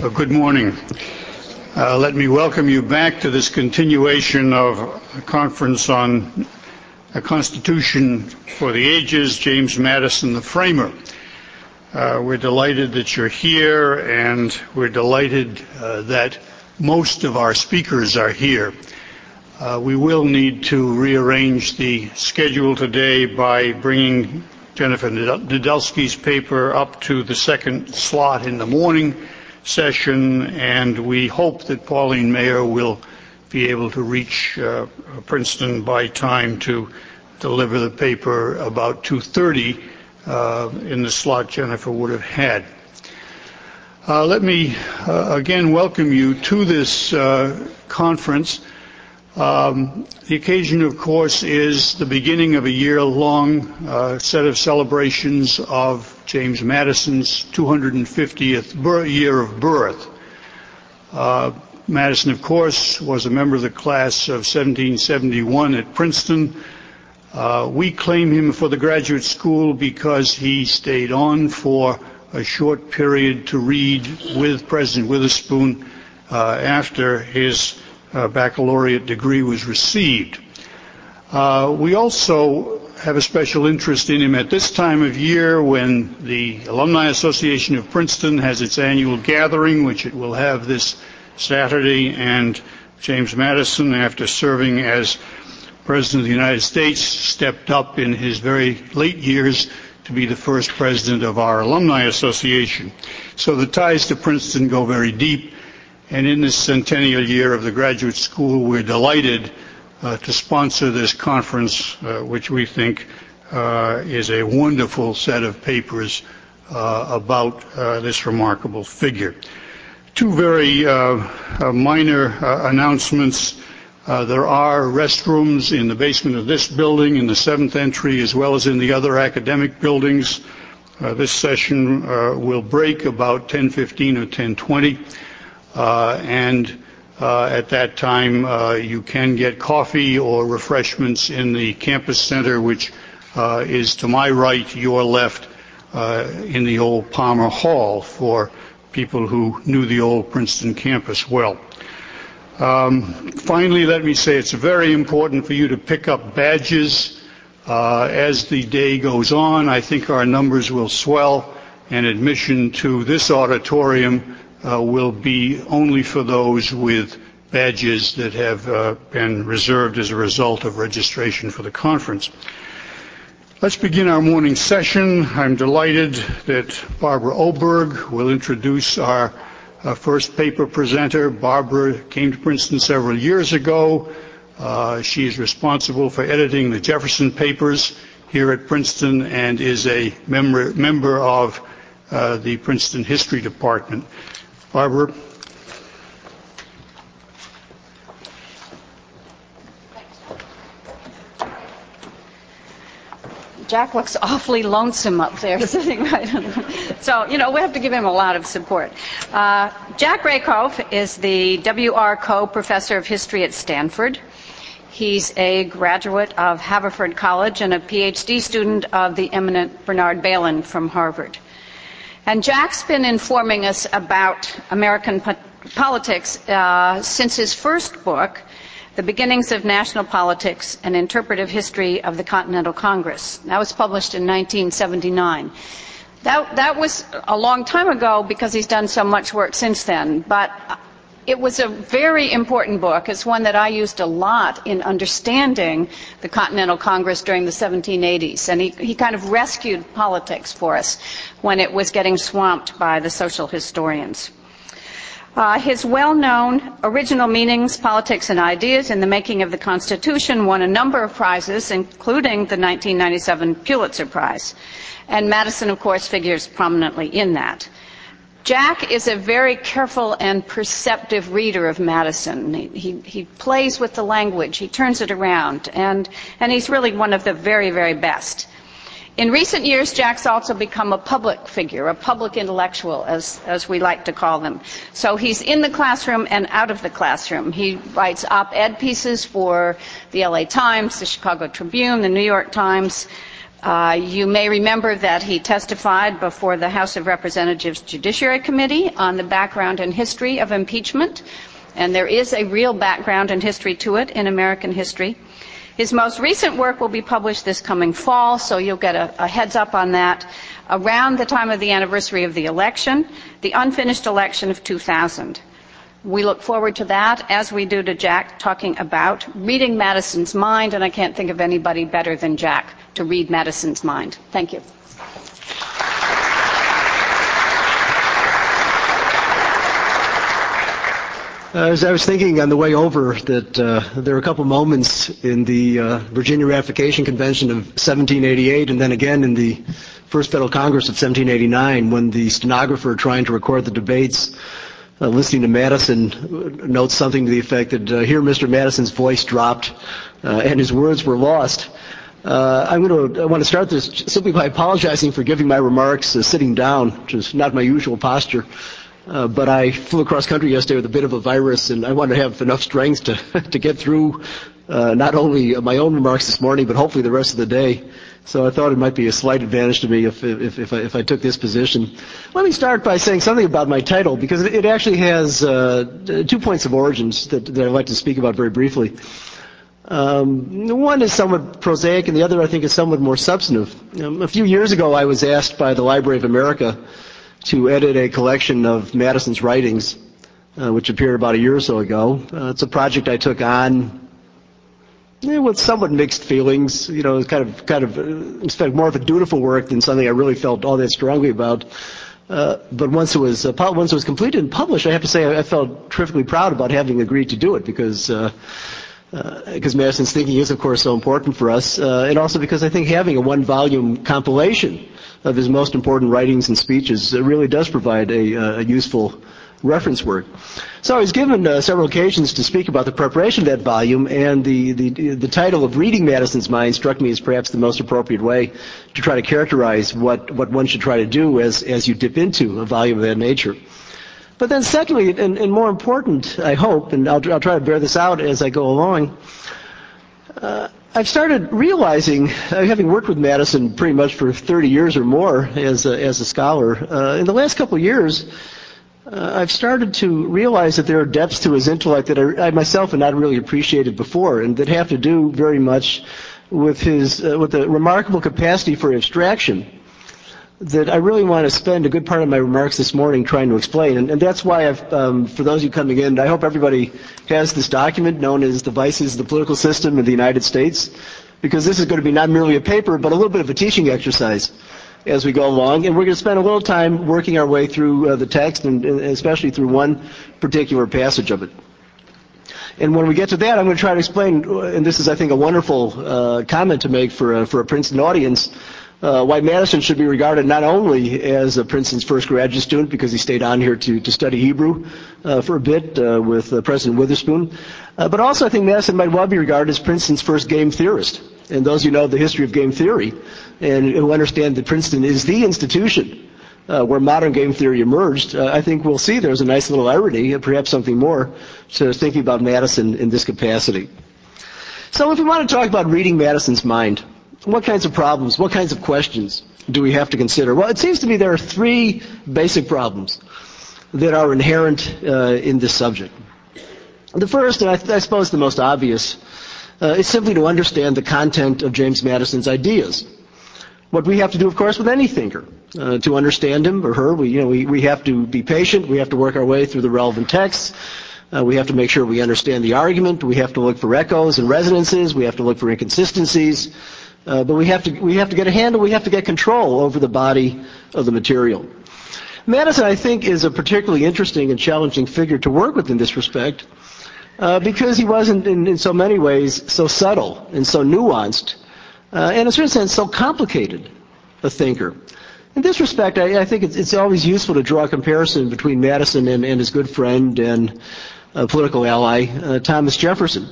Good morning. Uh, let me welcome you back to this continuation of a conference on a Constitution for the Ages, James Madison, the framer. Uh, we're delighted that you're here, and we're delighted uh, that most of our speakers are here. Uh, we will need to rearrange the schedule today by bringing Jennifer Nedelsky's paper up to the second slot in the morning session, and we hope that Pauline Maier will be able to reach uh, Princeton by time to deliver the paper about 2.30 uh, in the slot Jennifer would have had. Uh, let me uh, again welcome you to this uh, conference. Um, the occasion, of course, is the beginning of a year-long uh, set of celebrations of James Madison's 250th year of birth. Uh, Madison, of course, was a member of the class of 1771 at Princeton. Uh, we claim him for the graduate school because he stayed on for a short period to read with President Witherspoon uh, after his uh, baccalaureate degree was received. Uh, we also have a special interest in him at this time of year when the Alumni Association of Princeton has its annual gathering, which it will have this Saturday, and James Madison, after serving as President of the United States, stepped up in his very late years to be the first president of our Alumni Association. So the ties to Princeton go very deep, and in this centennial year of the graduate school, we're delighted to sponsor this conference, uh, which we think uh, is a wonderful set of papers uh, about uh, this remarkable figure. Two very uh, minor announcements. there are restrooms in the basement of this building, in the seventh entry, as well as in the other academic buildings. this session will break about 10:15 or 10:20. Uh, uh, at that time uh, you can get coffee or refreshments in the campus center, which is to my right, your left, in the old Palmer Hall for people who knew the old Princeton campus well. Um, finally, let me say it's very important for you to pick up badges uh, as the day goes on. I think our numbers will swell, and admission to this auditorium uh, will be only for those with badges that have uh, been reserved as a result of registration for the conference. Let's begin our morning session. I'm delighted that Barbara Oberg will introduce our uh, first paper presenter. Barbara came to Princeton several years ago. Uh, she is responsible for editing the Jefferson papers here at Princeton and is a member, member of uh, the Princeton History Department. Barbara. Jack looks awfully lonesome up there sitting right So, you know, we have to give him a lot of support. Uh, Jack Rakove is the W.R. Coe Professor of History at Stanford. He's a graduate of Haverford College and a PhD student of the eminent Bernard Bailyn from Harvard. And Jack's been informing us about American po- politics uh, since his first book, The Beginnings of National Politics An Interpretive History of the Continental Congress. That was published in 1979. That, that was a long time ago because he's done so much work since then. But it was a very important book. It's one that I used a lot in understanding the Continental Congress during the 1780s. And he, he kind of rescued politics for us when it was getting swamped by the social historians. Uh, his well-known original meanings, politics, and ideas in the making of the Constitution won a number of prizes, including the 1997 Pulitzer Prize. And Madison, of course, figures prominently in that. Jack is a very careful and perceptive reader of Madison. He, he, he, plays with the language, he turns it around, and, and he's really one of the very, very best. In recent years, Jack's also become a public figure, a public intellectual, as, as we like to call them. So he's in the classroom and out of the classroom. He writes op ed pieces for the LA Times, the Chicago Tribune, the New York Times. Uh, you may remember that he testified before the House of Representatives Judiciary Committee on the background and history of impeachment, and there is a real background and history to it in American history. His most recent work will be published this coming fall, so you'll get a, a heads up on that around the time of the anniversary of the election, the unfinished election of 2000. We look forward to that, as we do to Jack talking about reading Madison's mind, and I can't think of anybody better than Jack to read Madison's mind. Thank you. Uh, as I was thinking on the way over that uh, there were a couple moments in the uh, Virginia Ratification Convention of 1788 and then again in the First Federal Congress of 1789 when the stenographer trying to record the debates uh, listening to Madison uh, notes something to the effect that uh, here Mr. Madison's voice dropped uh, and his words were lost. Uh, I'm going to I want to start this simply by apologizing for giving my remarks uh, sitting down, which is not my usual posture. but I flew across country yesterday with a bit of a virus, and I want to have enough strength to to get through not only my own remarks this morning, but hopefully the rest of the day. So I thought it might be a slight advantage to me if, if, if, I, if I took this position. Let me start by saying something about my title, because it actually has uh, two points of origins that, that I'd like to speak about very briefly. Um, one is somewhat prosaic, and the other, I think, is somewhat more substantive. Um, a few years ago, I was asked by the Library of America to edit a collection of Madison's writings, uh, which appeared about a year or so ago. Uh, it's a project I took on yeah, with somewhat mixed feelings. You know, kind of, kind of, uh, in fact, more of a dutiful work than something I really felt all that strongly about. Uh, but once it was uh, once it was completed and published, I have to say I, I felt terrifically proud about having agreed to do it because uh, because uh, Madison's thinking is, of course, so important for us, uh, and also because I think having a one-volume compilation of his most important writings and speeches really does provide a, a useful reference work. So I was given uh, several occasions to speak about the preparation of that volume, and the, the, the title of Reading Madison's Mind struck me as perhaps the most appropriate way to try to characterize what, what one should try to do as, as you dip into a volume of that nature. But then secondly, and, and more important, I hope, and I'll, I'll, try to bear this out as I go along, uh, I've started realizing, uh, having worked with Madison pretty much for 30 years or more as a, as a scholar, uh, in the last couple of years, uh, I've started to realize that there are depths to his intellect that I, I, myself had not really appreciated before, and that have to do very much with his uh, with the remarkable capacity for abstraction that I really want to spend a good part of my remarks this morning trying to explain, and, and that's why I've, um, for those of you coming in, I hope everybody has this document known as the Vices of the Political System in the United States, because this is going to be not merely a paper, but a little bit of a teaching exercise as we go along. And we're going to spend a little time working our way through uh, the text, and, and, especially through one particular passage of it. And when we get to that, I'm going to try to explain, and this is, I think, a wonderful uh, comment to make for a, for a Princeton audience, uh, why Madison should be regarded not only as a Princeton's first graduate student because he stayed on here to, to study Hebrew uh, for a bit uh, with uh, President Witherspoon, uh, but also I think Madison might well be regarded as Princeton's first game theorist. And those who know the history of game theory and who understand that Princeton is the institution uh, where modern game theory emerged, uh, I think we'll see there's a nice little irony, and perhaps something more, to thinking about Madison in this capacity. So if we want to talk about reading Madison's mind, what kinds of problems, what kinds of questions do we have to consider? Well, it seems to me there are three basic problems that are inherent uh, in this subject. The first, and I, th- I suppose the most obvious, is simply to understand the content of James Madison's ideas. What we have to do, of course, with any thinker, uh, to understand him or her, we, you know, we, we have to be patient. We have to work our way through the relevant texts. Uh, we have to make sure we understand the argument. We have to look for echoes and resonances. We have to look for inconsistencies. Uh, but we have to we have to get a handle. We have to get control over the body of the material. Madison, I think, is a particularly interesting and challenging figure to work with in this respect uh, because he wasn't, in, in, so many ways, so subtle and so nuanced, uh, and in a certain sense, so complicated a thinker. In this respect, I, I think it's, it's, always useful to draw a comparison between Madison and, and his good friend and political ally, uh, Thomas Jefferson.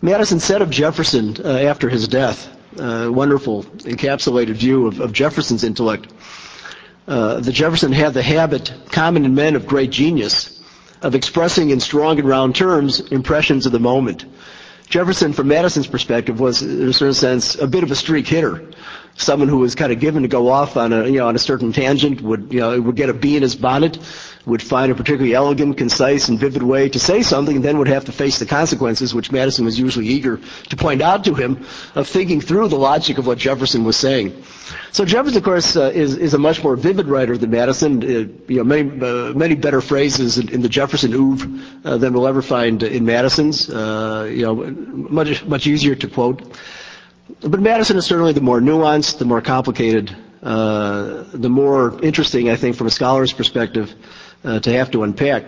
Madison said of Jefferson uh, after his death, a wonderful encapsulated view of, of Jefferson's intellect, uh, that Jefferson had the habit common in men of great genius of expressing in strong and round terms impressions of the moment. Jefferson, from Madison's perspective, was, in a certain sense, a bit of a streak hitter. Someone who was kind of given to go off on a you know on a certain tangent would you know would get a bee in his bonnet, would find a particularly elegant, concise, and vivid way to say something, and then would have to face the consequences, which Madison was usually eager to point out to him, of thinking through the logic of what Jefferson was saying. So Jefferson, of course, uh, is is a much more vivid writer than Madison. Uh, you know, many uh, many better phrases in, in the Jefferson oeuvre uh, than we'll ever find in Madison's. Uh, you know, much much easier to quote. But Madison is certainly the more nuanced, the more complicated, uh, the more interesting, I think, from a scholar's perspective, uh, to have to unpack.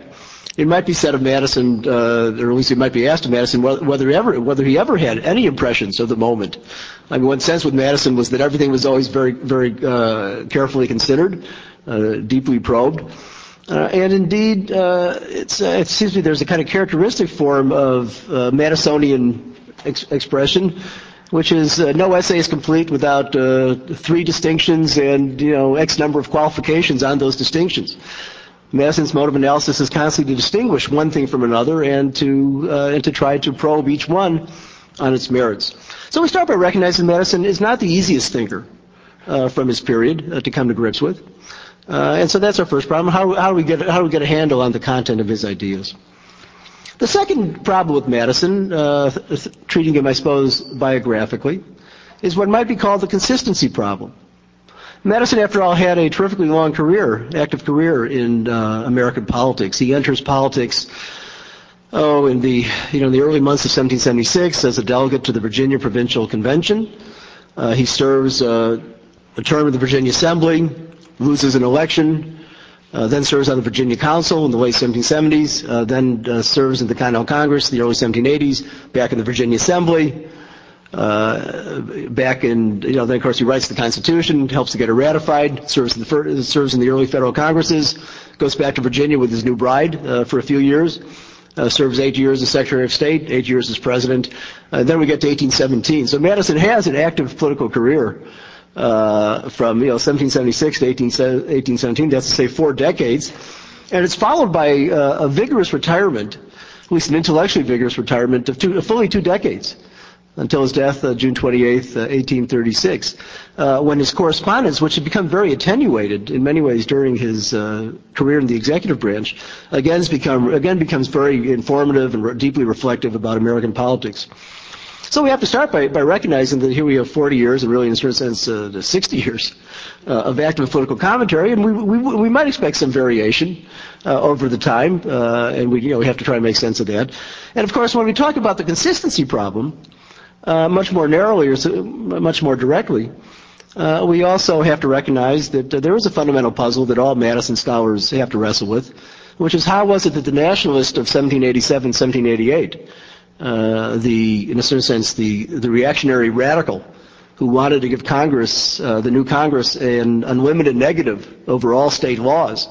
It might be said of Madison, uh, or at least it might be asked of Madison, whether he ever whether he ever had any impressions of the moment. I mean, one sense with Madison was that everything was always very very uh, carefully considered, uh, deeply probed. Uh, and indeed, uh, it seems to me there's a kind of characteristic form of Madisonian ex- expression which is uh, no essay is complete without uh, three distinctions and you know X number of qualifications on those distinctions. Madison's mode of analysis is constantly to distinguish one thing from another and to uh, and to try to probe each one on its merits. So we start by recognizing Madison is not the easiest thinker uh, from his period uh, to come to grips with, uh, and so that's our first problem. How, how do we get how do we get a handle on the content of his ideas? The second problem with Madison, uh, treating him, I suppose, biographically, is what might be called the consistency problem. Madison, after all, had a terrifically long career, active career in uh, American politics. He enters politics, oh, in the you know in the early months of 1776 as a delegate to the Virginia Provincial Convention. Uh, he serves uh, a term in the Virginia Assembly, loses an election, uh, then serves on the Virginia Council in the late 1770s, uh, then uh, serves in the Continental Congress in the early 1780s, back in the Virginia Assembly, uh, back in, you know, then of course he writes the Constitution, helps to get it ratified, serves in the, fir- serves in the early federal Congresses, goes back to Virginia with his new bride uh, for a few years, uh, serves eight years as Secretary of State, eight years as President, then we get to 1817. So Madison has an active political career from you know 1776 to 1817. That's to say four decades, and it's followed by uh, a vigorous retirement, at least an intellectually vigorous retirement of two, fully two decades. Until his death, uh, June 28, 1836, uh, when his correspondence, which had become very attenuated in many ways during his uh, career in the executive branch, again, become, again becomes very informative and re- deeply reflective about American politics. So we have to start by, by recognizing that here we have 40 years, and really in a certain sense, uh, 60 years uh, of active political commentary, and we, we, we might expect some variation uh, over the time, uh, and we, you know, we have to try to make sense of that. And of course, when we talk about the consistency problem, uh, much more narrowly or much more directly, uh, we also have to recognize that there is a fundamental puzzle that all Madison scholars have to wrestle with, which is how was it that the nationalists of 1787, 1788 uh, the, in a certain sense, the, the reactionary radical who wanted to give Congress, uh, the new Congress, an unlimited negative over all state laws,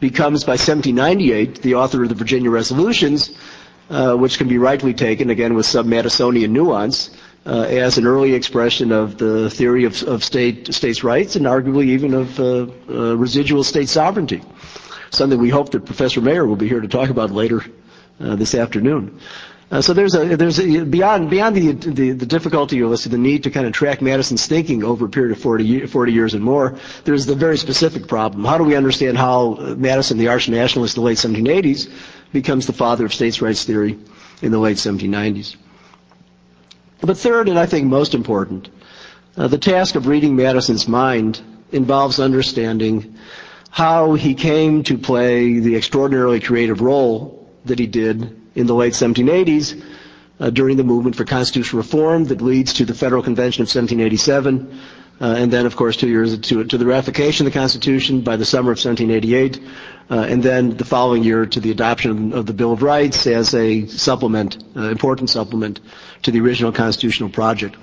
becomes by 1798 the author of the Virginia Resolutions, uh, which can be rightly taken, again with some Madisonian nuance, uh, as an early expression of the theory of, of state, states' rights and arguably even of uh, uh, residual state sovereignty. Something we hope that Professor Maier will be here to talk about later this afternoon. Uh, so there's a there's a, beyond beyond the, the, the difficulty of the need to kind of track Madison's thinking over a period of 40, 40 years and more. There's the very specific problem. How do we understand how Madison, the arch nationalist in the late 1780s, becomes the father of states' rights theory in the late 1790s? But third, and I think most important, uh, the task of reading Madison's mind involves understanding how he came to play the extraordinarily creative role that he did in the late 1780s uh, during the movement for constitutional reform that leads to the Federal Convention of 1787, uh, and then, of course, two years to, to, the ratification of the Constitution by the summer of 1788, uh, and then the following year to the adoption of the Bill of Rights as a supplement, uh, important supplement to the original constitutional project.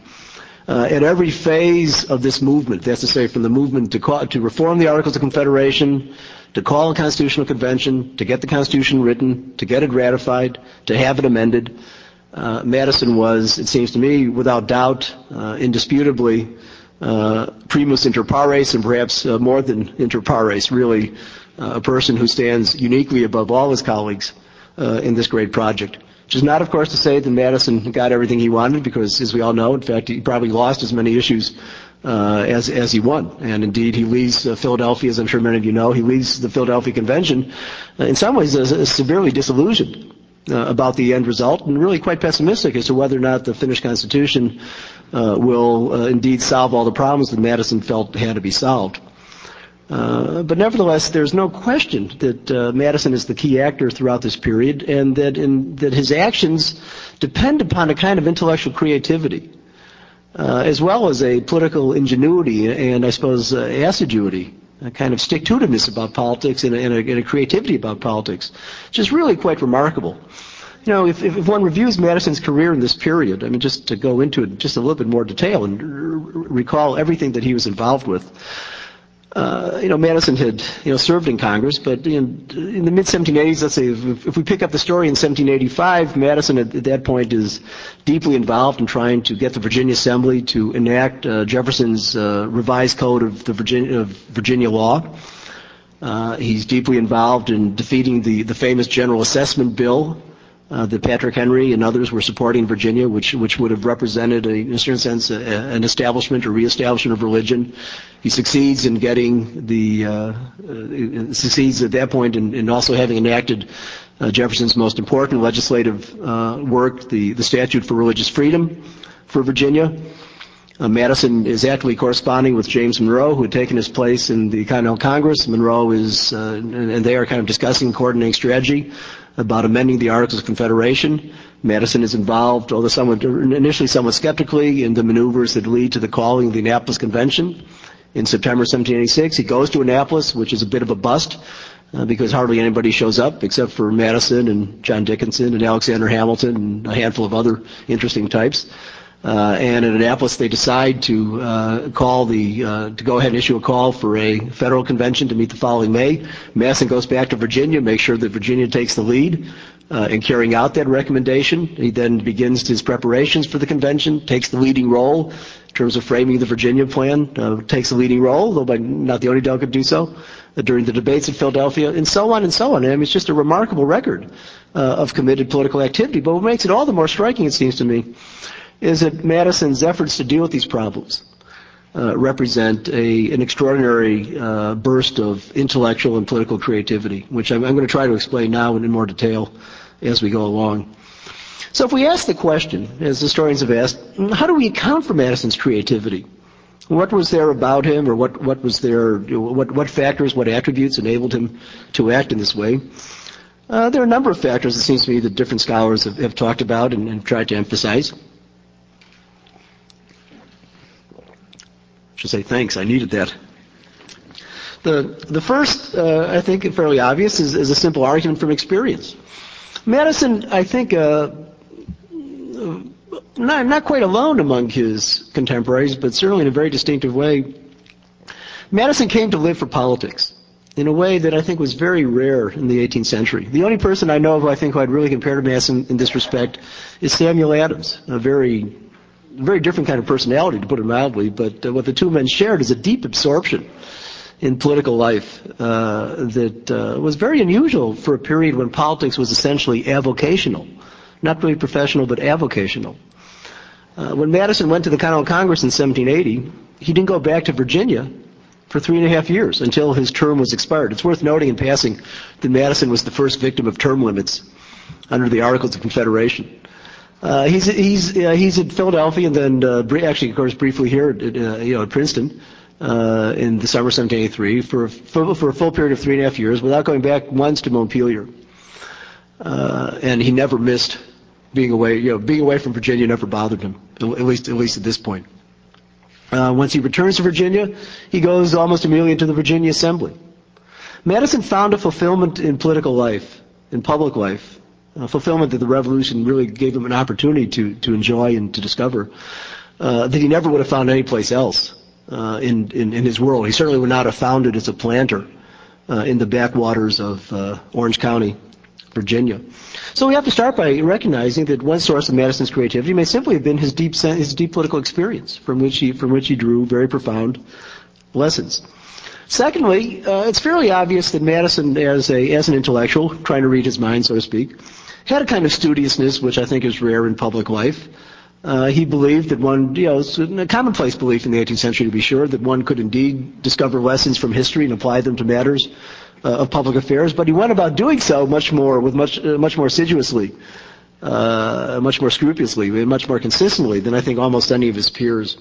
Uh, at every phase of this movement, that's to say, from the movement to, to reform the Articles of Confederation, to call a constitutional convention, to get the Constitution written, to get it ratified, to have it amended. Uh, Madison was, it seems to me, without doubt, uh, indisputably, uh, primus inter pares, and perhaps uh, more than inter pares, really uh, a person who stands uniquely above all his colleagues uh, in this great project. Which is not, of course, to say that Madison got everything he wanted, because, as we all know, in fact, he probably lost as many issues uh, as as he won. And indeed, he leaves uh, Philadelphia, as I'm sure many of you know, he leaves the Philadelphia Convention uh, in some ways uh, severely disillusioned. Uh, about the end result, and really quite pessimistic as to whether or not the Finnish Constitution uh, will indeed solve all the problems that Madison felt had to be solved. Uh, but nevertheless, there's no question that uh, Madison is the key actor throughout this period, and that in, that his actions depend upon a kind of intellectual creativity uh, as well as a political ingenuity and I suppose uh, assiduity, a kind of stick-to-itiveness about politics and a, and, a, and a, creativity about politics, which is really quite remarkable. You know, if, if one reviews Madison's career in this period, I mean, just to go into it just a little bit more detail and r- recall everything that he was involved with, uh, you know, Madison had, you know, served in Congress, but in, in the mid 1780s, let's say, if, if, we pick up the story in 1785, Madison at, at, that point is deeply involved in trying to get the Virginia Assembly to enact uh, Jefferson's uh, revised code of the Virginia, of Virginia law. Uh, he's deeply involved in defeating the, the famous General Assessment Bill, uh, that Patrick Henry and others were supporting Virginia, which which would have represented, a, in a certain sense, a, an establishment or reestablishment of religion. He succeeds in getting the uh, uh, succeeds at that point in, in also having enacted uh, Jefferson's most important legislative uh, work, the the Statute for Religious Freedom for Virginia. Uh, Madison is actively corresponding with James Monroe, who had taken his place in the Continental Congress. Monroe is, and they are kind of discussing coordinating strategy about amending the Articles of Confederation. Madison is involved, although somewhat, initially somewhat skeptically, in the maneuvers that lead to the calling of the Annapolis Convention. In September 1786, he goes to Annapolis, which is a bit of a bust, uh, because hardly anybody shows up except for Madison and John Dickinson and Alexander Hamilton and a handful of other interesting types. Uh, and in Annapolis, they decide to uh, call the uh, to go ahead and issue a call for a federal convention to meet the following May. Madison goes back to Virginia, makes sure that Virginia takes the lead uh, in carrying out that recommendation. He then begins his preparations for the convention, takes the leading role in terms of framing the Virginia plan, uh, takes the leading role, though by not the only delegate to do so, uh, during the debates in Philadelphia, and so on and so on. I mean, it's just a remarkable record of committed political activity. But what makes it all the more striking, it seems to me, is that Madison's efforts to deal with these problems uh, represent a, an extraordinary uh, burst of intellectual and political creativity, which I'm, I'm, going to try to explain now in more detail as we go along. So if we ask the question, as historians have asked, how do we account for Madison's creativity? What was there about him, or what, what was there, what, what factors, what attributes enabled him to act in this way? Uh, there are a number of factors, it seems to me, that different scholars have, have talked about and, and tried to emphasize. Should say thanks. I needed that. The, the first, uh, I think, fairly obvious, is, is, a simple argument from experience. Madison, I think, uh, not, not quite alone among his contemporaries, but certainly in a very distinctive way, Madison came to live for politics in a way that I think was very rare in the 18th century. The only person I know who I think who I'd really compare to Madison in this respect is Samuel Adams, a very very different kind of personality, to put it mildly, but uh, what the two men shared is a deep absorption in political life uh, that uh, was very unusual for a period when politics was essentially avocational. Not really professional, but avocational. Uh, when Madison went to the Continental Congress in 1780, he didn't go back to Virginia for three and a half years until his term was expired. It's worth noting in passing that Madison was the first victim of term limits under the Articles of Confederation. Uh, he's he's uh, he's in Philadelphia and then uh, actually, of course, briefly here, at, uh, you know, at Princeton uh, in the summer of 1783 for for, for a full period of three and a half years without going back once to Montpelier. Uh, and he never missed being away. You know, being away from Virginia never bothered him, at least at least at this point. once he returns to Virginia, he goes almost immediately into the Virginia Assembly. Madison found a fulfillment in political life, in public life, uh, fulfillment that the revolution really gave him an opportunity to, to enjoy and to discover uh, that he never would have found anyplace else uh, in, in, in, his world. He certainly would not have found it as a planter uh, in the backwaters of uh, Orange County, Virginia. So we have to start by recognizing that one source of Madison's creativity may simply have been his deep, his deep political experience, from which he, from which he drew very profound lessons. Secondly, uh, it's fairly obvious that Madison, as a as an intellectual, trying to read his mind, so to speak, had a kind of studiousness which I think is rare in public life. Uh, he believed that one, you know, it's a commonplace belief in the 18th century to be sure, that one could indeed discover lessons from history and apply them to matters uh, of public affairs. But he went about doing so much more, with much, uh, much more assiduously, uh, much more scrupulously, much more consistently than I think almost any of his peers.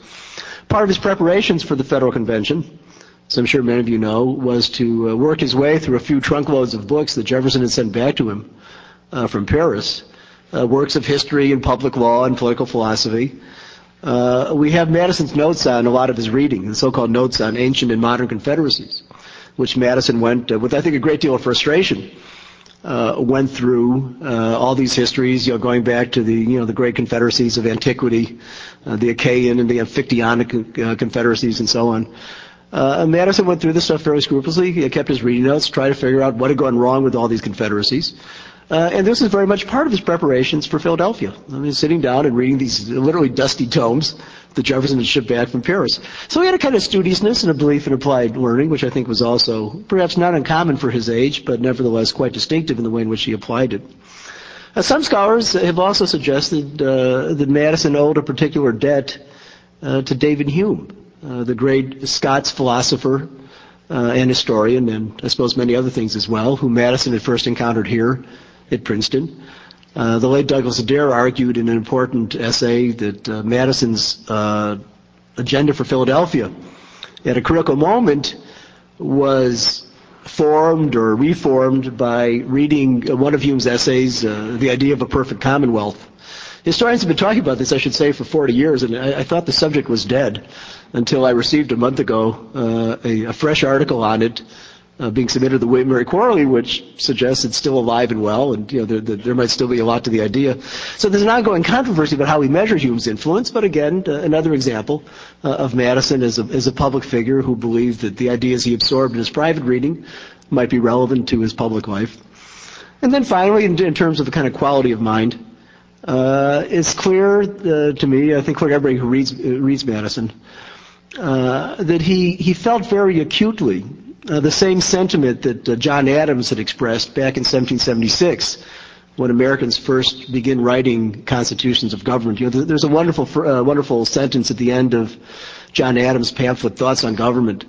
Part of his preparations for the Federal Convention, as I'm sure many of you know, was to uh, work his way through a few trunkloads of books that Jefferson had sent back to him from Paris uh, works of history and public law and political philosophy. Uh, we have Madison's notes on a lot of his reading, the so-called notes on ancient and modern confederacies, which Madison went uh, with, I think, a great deal of frustration. Uh, went through uh, all these histories, you know, going back to the, you know, the great confederacies of antiquity, uh, the Achaean and the Amphictyonic confederacies, and so on. Madison went through this stuff fairly scrupulously. He kept his reading notes, tried to figure out what had gone wrong with all these confederacies. Uh, and this is very much part of his preparations for Philadelphia. I mean, sitting down and reading these literally dusty tomes that Jefferson had shipped back from Paris. So he had a kind of studiousness and a belief in applied learning, which I think was also perhaps not uncommon for his age, but nevertheless quite distinctive in the way in which he applied it. Uh, some scholars have also suggested uh, that Madison owed a particular debt uh, to David Hume, uh, the great Scots philosopher uh, and historian, and I suppose many other things as well, who Madison had first encountered here at Princeton. Uh, the late Douglas Adair argued in an important essay that uh, Madison's uh, agenda for Philadelphia at a critical moment was formed or reformed by reading one of Hume's essays, uh, The Idea of a Perfect Commonwealth. Historians have been talking about this, I should say, for 40 years, and I, I thought the subject was dead until I received a month ago uh, a, a fresh article on it uh, being submitted to the Mary Quarterly, which suggests it's still alive and well, and you know there, there, there, might still be a lot to the idea. So there's an ongoing controversy about how we measure Hume's influence, but again, uh, another example uh, of Madison as a, as a public figure who believed that the ideas he absorbed in his private reading might be relevant to his public life. And then finally, in, in terms of the kind of quality of mind, uh, it's clear uh, to me, I think for everybody who reads uh, reads Madison, that he he felt very acutely uh, the same sentiment that uh, John Adams had expressed back in 1776 when Americans first begin writing constitutions of government. You know, there's a wonderful, uh, wonderful sentence at the end of John Adams' pamphlet, Thoughts on Government,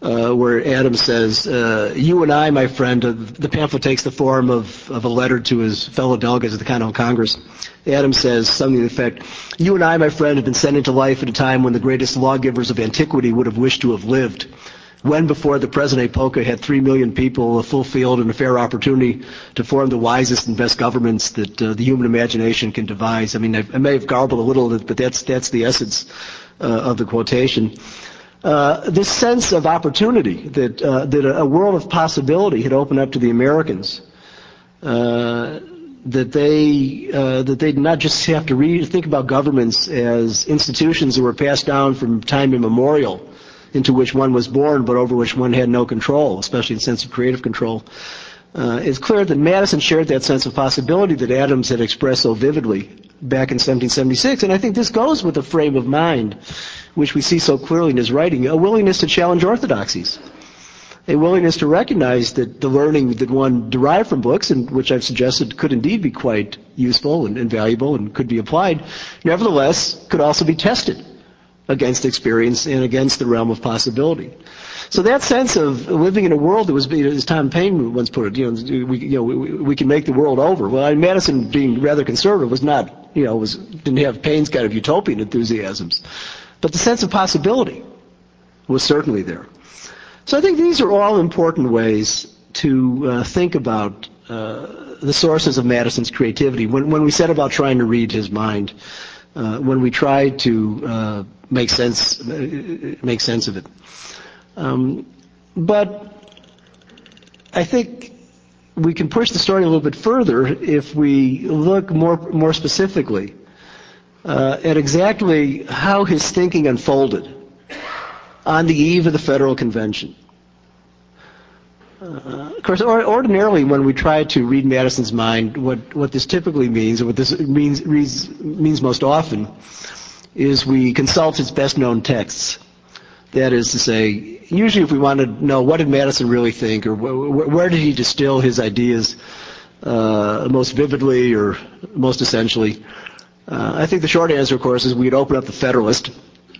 uh, where Adams says, uh, "You and I, my friend," uh, the pamphlet takes the form of, of a letter to his fellow delegates at the Continental Congress. Adams says something to the effect, "You and I, my friend, have been sent into life at a time when the greatest lawgivers of antiquity would have wished to have lived." When before the present epoch had three million people, a full field, and a fair opportunity to form the wisest and best governments that uh, the human imagination can devise. I mean, I, I, may have garbled a little, but that's that's the essence uh, of the quotation. Uh, this sense of opportunity that uh, that a, world of possibility had opened up to the Americans. Uh, that they uh, that they did not just have to think about governments as institutions that were passed down from time immemorial, into which one was born, but over which one had no control, especially in the sense of creative control. Uh, it's clear that Madison shared that sense of possibility that Adams had expressed so vividly back in 1776, and I think this goes with the frame of mind which we see so clearly in his writing, a willingness to challenge orthodoxies, a willingness to recognize that the learning that one derived from books, and which I've suggested could indeed be quite useful and, and valuable and could be applied, nevertheless could also be tested against experience and against the realm of possibility. So that sense of living in a world that was, as Tom Paine once put it, you know, we, you know, we, we can make the world over. Well, I mean, Madison, being rather conservative, was not, you know, was didn't have Paine's kind of utopian enthusiasms, but the sense of possibility was certainly there. So I think these are all important ways to uh, think about uh, the sources of Madison's creativity when, when we set about trying to read his mind uh, when we try to uh, make sense make sense of it. Um, but I think we can push the story a little bit further if we look more more specifically uh, at exactly how his thinking unfolded on the eve of the Federal Convention. Uh, of course, or, ordinarily, when we try to read Madison's mind, what, what this typically means, or what this means, reads, means most often, is we consult his best known texts. That is to say, usually if we want to know what did Madison really think, or wh- where did he distill his ideas uh, most vividly or most essentially, Uh, I think the short answer, of course, is we'd open up the Federalist,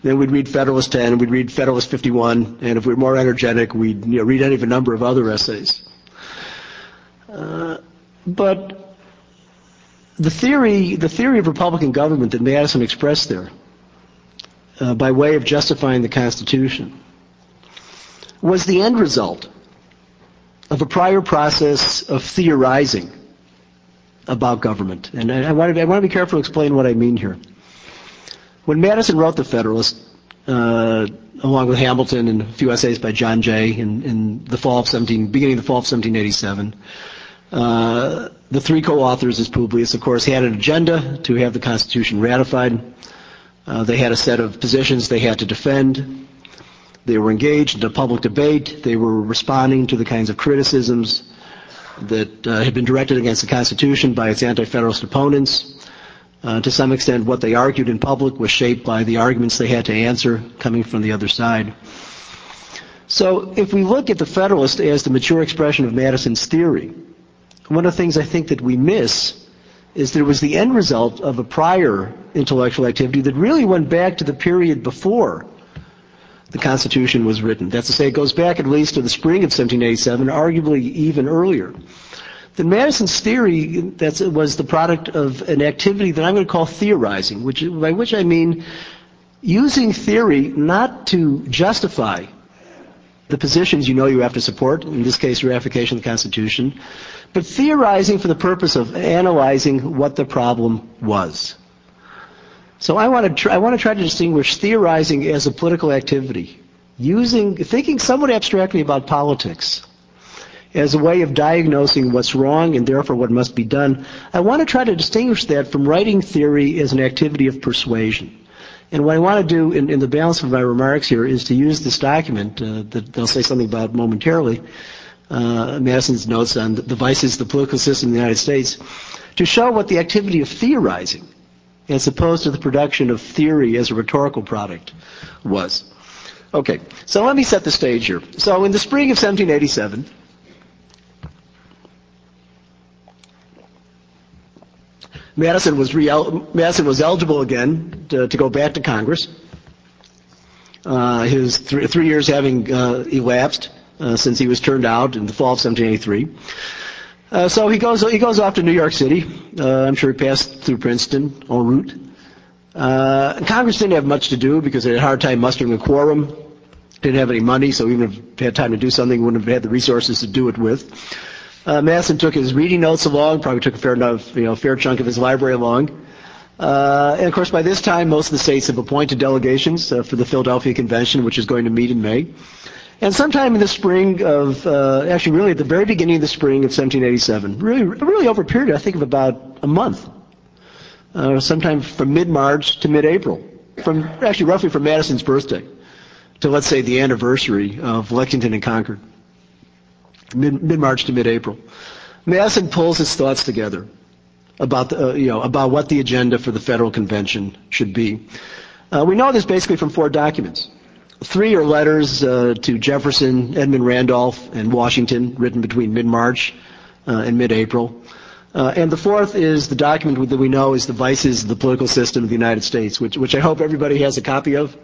then we'd read Federalist 10, we'd read Federalist 51, and if we were more energetic, we'd you know, read any of a number of other essays. Uh, but the theory, the theory of Republican government that Madison expressed there, uh, by way of justifying the Constitution, was the end result of a prior process of theorizing about government. And I, I, want to, I want to be careful to explain what I mean here. When Madison wrote the Federalist, uh, along with Hamilton and a few essays by John Jay in, in the fall of 17, beginning of the fall of 1787, uh, the three co-authors, as Publius, of course, had an agenda to have the Constitution ratified. Uh, they had a set of positions they had to defend. They were engaged in a public debate. They were responding to the kinds of criticisms that uh, had been directed against the Constitution by its anti-federalist opponents. Uh, to some extent, what they argued in public was shaped by the arguments they had to answer coming from the other side. So if we look at the Federalist as the mature expression of Madison's theory, one of the things I think that we miss is that it was the end result of a prior intellectual activity that really went back to the period before the Constitution was written. That's to say, it goes back at least to the spring of 1787, arguably even earlier. Then Madison's theory that was the product of an activity that I'm going to call theorizing, which, by which I mean using theory not to justify the positions you know you have to support, in this case, ratification of the Constitution, but theorizing for the purpose of analyzing what the problem was. So I want to try, I want to try to distinguish theorizing as a political activity, using thinking somewhat abstractly about politics as a way of diagnosing what's wrong and therefore what must be done. I want to try to distinguish that from writing theory as an activity of persuasion. And what I want to do in, in the balance of my remarks here is to use this document uh, that they'll say something about momentarily, uh, Madison's notes on the vices of the political system in the United States, to show what the activity of theorizing as opposed to the production of theory as a rhetorical product was. Okay, so let me set the stage here. So in the spring of 1787, Madison was, re- Madison was eligible again to, to, go back to Congress. Uh, his th- three years having uh, elapsed uh, since he was turned out in the fall of 1783. Uh, so he goes he goes off to New York City. Uh, I'm sure he passed through Princeton en route. Uh, Congress didn't have much to do because they had a hard time mustering a quorum. Didn't have any money, so even if they had time to do something, wouldn't have had the resources to do it with. Uh, Madison took his reading notes along, probably took a fair enough, you know, fair chunk of his library along. Uh, and of course, by this time, most of the states have appointed delegations uh, for the Philadelphia Convention, which is going to meet in May. And sometime in the spring of, uh, actually really at the very beginning of the spring of 1787, really, really over a period, I think, of about a month, uh, sometime from mid-March to mid-April, from actually roughly from Madison's birthday to let's say the anniversary of Lexington and Concord, mid, mid-March to mid-April. Madison pulls his thoughts together about the, uh, you know about what the agenda for the federal convention should be. Uh, we know this basically from four documents. Three are letters uh, to Jefferson, Edmund Randolph, and Washington, written between mid-March uh, and mid-April. Uh, and the fourth is the document that we know is the vices of the political system of the United States, which, which I hope everybody has a copy of,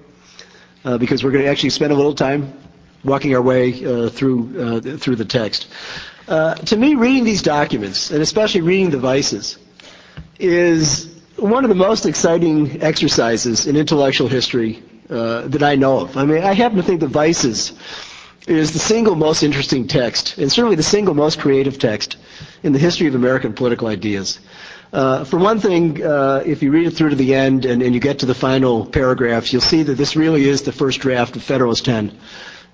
uh, because we're going to actually spend a little time walking our way uh, through uh, through the text. to me, reading these documents, and especially reading the vices, is one of the most exciting exercises in intellectual history uh, that I know of. I mean, I happen to think the Vices is the single most interesting text, and certainly the single most creative text in the history of American political ideas. Uh, for one thing, uh, if you read it through to the end and, and, you get to the final paragraphs, you'll see that this really is the first draft of Federalist 10.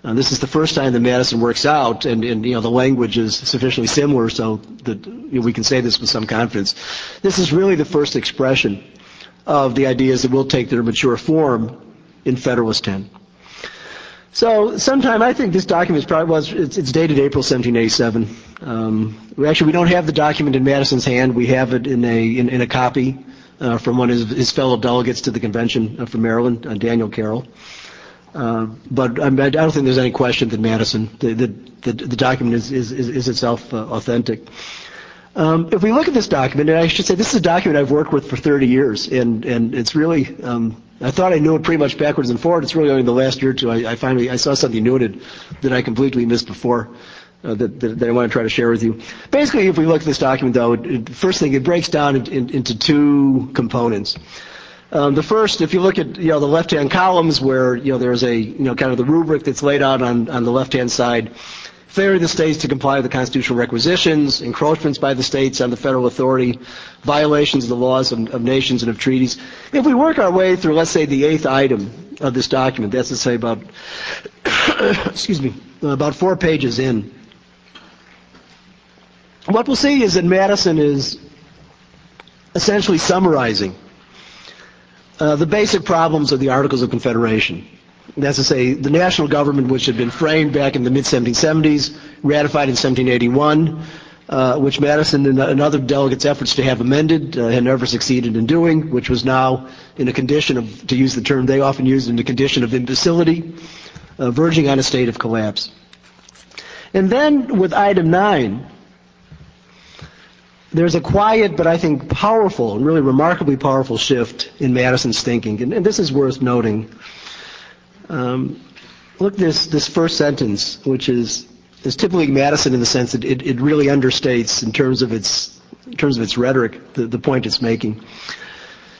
Uh, this is the first time that Madison works out, and, and, you know the language is sufficiently similar so that you know, we can say this with some confidence. This is really the first expression of the ideas that will take their mature form in Federalist 10. So sometime, I think this document probably was, it's, it's dated April 1787. Um, actually, we don't have the document in Madison's hand. We have it in a, in, in a copy uh, from one of his, fellow delegates to the convention uh, from Maryland, uh, Daniel Carroll. Uh, but I, I, don't think there's any question that Madison, the, the, the, the document is, is, is itself uh, authentic. Um, if we look at this document, and I should say this is a document I've worked with for 30 years, and, and it's really, um, I thought I knew it pretty much backwards and forward. It's really only the last year or two I, I finally I saw something new in that I completely missed before. Uh, that, that, that, I want to try to share with you. Basically, if we look at this document, though, it, it, first thing, it breaks down in, in, into two components. Um, the first, if you look at you know the left-hand columns, where you know there's a you know kind of the rubric that's laid out on on the left-hand side, failure of the states to comply with the constitutional requisitions, encroachments by the states on the federal authority, violations of the laws of, of, nations and of treaties. If we work our way through, let's say, the eighth item of this document, that's to say about, excuse me, about four pages in, what we'll see is that Madison is essentially summarizing uh, the basic problems of the Articles of Confederation. That's to say, the national government, which had been framed back in the mid-1770s, ratified in 1781, uh, which Madison and, and, other delegates' efforts to have amended uh, had never succeeded in doing, which was now in a condition of, to use the term they often used, in a condition of imbecility, uh, verging on a state of collapse. And then with item 9, there's a quiet but I think powerful and really remarkably powerful shift in Madison's thinking, and, and this is worth noting. Um, look this this first sentence, which is is typically Madison in the sense that it, it really understates in terms of its in terms of its rhetoric the, the point it's making.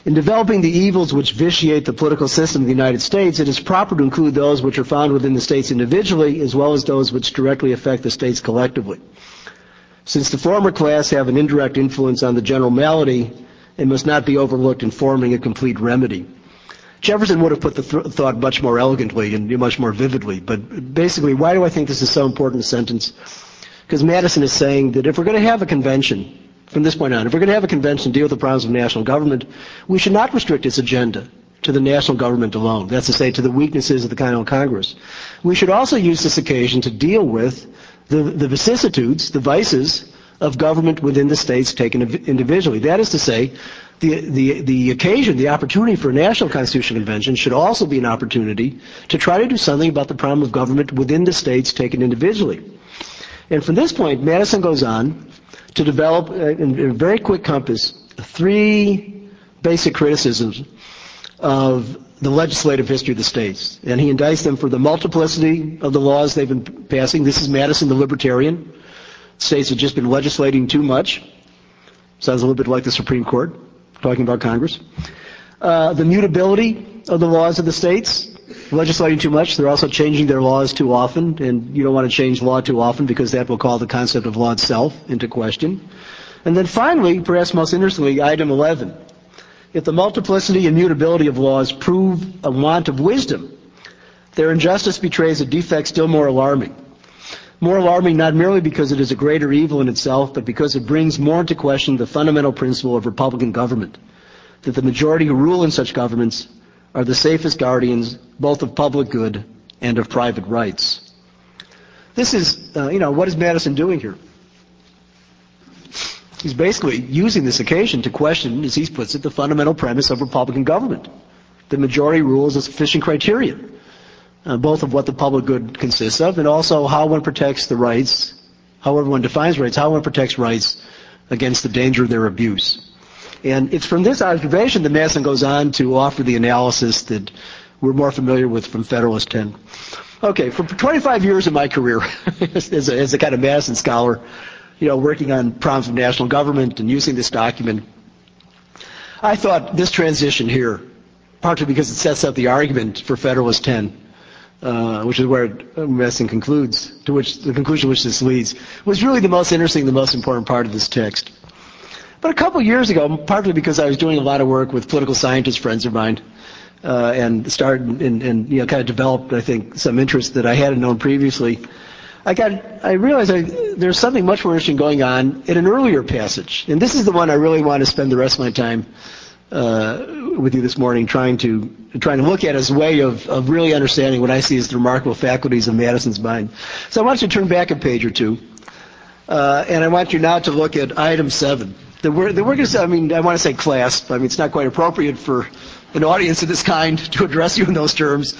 In developing the evils which vitiate the political system of the United States, it is proper to include those which are found within the states individually as well as those which directly affect the states collectively. Since the former class have an indirect influence on the general malady, it must not be overlooked in forming a complete remedy. Jefferson would have put the th- thought much more elegantly and much more vividly. But basically, why do I think this is so important a sentence? Because Madison is saying that if we're going to have a convention, from this point on, if we're going to have a convention deal with the problems of national government, we should not restrict its agenda to the national government alone. That's to say, to the weaknesses of the Continental Congress. We should also use this occasion to deal with the, the vicissitudes, the vices of government within the states taken individually. That is to say, the, the, the occasion, the opportunity for a national constitutional convention should also be an opportunity to try to do something about the problem of government within the states taken individually. And from this point, Madison goes on to develop, uh, in a very quick compass, three basic criticisms of the legislative history of the states. And he indicts them for the multiplicity of the laws they've been passing. This is Madison, the libertarian. States have just been legislating too much. Sounds a little bit like the Supreme Court talking about Congress. Uh, the mutability of the laws of the states, legislating too much. They're also changing their laws too often, and you don't want to change law too often because that will call the concept of law itself into question. And then finally, perhaps most interestingly, item 11. If the multiplicity and mutability of laws prove a want of wisdom, their injustice betrays a defect still more alarming. More alarming not merely because it is a greater evil in itself, but because it brings more into question the fundamental principle of republican government, that the majority who rule in such governments are the safest guardians both of public good and of private rights. This is, uh, you know, what is Madison doing here? He's basically using this occasion to question, as he puts it, the fundamental premise of Republican government. The majority rule is a sufficient criterion Uh, both of what the public good consists of and also how one protects the rights, how everyone defines rights, how one protects rights against the danger of their abuse. And it's from this observation that Madison goes on to offer the analysis that we're more familiar with from Federalist 10. Okay, for 25 years of my career as, a, as a kind of Madison scholar, you know, working on problems of national government and using this document, I thought this transition here, partly because it sets up the argument for Federalist 10, uh, which is where Madison concludes, to which the conclusion which this leads, was really the most interesting, the most important part of this text. But a couple years ago, partly because I was doing a lot of work with political scientist friends of mine, uh, and started and, and, you know kind of developed, I think, some interest that I hadn't known previously. I got I realized I, there's something much more interesting going on in an earlier passage, and this is the one I really want to spend the rest of my time with you this morning, trying to trying to look at as a way of, of really understanding what I see as the remarkable faculties of Madison's mind. So I want you to turn back a page or two, uh, and I want you now to look at item seven. The word, the word is, I mean, I want to say class. I mean, it's not quite appropriate for an audience of this kind to address you in those terms,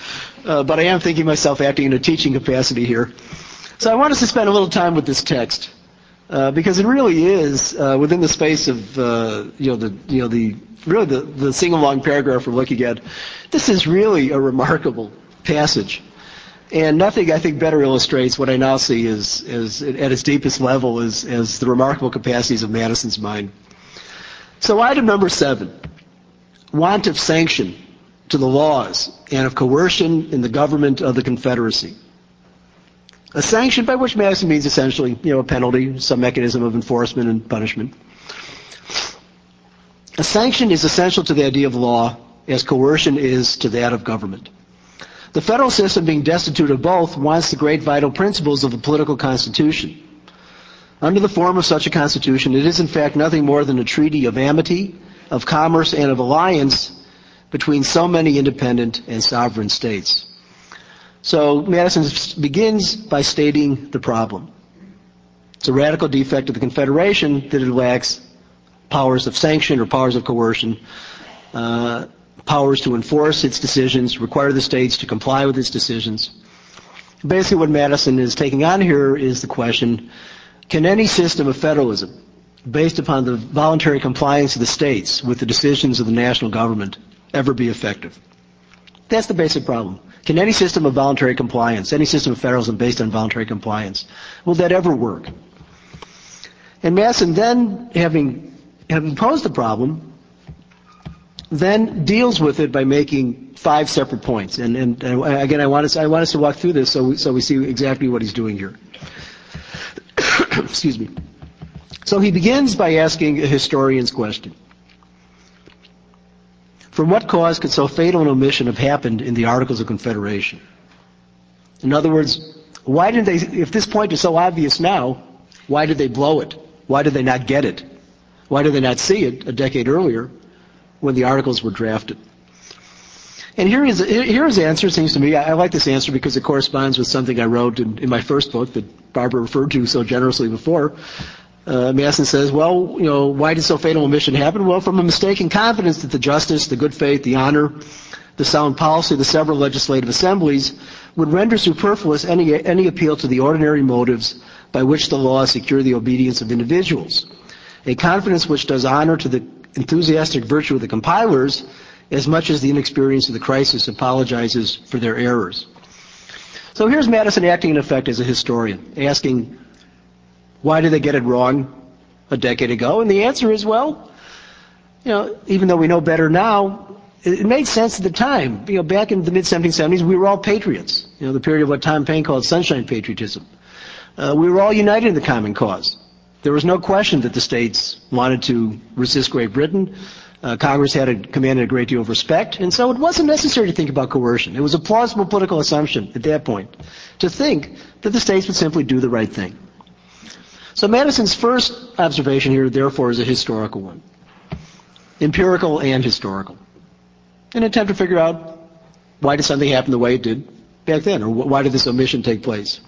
uh, but I am thinking myself acting in a teaching capacity here. So I want us to spend a little time with this text. Uh, because it really is uh, within the space of uh, you know the you know the really the, the single long paragraph we're looking at. This is really a remarkable passage. And nothing, I think, better illustrates what I now see as, as at its deepest level is as the remarkable capacities of Madison's mind. So item number seven, want of sanction to the laws and of coercion in the government of the Confederacy. A sanction by which Madison means essentially, you know, a penalty, some mechanism of enforcement and punishment. A sanction is essential to the idea of law as coercion is to that of government. The federal system, being destitute of both, wants the great vital principles of a political constitution. Under the form of such a constitution, it is in fact nothing more than a treaty of amity, of commerce, and of alliance between so many independent and sovereign states. So Madison begins by stating the problem. It's a radical defect of the Confederation that it lacks powers of sanction or powers of coercion, uh, powers to enforce its decisions, require the states to comply with its decisions. Basically what Madison is taking on here is the question, can any system of federalism, based upon the voluntary compliance of the states with the decisions of the national government, ever be effective? That's the basic problem. Can any system of voluntary compliance, any system of federalism based on voluntary compliance, will that ever work? And Madison then, having, having posed the problem, then deals with it by making five separate points. And, and, and again, I want, us, I want us to walk through this so we, so we see exactly what he's doing here. Excuse me. So he begins by asking a historian's question. From what cause could so fatal an omission have happened in the Articles of Confederation? In other words, why didn't they, if this point is so obvious now, why did they blow it? Why did they not get it? Why did they not see it a decade earlier when the articles were drafted? And here is, here is the answer, it seems to me. I, I, like this answer because it corresponds with something I wrote in, in my first book that Barbara referred to so generously before. Uh, Madison says, well, you know, why did so fatal a mission happen? Well, from a mistaken confidence that the justice, the good faith, the honor, the sound policy of the several legislative assemblies would render superfluous any, any appeal to the ordinary motives by which the laws secure the obedience of individuals. A confidence which does honor to the enthusiastic virtue of the compilers as much as the inexperience of the crisis apologizes for their errors. So here's Madison acting in effect as a historian, asking why did they get it wrong a decade ago? And the answer is, well, you know, even though we know better now, it made sense at the time. You know, back in the mid 1770s, we were all patriots. You know, the period of what Tom Paine called sunshine patriotism. Uh, we were all united in the common cause. There was no question that the states wanted to resist Great Britain. Uh, Congress had a, commanded a great deal of respect, and so it wasn't necessary to think about coercion. It was a plausible political assumption at that point to think that the states would simply do the right thing. So Madison's first observation here, therefore, is a historical one. Empirical and historical. An attempt to figure out why did something happen the way it did back then, or why did this omission take place.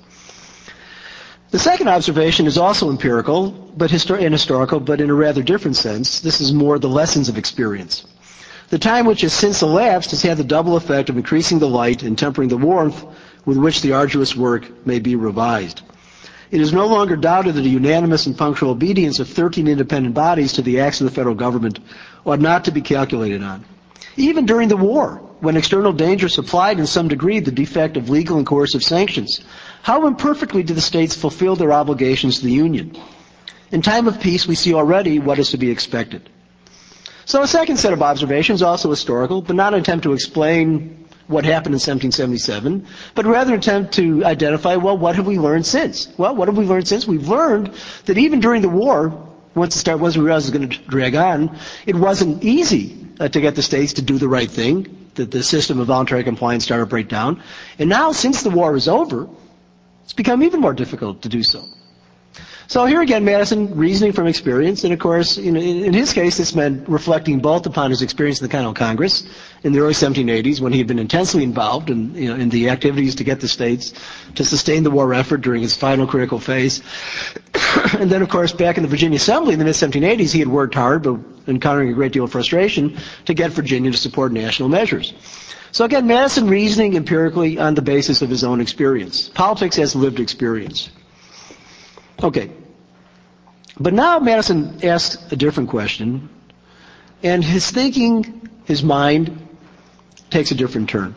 The second observation is also empirical, but histor- and historical, but in a rather different sense. This is more the lessons of experience. The time which has since elapsed has had the double effect of increasing the light and tempering the warmth with which the arduous work may be revised. It is no longer doubted that a unanimous and punctual obedience of 13 independent bodies to the acts of the federal government ought not to be calculated on. Even during the war, when external danger supplied in some degree the defect of legal and coercive sanctions, how imperfectly do the states fulfill their obligations to the Union? In time of peace, we see already what is to be expected. So a second set of observations, also historical, but not an attempt to explain what happened in 1777, but rather attempt to identify, well, what have we learned since? Well, what have we learned since? We've learned that even during the war, once the start was we realized it was going to drag on, it wasn't easy uh, to get the states to do the right thing, that the system of voluntary compliance started to break down. And now, since the war is over, it's become even more difficult to do so. So here again, Madison reasoning from experience, and of course, in, in, his case, this meant reflecting both upon his experience in the Continental Congress in the early 1780s, when he had been intensely involved in, you know, in the activities to get the states to sustain the war effort during its final critical phase, and then, of course, back in the Virginia Assembly in the mid-1780s, he had worked hard, but encountering a great deal of frustration, to get Virginia to support national measures. So again, Madison reasoning empirically on the basis of his own experience. Politics as lived experience. Okay. But now Madison asks a different question, and his thinking, his mind, takes a different turn.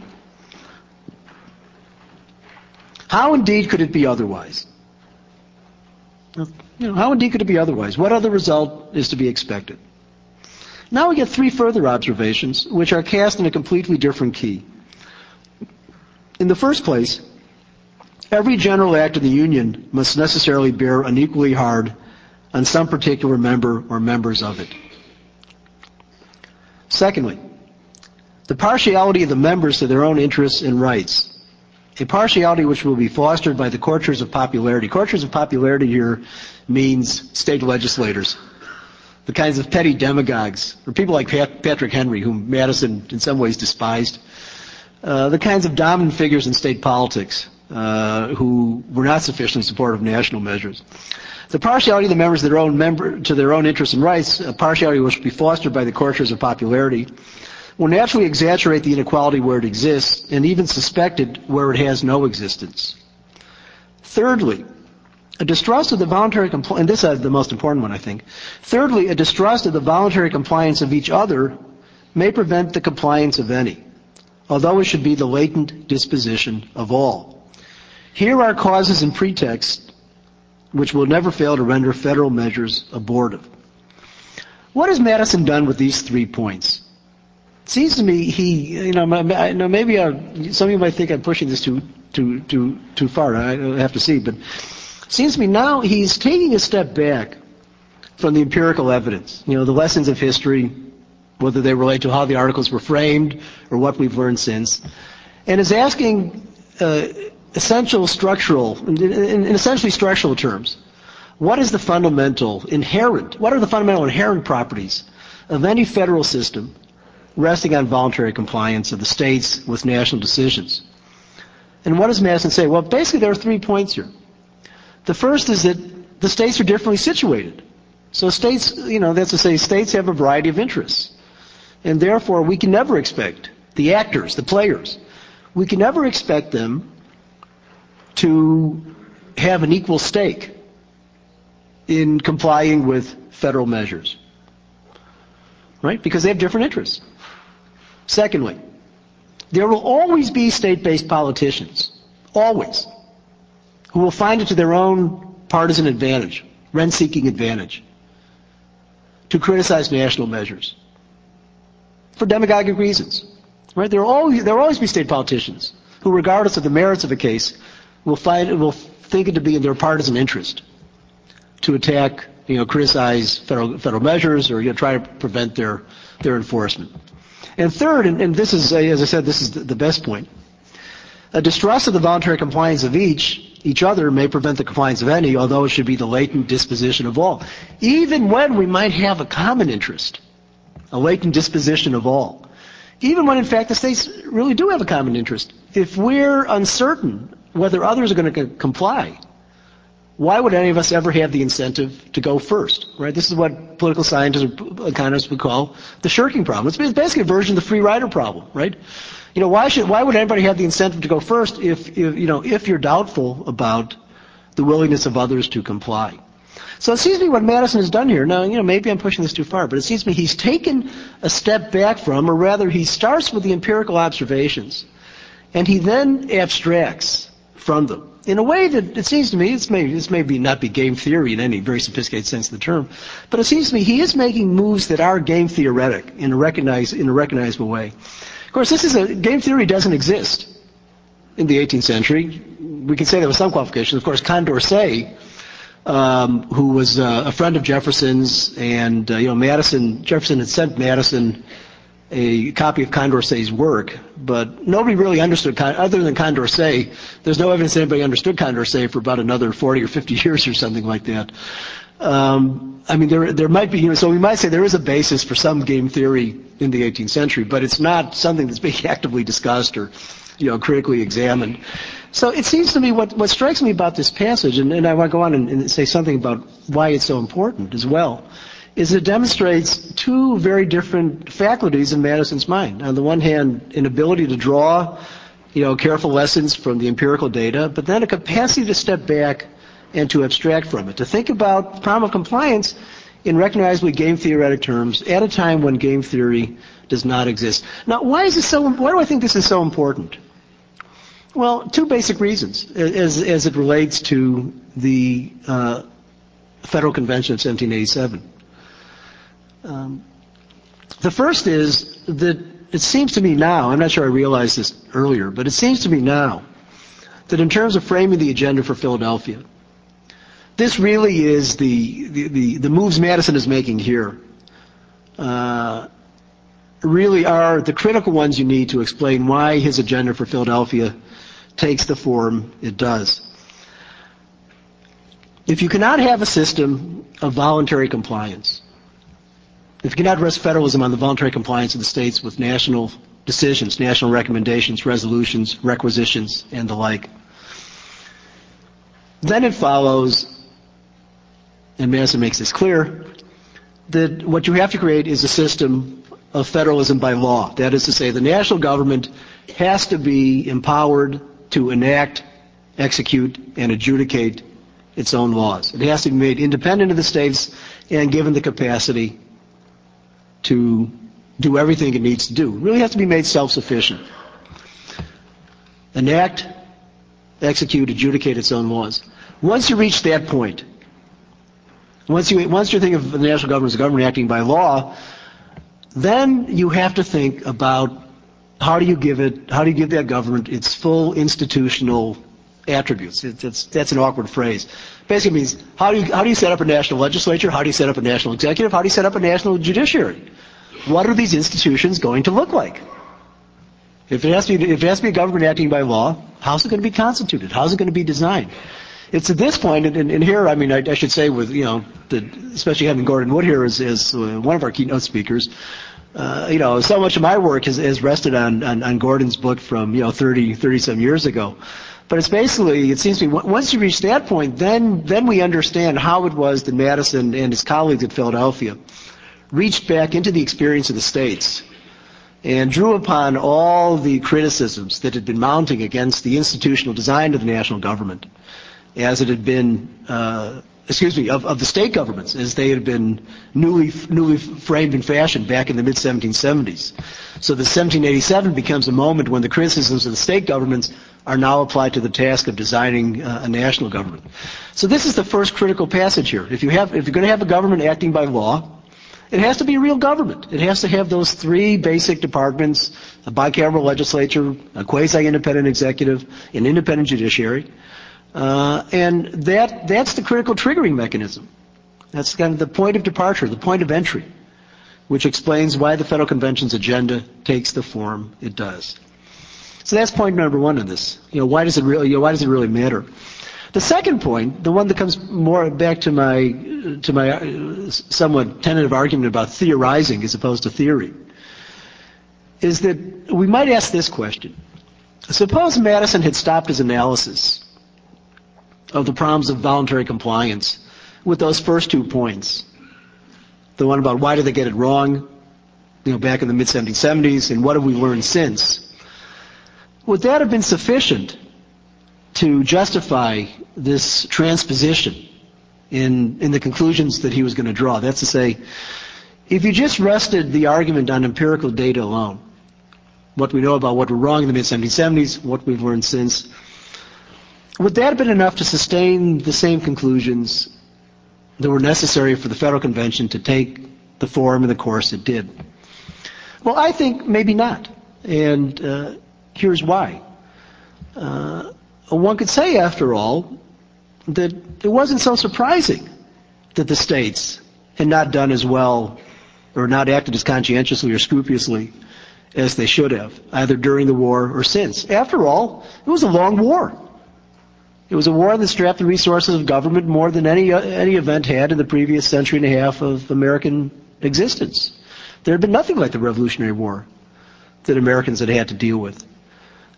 How indeed could it be otherwise? You know, how indeed could it be otherwise? What other result is to be expected? Now we get three further observations, which are cast in a completely different key. In the first place, every general act of the Union must necessarily bear unequally hard on some particular member or members of it. Secondly, the partiality of the members to their own interests and rights. A partiality which will be fostered by the courtiers of popularity. Courtiers of popularity here means state legislators. The kinds of petty demagogues, or people like Pat, Patrick Henry, whom Madison in some ways despised. Uh, the kinds of dominant figures in state politics uh, who were not sufficiently supportive of national measures. The partiality of the members to their own, member, to their own interests and rights, a partiality which will be fostered by the courtiers of popularity, will naturally exaggerate the inequality where it exists and even suspect it where it has no existence. Thirdly, a distrust of the voluntary compliance, and this is the most important one, I think. Thirdly, a distrust of the voluntary compliance of each other may prevent the compliance of any although it should be the latent disposition of all. Here are causes and pretexts which will never fail to render federal measures abortive. What has Madison done with these three points? It seems to me he, you know, maybe I, some of you might think I'm pushing this too, too, too, too far. I have to see, but it seems to me now he's taking a step back from the empirical evidence. You know, the lessons of history, whether they relate to how the articles were framed or what we've learned since, and is asking uh, essential structural, in, in, in essentially structural terms, what is the fundamental inherent, what are the fundamental inherent properties of any federal system resting on voluntary compliance of the states with national decisions? And what does Madison say? Well, basically there are three points here. The first is that the states are differently situated. So states, you know, that's to say states have a variety of interests. And therefore, we can never expect the actors, the players, we can never expect them to have an equal stake in complying with federal measures. Right? Because they have different interests. Secondly, there will always be state-based politicians, always, who will find it to their own partisan advantage, rent-seeking advantage, to criticize national measures for demagogic reasons. Right? There will always, there will always be state politicians who, regardless of the merits of a case, will find will think it to be in their partisan interest to attack, you know, criticize federal federal measures or you know, try to prevent their their enforcement. And third, and, and this is, as I said, this is the best point. A distrust of the voluntary compliance of each each other may prevent the compliance of any, although it should be the latent disposition of all. Even when we might have a common interest a latent disposition of all. Even when, in fact, the states really do have a common interest. If we're uncertain whether others are going to comply, why would any of us ever have the incentive to go first, right? This is what political scientists or uh, economists would call the shirking problem. It's basically a version of the free rider problem, right? You know, why should, why would anybody have the incentive to go first if, if you know, if you're doubtful about the willingness of others to comply? So it seems to me what Madison has done here, now, you know, maybe I'm pushing this too far, but it seems to me he's taken a step back from, or rather he starts with the empirical observations, and he then abstracts from them. In a way that it seems to me, it's may, this may be not be game theory in any very sophisticated sense of the term, but it seems to me he is making moves that are game theoretic in a, recognize, in a recognizable way. Of course, this is a, game theory doesn't exist in the 18th century. We can say there was some qualifications. Of course, Condorcet um, who was uh, a friend of Jefferson's, and uh, you know Madison Jefferson had sent Madison a copy of Condorcet's work, but nobody really understood other than Condorcet. There's no evidence anybody understood Condorcet for about another 40 or 50 years or something like that. Um, I mean, there there might be, you know, so we might say there is a basis for some game theory in the 18th century, but it's not something that's being actively discussed or, you know, critically examined. So it seems to me what, what strikes me about this passage, and, and I want to go on and, and say something about why it's so important as well, is it demonstrates two very different faculties in Madison's mind. On the one hand, an ability to draw, you know, careful lessons from the empirical data, but then a capacity to step back and to abstract from it, to think about the problem of compliance in recognizably game theoretic terms at a time when game theory does not exist. Now, why is this so? Why do I think this is so important? Well, two basic reasons as, as it relates to the uh, Federal Convention of 1787. Um, the first is that it seems to me now, I'm not sure I realized this earlier, but it seems to me now that in terms of framing the agenda for Philadelphia, this really is the, the, the, the moves Madison is making here. Uh, really are the critical ones you need to explain why his agenda for Philadelphia takes the form it does. If you cannot have a system of voluntary compliance, if you cannot address federalism on the voluntary compliance of the states with national decisions, national recommendations, resolutions, requisitions, and the like, then it follows, and Madison makes this clear, that what you have to create is a system of federalism by law. That is to say, the national government has to be empowered to enact, execute, and adjudicate its own laws. It has to be made independent of the states and given the capacity to do everything it needs to do. It really has to be made self-sufficient. Enact, execute, adjudicate its own laws. Once you reach that point, once you once you think of the national government as a government acting by law, then you have to think about how do you give it, how do you give that government its full institutional attributes? It, that's an awkward phrase. Basically means how do you how do you set up a national legislature? How do you set up a national executive? How do you set up a national judiciary? What are these institutions going to look like? If it has to be, if it has to be a government acting by law, how's it going to be constituted? How's it going to be designed? It's at this point, and, and, and here, I mean, I, I, should say, with you know, the, especially having Gordon Wood here as, as uh, one of our keynote speakers, uh, you know, so much of my work has, has rested on, on, on, Gordon's book from, you know, 30, 30 some years ago. But it's basically, it seems to me, once you reach that point, then, then we understand how it was that Madison and his colleagues at Philadelphia reached back into the experience of the states and drew upon all the criticisms that had been mounting against the institutional design of the national government as it had been uh, excuse me, of, of the state governments as they had been newly, newly framed and fashioned back in the mid-1770s. So the 1787 becomes a moment when the criticisms of the state governments are now applied to the task of designing uh, a national government. So this is the first critical passage here. If you have, if you're going to have a government acting by law, it has to be a real government. It has to have those three basic departments, a bicameral legislature, a quasi-independent executive, an independent judiciary. Uh, and that, that's the critical triggering mechanism. That's kind of the point of departure, the point of entry, which explains why the Federal Convention's agenda takes the form it does. So that's point number one in this. You know, why does it really, you know, why does it really matter? The second point, the one that comes more back to my, to my uh, somewhat tentative argument about theorizing as opposed to theory, is that we might ask this question. Suppose Madison had stopped his analysis of the problems of voluntary compliance with those first two points. The one about why did they get it wrong, you know, back in the mid-1770s, and what have we learned since. Would that have been sufficient to justify this transposition in, in the conclusions that he was going to draw? That's to say, if you just rested the argument on empirical data alone, what we know about what went wrong in the mid-1770s, what we've learned since, would that have been enough to sustain the same conclusions that were necessary for the Federal Convention to take the form and the course it did? Well, I think maybe not. And uh, here's why. Uh, one could say, after all, that it wasn't so surprising that the states had not done as well or not acted as conscientiously or scrupulously as they should have, either during the war or since. After all, it was a long war. It was a war that strapped the resources of government more than any, any event had in the previous century and a half of American existence. There had been nothing like the Revolutionary War that Americans had had to deal with.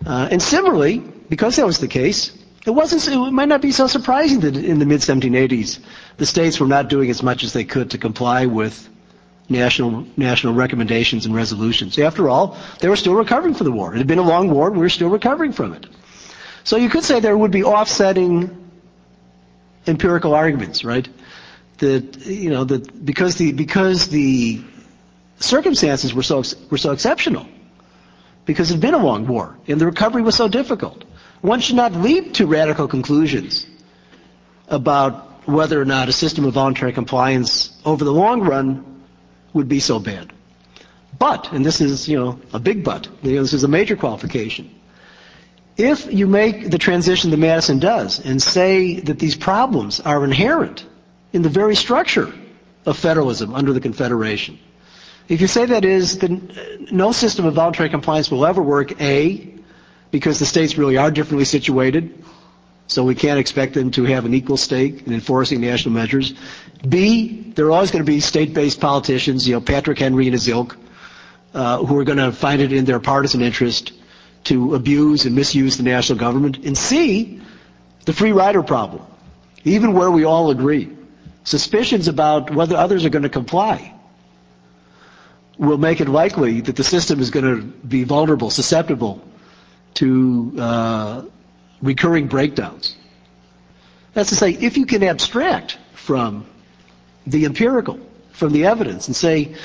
Uh, and similarly, because that was the case, it wasn't. It might not be so surprising that in the mid 1780s, the states were not doing as much as they could to comply with national national recommendations and resolutions. After all, they were still recovering from the war. It had been a long war, and we were still recovering from it. So you could say there would be offsetting empirical arguments, right? That you know that because the because the circumstances were so were so exceptional, because it had been a long war and the recovery was so difficult, one should not leap to radical conclusions about whether or not a system of voluntary compliance over the long run would be so bad. But, and this is, you know, a big but, you know, this is a major qualification. If you make the transition that Madison does and say that these problems are inherent in the very structure of federalism under the Confederation, if you say that is, then no system of voluntary compliance will ever work, A, because the states really are differently situated, so we can't expect them to have an equal stake in enforcing national measures. B, there are always going to be state-based politicians, you know, Patrick Henry and his ilk, uh, who are going to find it in their partisan interest to abuse and misuse the national government. And C, the free rider problem, even where we all agree. Suspicions about whether others are going to comply will make it likely that the system is going to be vulnerable, susceptible to uh, recurring breakdowns. That's to say, if you can abstract from the empirical, from the evidence, and say,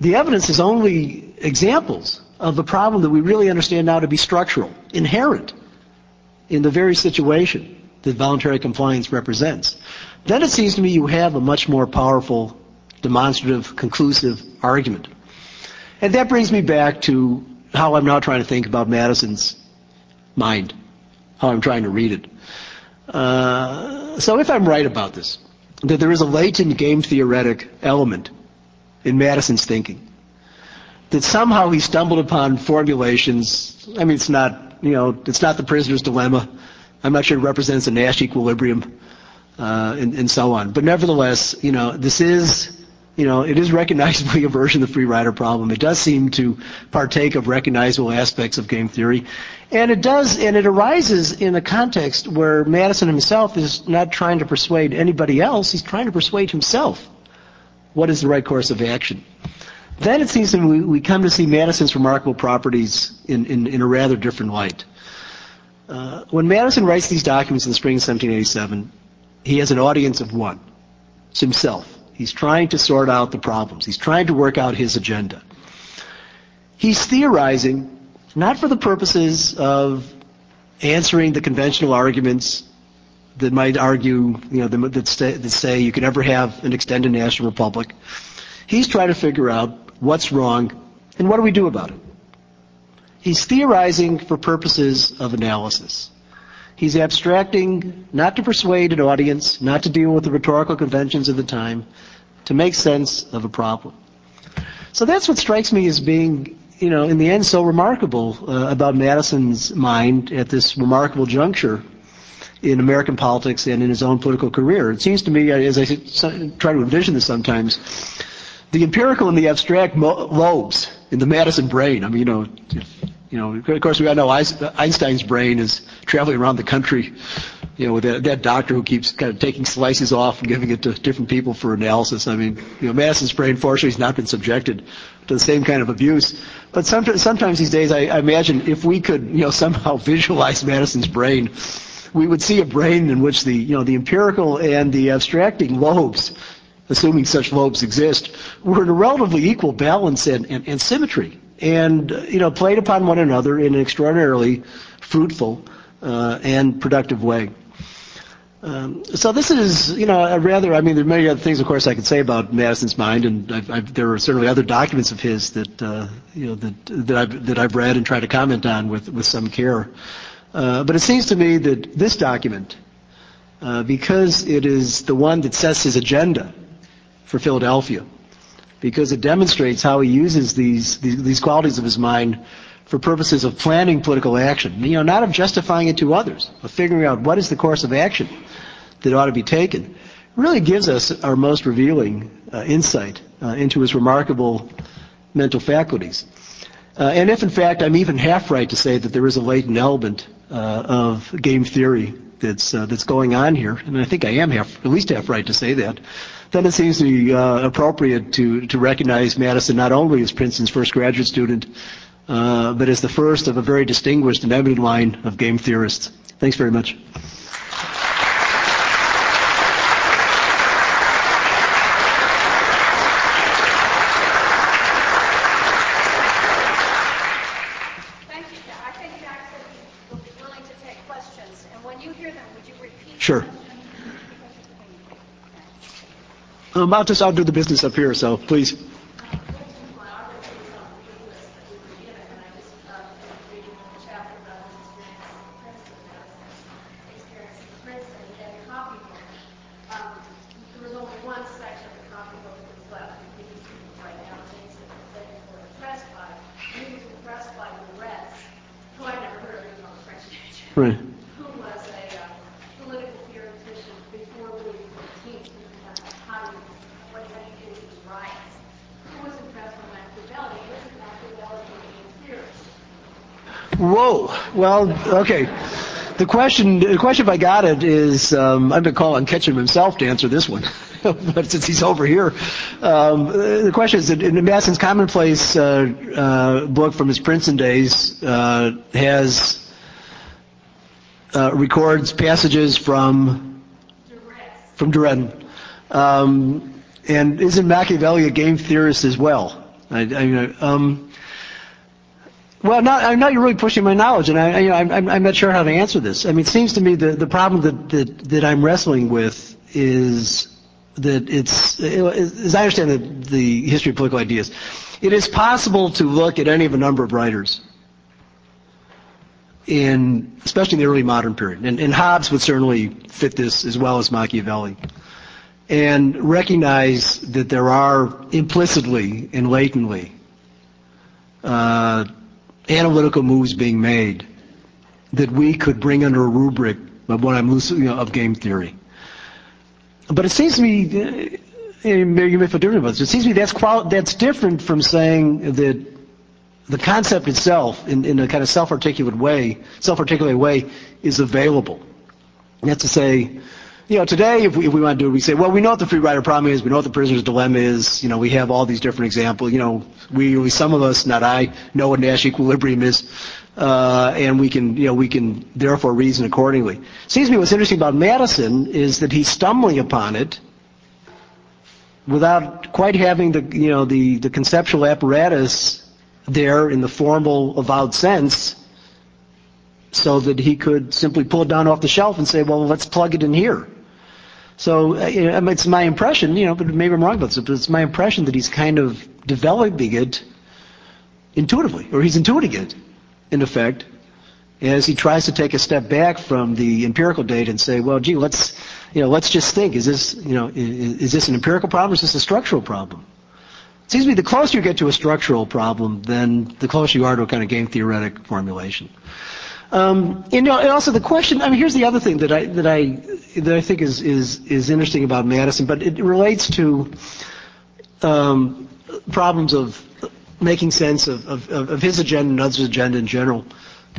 the evidence is only examples of a problem that we really understand now to be structural, inherent in the very situation that voluntary compliance represents, then it seems to me you have a much more powerful, demonstrative, conclusive argument. And that brings me back to how I'm now trying to think about Madison's mind how I'm trying to read it. Uh, so if I'm right about this, that there is a latent game theoretic element in Madison's thinking, that somehow he stumbled upon formulations. I mean, it's not, you know, it's not the prisoner's dilemma. I'm not sure it represents a Nash equilibrium, uh, and, and so on. But nevertheless, you know, this is you know, it is recognizably a version of the free rider problem. It does seem to partake of recognizable aspects of game theory. And it does, and it arises in a context where Madison himself is not trying to persuade anybody else, he's trying to persuade himself what is the right course of action. Then it seems to me we, come to see Madison's remarkable properties in, in, in a rather different light. Uh, when Madison writes these documents in the spring of 1787, he has an audience of one. It's himself. He's trying to sort out the problems. He's trying to work out his agenda. He's theorizing not for the purposes of answering the conventional arguments that might argue, you know, that, that say you can never have an extended national republic. He's trying to figure out what's wrong and what do we do about it. He's theorizing for purposes of analysis. He's abstracting not to persuade an audience, not to deal with the rhetorical conventions of the time, to make sense of a problem. So that's what strikes me as being, you know, in the end so remarkable uh, about Madison's mind at this remarkable juncture in American politics and in his own political career. It seems to me, as I try to envision this sometimes, the empirical and the abstract lobes in the Madison brain. I mean, you know, you know, of course, we all know Einstein's brain is traveling around the country, you know, with that, that doctor who keeps kind of taking slices off and giving it to different people for analysis. I mean, you know, Madison's brain, fortunately, has not been subjected to the same kind of abuse. But sometimes, sometimes these days, I, I imagine if we could, you know, somehow visualize Madison's brain, we would see a brain in which the, you know, the empirical and the abstracting lobes assuming such lobes exist, were in a relatively equal balance and, and, and symmetry and you know played upon one another in an extraordinarily fruitful uh, and productive way. Um, so this is, you know, a rather. I mean, there are many other things, of course, I could say about Madison's mind, and I've, I've, there are certainly other documents of his that, uh, you know, that that I've that I've read and tried to comment on with with some care. Uh, but it seems to me that this document, uh, because it is the one that sets his agenda for Philadelphia, because it demonstrates how he uses these, these, these qualities of his mind for purposes of planning political action. You know, not of justifying it to others, but figuring out what is the course of action that ought to be taken. It really gives us our most revealing uh, insight uh, into his remarkable mental faculties. Uh, and if in fact I'm even half right to say that there is a latent element uh, of game theory that's uh, that's going on here, and I think I am half, at least half right to say that, then it seems to be uh, appropriate to, to recognize Madison not only as Princeton's first graduate student, uh, but as the first of a very distinguished and eminent line of game theorists. Thanks very much. Sure. Um, I'll just, I'll do the business up here, so please. There was only one section of the copybook that was left. You can see it right now. Things that they were impressed by. He was impressed by the rest, who I never heard of on the French nation. Right. Who was a uh, political theoretician before Louis XIV. How he, what how he did his riots. Who was impressed by Machiavelli? Wasn't Machiavelli being theorist? Whoa. Well, okay. The question, the question if I got it is, um, I'm going to call on Ketcham himself to answer this one, but since he's over here, um, the question is that in Madison's Commonplace uh, uh, book from his Princeton days uh, has uh, records passages from from Durand, um, and isn't Machiavelli a game theorist as well? I, I, um, well, now, I know you're really pushing my knowledge, and I, you know, I'm, I'm not sure how to answer this. I mean, it seems to me the, the problem that, that, that I'm wrestling with is that it's, as I understand the, the history of political ideas, it is possible to look at any of a number of writers in, especially in the early modern period, and, and Hobbes would certainly fit this as well as Machiavelli, and recognize that there are implicitly and latently uh, analytical moves being made that we could bring under a rubric of what I'm you know, of game theory. But it seems to me, uh, maybe you may feel different about this. It seems to me that's qual- that's different from saying that the concept itself, in, in a kind of self-articulate way, self-articulate way, is available. That's to say, you know, today if we, if we want to do it, we say, well, we know what the free rider problem is, we know what the prisoner's dilemma is, you know, we have all these different examples, you know, we, we some of us, not I, know what Nash equilibrium is, uh, and we can, you know, we can therefore reason accordingly. Seems to me what's interesting about Madison is that he's stumbling upon it without quite having the, you know, the, the conceptual apparatus there in the formal avowed sense so that he could simply pull it down off the shelf and say, well, let's plug it in here. So uh, you know, it's my impression, you know, but maybe I'm wrong about this, but it's my impression that he's kind of developing it intuitively, or he's intuiting it, in effect, as he tries to take a step back from the empirical data and say, well, gee, let's, you know, let's just think, is this, you know, is, is this an empirical problem or is this a structural problem? It seems to me the closer you get to a structural problem, then the closer you are to a kind of game theoretic formulation. Um, you know, and also the question. I mean, here's the other thing that I that I that I think is is is interesting about Madison, but it relates to um, problems of making sense of, of, of his agenda and others' agenda in general.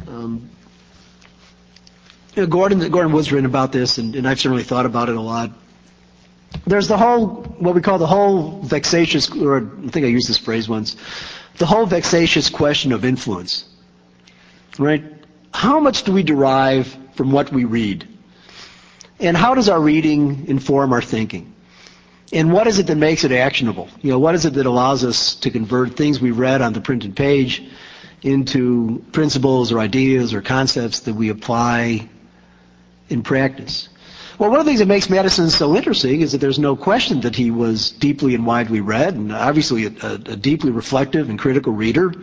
Um, you know, Gordon Gordon Wood's written about this, and, and I've certainly thought about it a lot. There's the whole what we call the whole vexatious, or I think I used this phrase once, the whole vexatious question of influence, right? How much do we derive from what we read? And how does our reading inform our thinking? And what is it that makes it actionable? You know, what is it that allows us to convert things we read on the printed page into principles or ideas or concepts that we apply in practice? Well, one of the things that makes Madison so interesting is that there's no question that he was deeply and widely read, and obviously a, a, a deeply reflective and critical reader.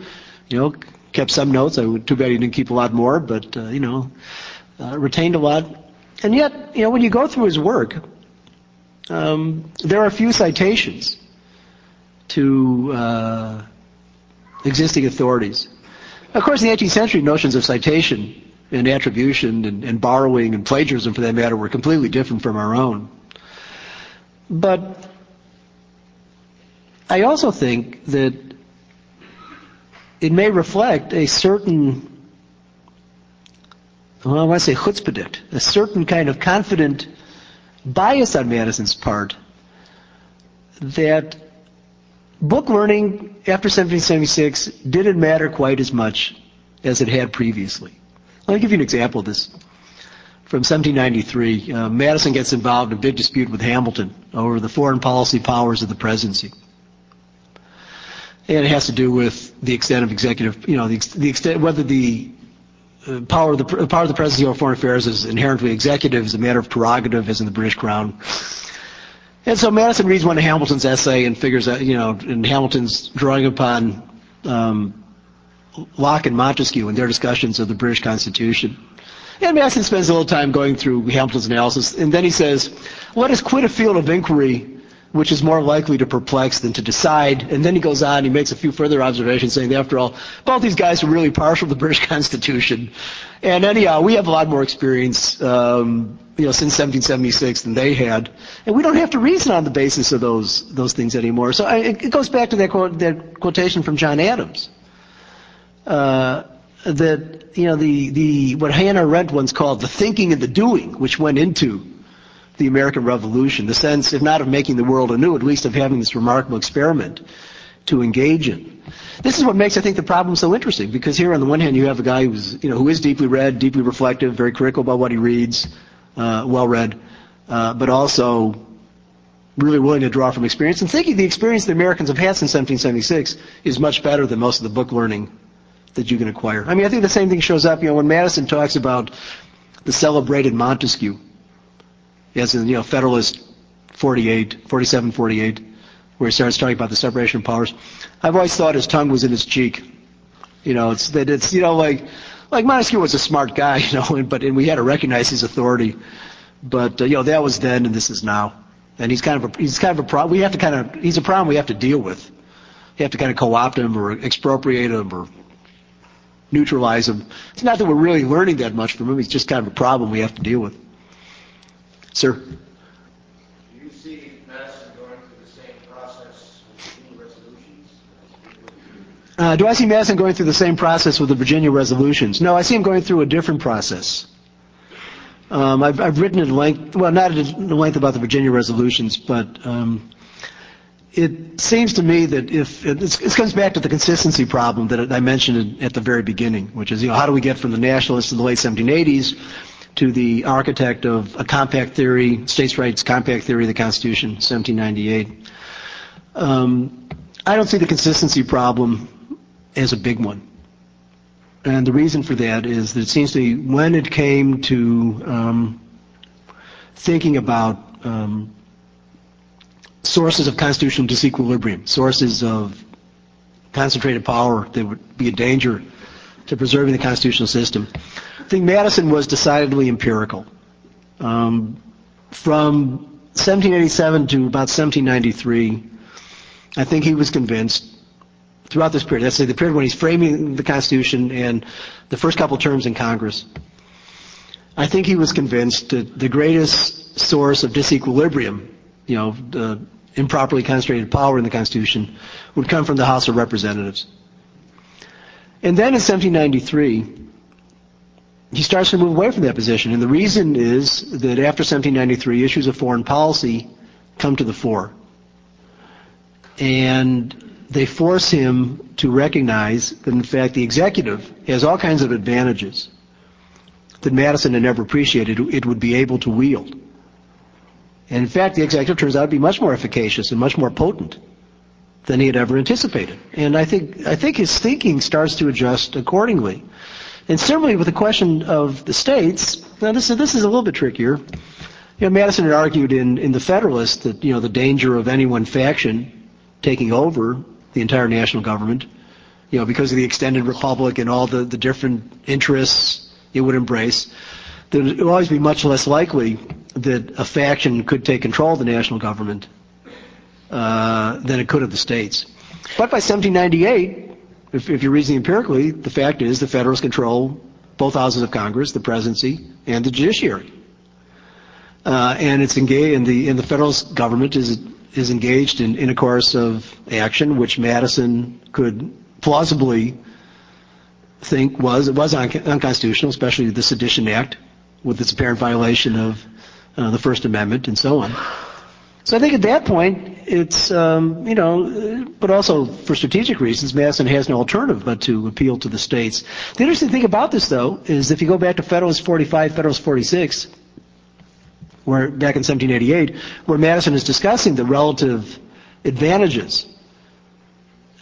You know, kept some notes. I too bad he didn't keep a lot more, but uh, you know, uh, retained a lot. And yet, you know, when you go through his work, um, there are few citations to uh, existing authorities. Of course, in the 18th century, notions of citation and attribution and, and borrowing and plagiarism, for that matter, were completely different from our own. But I also think that it may reflect a certain, well, I want to say chutzpah, a certain kind of confident bias on Madison's part that book learning after 1776 didn't matter quite as much as it had previously. Let me give you an example of this. From 1793, uh, Madison gets involved in a big dispute with Hamilton over the foreign policy powers of the presidency. And it has to do with the extent of executive, you know, the, the extent, whether the uh, power of the power of the presidency over foreign affairs is inherently executive, is a matter of prerogative, as in the British Crown. And so Madison reads one of Hamilton's essay and figures out, you know, and Hamilton's drawing upon um, Locke and Montesquieu in their discussions of the British Constitution. And Madison spends a little time going through Hamilton's analysis, and then he says, let us quit a field of inquiry which is more likely to perplex than to decide. And then he goes on, he makes a few further observations saying that after all, both these guys are really partial to the British Constitution. And anyhow, we have a lot more experience, um, you know, since 1776 than they had. And we don't have to reason on the basis of those, those things anymore. So I, it goes back to that, quote, that quotation from John Adams. Uh, that, you know, the, the, what Hannah Arendt once called the thinking and the doing, which went into the American Revolution, the sense, if not of making the world anew, at least of having this remarkable experiment to engage in. This is what makes, I think, the problem so interesting, because here on the one hand you have a guy who's, you know, who is deeply read, deeply reflective, very critical about what he reads, uh, well read, uh, but also really willing to draw from experience and thinking the experience the Americans have had since 1776 is much better than most of the book learning that you can acquire. I mean, I think the same thing shows up, you know, when Madison talks about the celebrated Montesquieu, as in, you know, Federalist 48, 47, 48, where he starts talking about the separation of powers. I've always thought his tongue was in his cheek. You know, it's that it's, you know, like, like Montesquieu was a smart guy, you know, and, but, and we had to recognize his authority. But, uh, you know, that was then and this is now. And he's kind of a, he's kind of a problem. We have to kind of, he's a problem we have to deal with. You have to kind of co-opt him or expropriate him or neutralize him. It's not that we're really learning that much from him. He's just kind of a problem we have to deal with. Sir? Do you see Madison going through the same process with new resolutions? Uh, do I see Madison going through the same process with the Virginia resolutions? No, I see him going through a different process. Um, I've, I've, written at length, well, not at length about the Virginia resolutions, but um, it seems to me that if it comes back to the consistency problem that I mentioned at the very beginning, which is, you know, how do we get from the nationalists in the late 1780s to the architect of a compact theory, states' rights compact theory of the Constitution, 1798. Um, I don't see the consistency problem as a big one. And the reason for that is that it seems to me when it came to um, thinking about um, sources of constitutional disequilibrium, sources of concentrated power that would be a danger to preserving the constitutional system, I think Madison was decidedly empirical. Um, from 1787 to about 1793, I think he was convinced throughout this period, say the period when he's framing the Constitution and the first couple terms in Congress, I think he was convinced that the greatest source of disequilibrium, you know, the improperly concentrated power in the Constitution, would come from the House of Representatives. And then in 1793, he starts to move away from that position. And the reason is that after 1793, issues of foreign policy come to the fore. And they force him to recognize that, in fact, the executive has all kinds of advantages that Madison had never appreciated it would be able to wield. And in fact, the executive turns out to be much more efficacious and much more potent than he had ever anticipated. And I think, I think his thinking starts to adjust accordingly. And similarly with the question of the states, now this is, this is a little bit trickier. You know, Madison had argued in, in the Federalist that, you know, the danger of any one faction taking over the entire national government, you know, because of the extended republic and all the, the different interests it would embrace, that it would always be much less likely that a faction could take control of the national government uh, than it could of the states. But by 1798, if, if you're reasoning empirically, the fact is the Federalists control both houses of Congress, the presidency, and the judiciary. Uh, and it's engaged, and the, and the Federalist government is, is engaged in, in a course of action which Madison could plausibly think was, was un- unconstitutional, especially the Sedition Act with its apparent violation of uh, the First Amendment and so on. So I think at that point, it's, um, you know, but also for strategic reasons, Madison has no alternative but to appeal to the states. The interesting thing about this, though, is if you go back to Federalist 45, Federalist 46, where back in 1788, where Madison is discussing the relative advantages,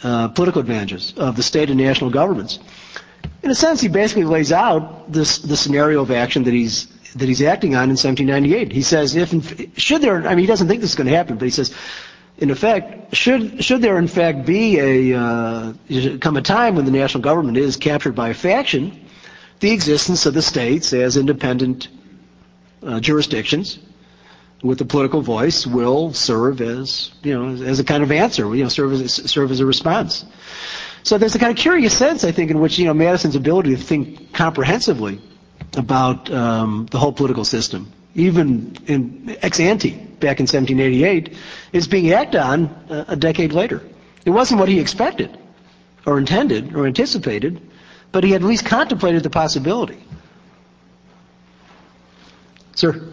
uh, political advantages of the state and national governments. in a sense, he basically lays out this the scenario of action that he's that he's acting on in 1798. He says, if should there, I mean, he doesn't think this is going to happen, but he says, in effect, should should there in fact be a uh, come a time when the national government is captured by a faction, the existence of the states as independent uh, jurisdictions with a political voice will serve as you know as a kind of answer, you know, serve as serve as a response. So there's a kind of curious sense, I think, in which you know Madison's ability to think comprehensively about um, the whole political system, even in ex ante back in 1788, is being acted on a, a decade later. It wasn't what he expected, or intended, or anticipated, but he had at least contemplated the possibility. Sir.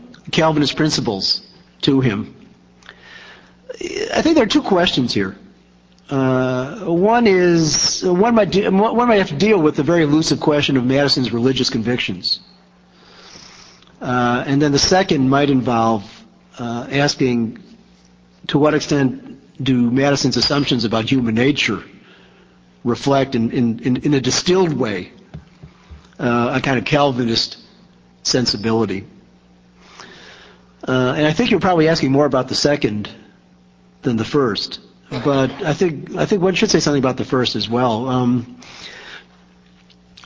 Calvinist principles to him. I think there are two questions here. Uh, one is one might de- one might have to deal with the very elusive question of Madison's religious convictions, uh, and then the second might involve uh, asking to what extent do Madison's assumptions about human nature reflect in, in, in a distilled way uh, a kind of Calvinist sensibility? Uh, and I think you're probably asking more about the second than the first. But I think I think one should say something about the first as well. Um,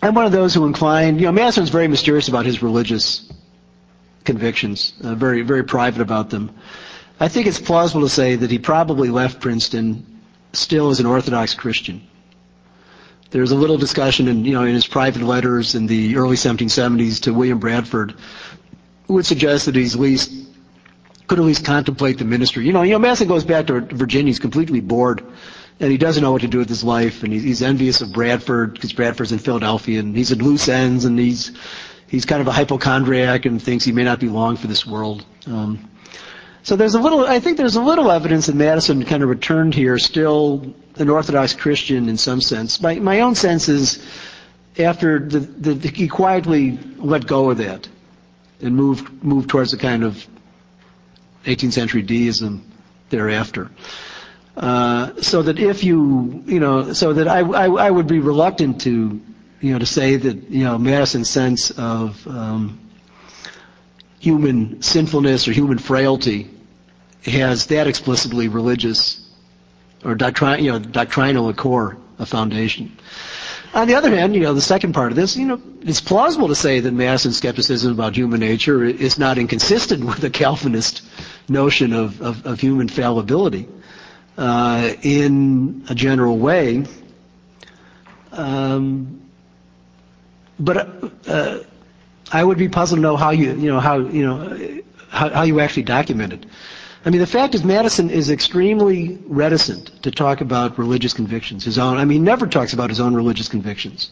I'm one of those who incline. You know, Madison's very mysterious about his religious convictions, uh, very very private about them. I think it's plausible to say that he probably left Princeton still as an Orthodox Christian. There's a little discussion in, you know, in his private letters in the early 1770s to William Bradford would suggest that he's least could at least contemplate the ministry. You know, you know, Madison goes back to Virginia. He's completely bored, and he doesn't know what to do with his life, and he's, he's envious of Bradford because Bradford's in Philadelphia, and he's at loose ends, and he's he's kind of a hypochondriac and thinks he may not be long for this world. Um, so there's a little, I think there's a little evidence that Madison kind of returned here still an Orthodox Christian in some sense. My, my own sense is after the, the, he quietly let go of that and move moved towards a kind of 18th century deism thereafter. Uh, so that if you, you know, so that I, I, I, would be reluctant to, you know, to say that, you know, Madison's sense of um, human sinfulness or human frailty has that explicitly religious or you know, doctrinal core, a foundation. On the other hand, you know, the second part of this, you know, it's plausible to say that Madison's skepticism about human nature is not inconsistent with the Calvinist notion of, of, of human fallibility uh, in a general way. Um, but uh, I would be puzzled to know how you, you know, how you know, how, how you actually document it. I mean, the fact is Madison is extremely reticent to talk about religious convictions. His own, I mean, he never talks about his own religious convictions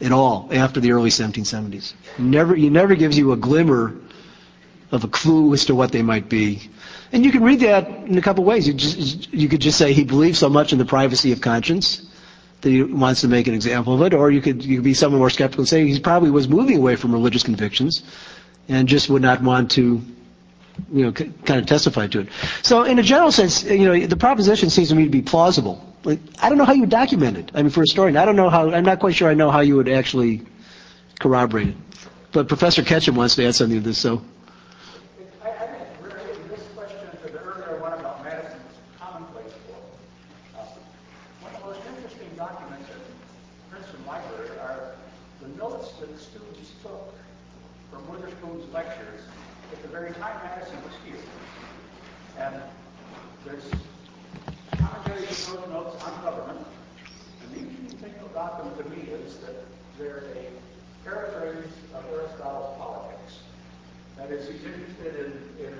at all after the early 1770s. He never, he never gives you a glimmer of a clue as to what they might be. And you can read that in a couple ways. You, just, you could just say he believes so much in the privacy of conscience that he wants to make an example of it, or you could, you could be somewhat more skeptical and say he probably was moving away from religious convictions and just would not want to you know, kind of testified to it. So in a general sense, you know, the proposition seems to me to be plausible. Like, I don't know how you would document it. I mean, for a historian, I don't know how, I'm not quite sure I know how you would actually corroborate it. But Professor Ketcham wants to add something to this, so. About them to me is that they're a paraphrase of Aristotle's politics. That is, he's interested in, in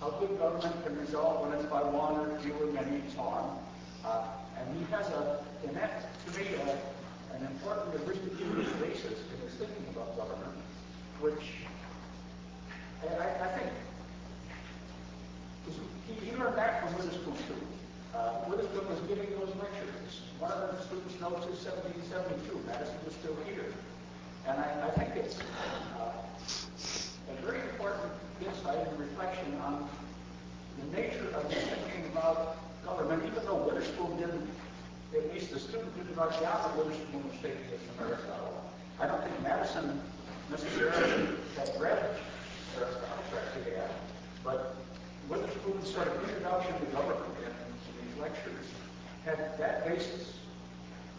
how good government can result when it's by one or few or many and so on. Uh, and he has a, and that to me, uh, an important Aristotelian basis in his thinking about government, which I, I think he, he learned that from Witherspoon too. Uh, Witherspoon was giving those lectures. One of the students notes is 1772. Madison was still here. And I, I think it's uh, a very important insight and reflection on the nature of thinking about government, even though Witherspoon didn't, at least the student didn't write down that Witherspoon was taking this Aristotle. I don't think Madison necessarily had read Aristotle, perhaps he had, but Witherspoon's sort of introduction to government in, these lectures had that basis.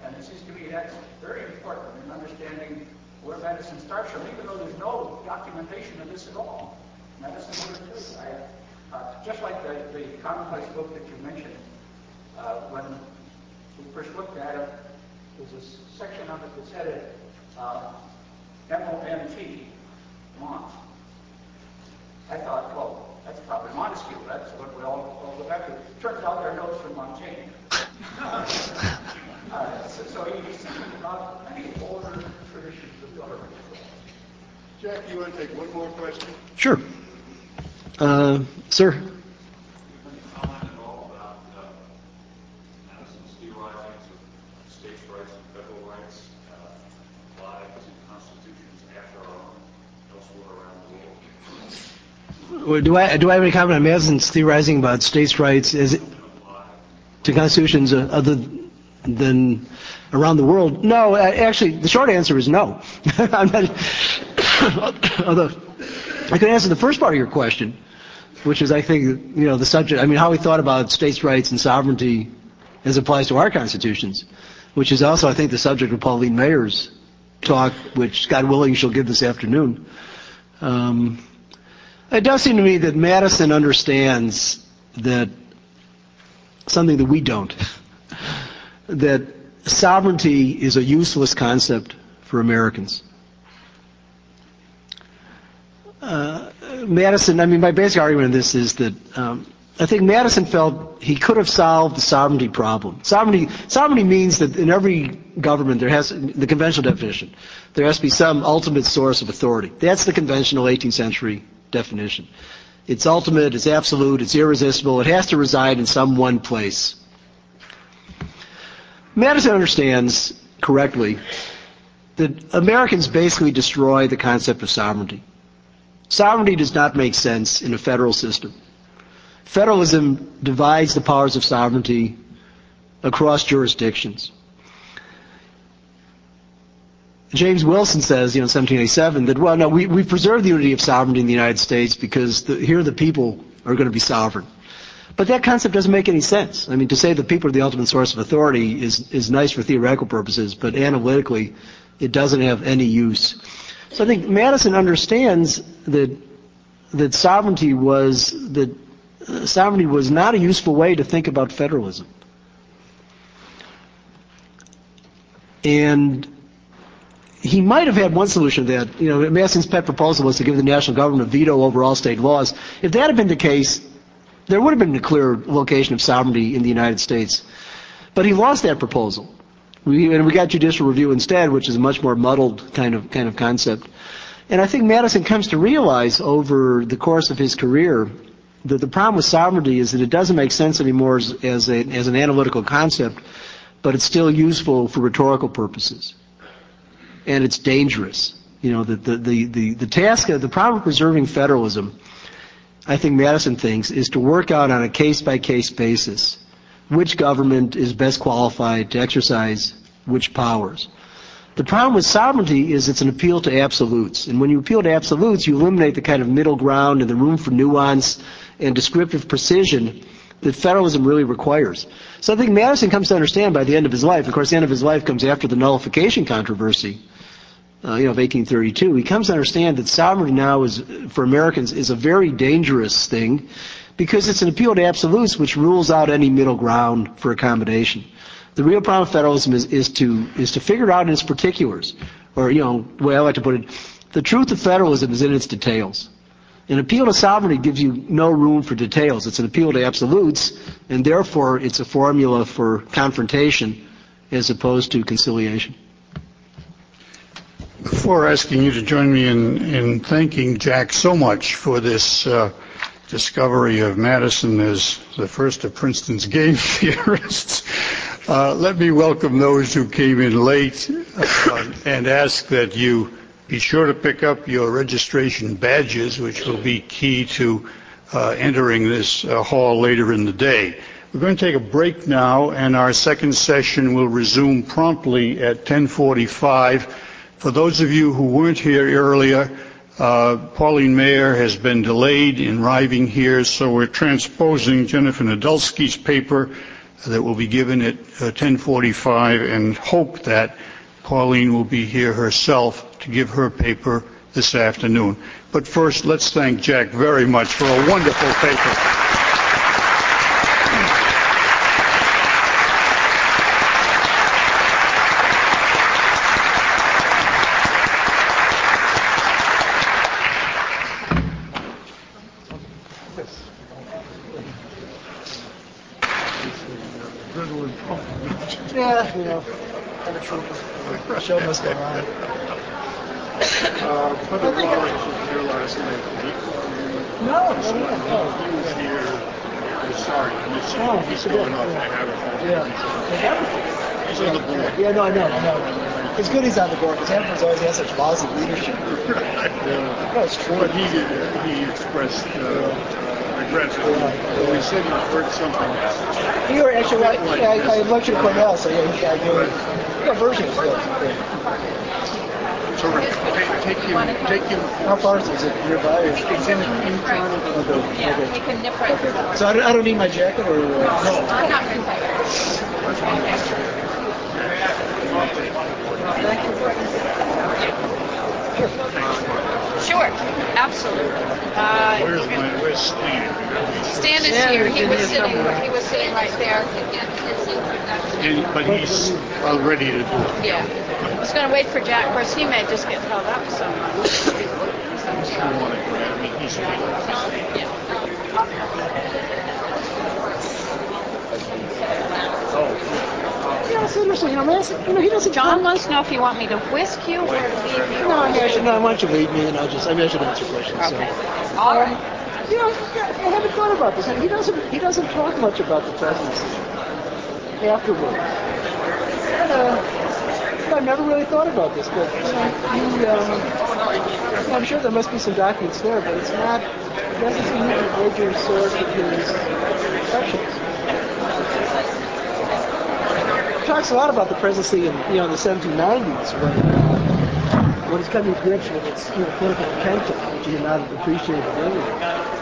And it seems to me that's very important in understanding where Madison starts from, even though there's no documentation of this at all. Madison understood. I, uh, just like the, the commonplace book that you mentioned, uh, when we first looked at it, there's a section of it that said it, uh, M-O-N-T, Mont. I thought, well, that's probably Montesquieu. That's what we all, all go back to. Turns out they're notes from Montaigne. uh, so, so he's thinking about many older traditions of government. Jack, you want to take one more question? Sure. Uh, sir? Can you comment at all about uh, Madison's theorizings of states' rights and federal rights uh, applied to constitutions after our own elsewhere around the world? Well, Do I, do I have any comment on Madison's theorizing about states' rights as to constitutions other than around the world? No, actually, the short answer is no. Although I could answer the first part of your question, which is, I think, you know, the subject. I mean, how we thought about states' rights and sovereignty as applies to our constitutions, which is also, I think, the subject of Pauline Maier's talk, which, God willing, she'll give this afternoon. Um, it does seem to me that Madison understands that something that we don't, that sovereignty is a useless concept for Americans. Uh, Madison, I mean, my basic argument in this is that um, I think Madison felt he could have solved the sovereignty problem. Sovereignty, sovereignty means that in every government there has the conventional definition. There has to be some ultimate source of authority. That's the conventional 18th century definition. It's ultimate, it's absolute, it's irresistible, it has to reside in some one place. Madison understands correctly that Americans basically destroy the concept of sovereignty. Sovereignty does not make sense in a federal system. Federalism divides the powers of sovereignty across jurisdictions. James Wilson says, you know, in 1787, that, well, no, we, we preserve the unity of sovereignty in the United States because the, here the people are going to be sovereign. But that concept doesn't make any sense. I mean, to say the people are the ultimate source of authority is, is nice for theoretical purposes, but analytically, it doesn't have any use. So I think Madison understands that that sovereignty was that uh, sovereignty was not a useful way to think about federalism. And he might have had one solution to that. You know, Madison's pet proposal was to give the national government a veto over all state laws. If that had been the case, there would have been a clear location of sovereignty in the United States. But he lost that proposal. We, and we got judicial review instead, which is a much more muddled kind of kind of concept. And I think Madison comes to realize over the course of his career that the problem with sovereignty is that it doesn't make sense anymore as, as, a, as an analytical concept, but it's still useful for rhetorical purposes. And it's dangerous. You know, the, the, the, the, the task of the problem of preserving federalism, I think Madison thinks, is to work out on a case by case basis which government is best qualified to exercise which powers. The problem with sovereignty is it's an appeal to absolutes. And when you appeal to absolutes, you eliminate the kind of middle ground and the room for nuance and descriptive precision that federalism really requires. So I think Madison comes to understand by the end of his life, of course the end of his life comes after the nullification controversy, uh, you know, of 1832. He comes to understand that sovereignty now is, for Americans, is a very dangerous thing because it's an appeal to absolutes which rules out any middle ground for accommodation. The real problem with federalism is, is, to, is to figure out in its particulars or, you know, the way I like to put it, the truth of federalism is in its details. An appeal to sovereignty gives you no room for details. It's an appeal to absolutes, and therefore it's a formula for confrontation as opposed to conciliation. Before asking you to join me in, in thanking Jack so much for this uh, discovery of Madison as the first of Princeton's game theorists, uh, let me welcome those who came in late uh, and ask that you be sure to pick up your registration badges, which will be key to uh, entering this uh, hall later in the day. We're going to take a break now, and our second session will resume promptly at 1045. For those of you who weren't here earlier, uh, Pauline Maier has been delayed in arriving here, so we're transposing Jennifer Nedelsky's paper that will be given at uh, 1045 and hope that Pauline will be here herself to give her paper this afternoon. But first, let's thank Jack very much for a wonderful paper. Yeah, you know, I'm a trooper. The show must go on. Uh, Public Law was here last night. No, no, He no. was here. I'm sorry, I missed Oh, him. He's it's okay. going off to Haverford. Yeah. He's on the board. Yeah, no, I know, I know. It's good he's on the board because Hampton's always had such lousy leadership. Yeah. No, it's true. But he, he expressed uh, regrets. So he said he heard something. You were actually right. Yeah, I, I lectured at Cornell, so yeah, yeah, you were, yeah, version is good. So take, take him, take him. How far is it? Is it nearby? It's in, in front of the. Okay. Yeah, okay. we can nip right through. So I don't, I don't need my jacket or? Uh, I'm not retired. Sure, absolutely. Uh, Where's my, where's Stan? Stan is here. He was sitting. He was sitting right there. And, but he's uh, ready to do it. Yeah. I was going to wait for Jack. Of course, he may just get held up so much. I want to grab me. He's yeah, seriously, you know, man, you know, he doesn't. John wants to know if you want me to whisk you or leave you. No, I mean, I should, no, why don't you leave me and I'll just, I mean, I should answer questions. So. Okay. All right. You know, I haven't thought about this. He doesn't. He doesn't talk much about the presidency afterwards. And, uh, I've never really thought about this, but you know, he, um, I'm sure there must be some documents there, but it's not. It doesn't seem like a major source of his impressions. Talks a lot about the presidency in you know the 1790s when uh, when he's coming to grips with its you know, political potential, which he had not appreciated earlier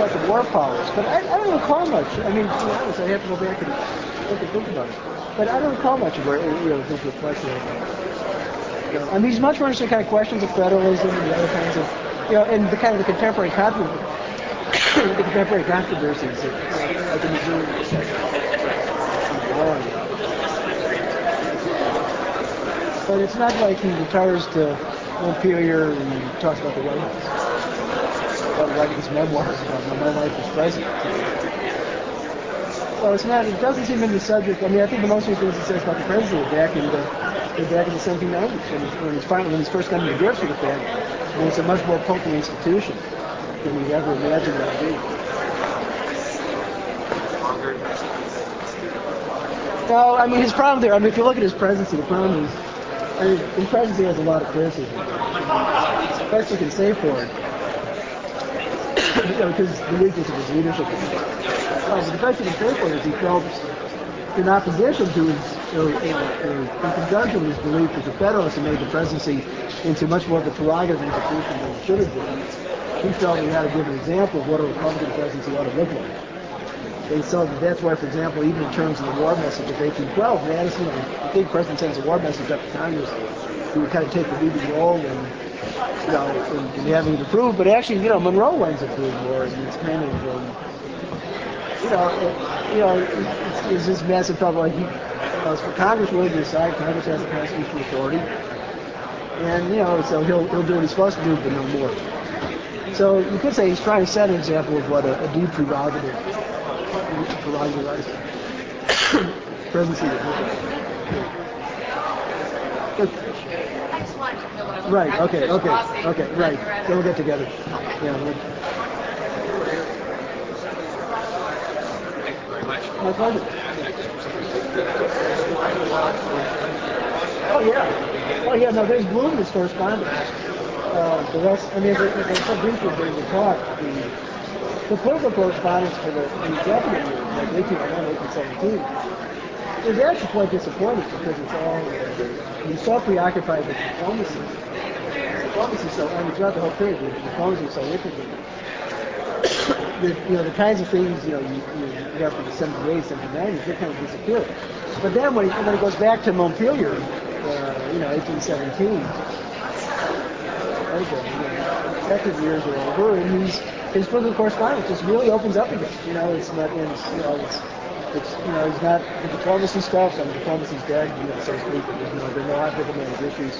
about the war powers, but I, I don't recall much. I mean, to be honest, I have to go back and look and think about it. But I don't recall much of where you know his reflection. You uh, know, I mean, he's much more interested in kind of questions of federalism and the other kinds of, you know, and the kind of the contemporary controversy, the contemporary controversies in Missouri. But it's not like he retires to Montpelier and talks about the White House about writing his memoirs about my life as president. So it's not, it doesn't seem in the subject. I mean, I think the most the things he says about the president back in the, back in the 1790s when when he's finally, when he's first coming to grips with the fact that it's a much more potent institution than he ever imagined it to be. No, I mean, his problem there, I mean, if you look at his presidency, the problem is, I mean, his presidency has a lot of criticism. Best you can say for it you know, because the weakness of his leadership. Uh, but the best you can say for it is he felt in opposition to his, or, or, or in conjunction with his belief that the Federalists had made the presidency into much more of a prerogative institution than it should have been. He felt he had to give an example of what a Republican presidency ought to look like. And so that's why, for example, even in terms of the war message of 1812, Madison, the big president sends a war message up to Congress, he would kind of take the leading role and you know, and, having it approved. But actually, you know, Monroe winds up doing more, and it's kind um, you know, it, you know, it's, it's this massive problem. Like he, it's for Congress really to decide. Congress has the constitutional authority. And, you know, so he'll, he'll do what he's supposed to do, but no more. So you could say he's trying to set an example of what a, a deep prerogative, prerogative is. presidency would look like. Good. I just wanted to know what I was. Right, okay, okay, okay, right. So we'll get together. Yeah. Thank you very much. My pleasure. Oh, yeah. Oh, yeah, no, there's voluminous correspondence. Uh, the rest, I mean, as I as I said briefly during the talk, the, the political correspondence for the, executive year, like 1801, 1817, is actually quite disappointing because it's all, he's so preoccupied with diplomacy. Diplomacy so, I mean, throughout the whole period, the diplomacy is so intricate the, you know, the kinds of things, you know, you, you, you have for the 78, 79, they kind of disappear. But then when, when it goes back to Montpelier, uh, you know, 1817, okay, you know, years are over, and he's, his political correspondence just really opens up again. You know, it's not, it's, you know, it's, it's, you know, he's not, the diplomacy stuff, I mean, diplomacy's dead, you know, so to speak, but there's no, there are no hot diplomatic issues.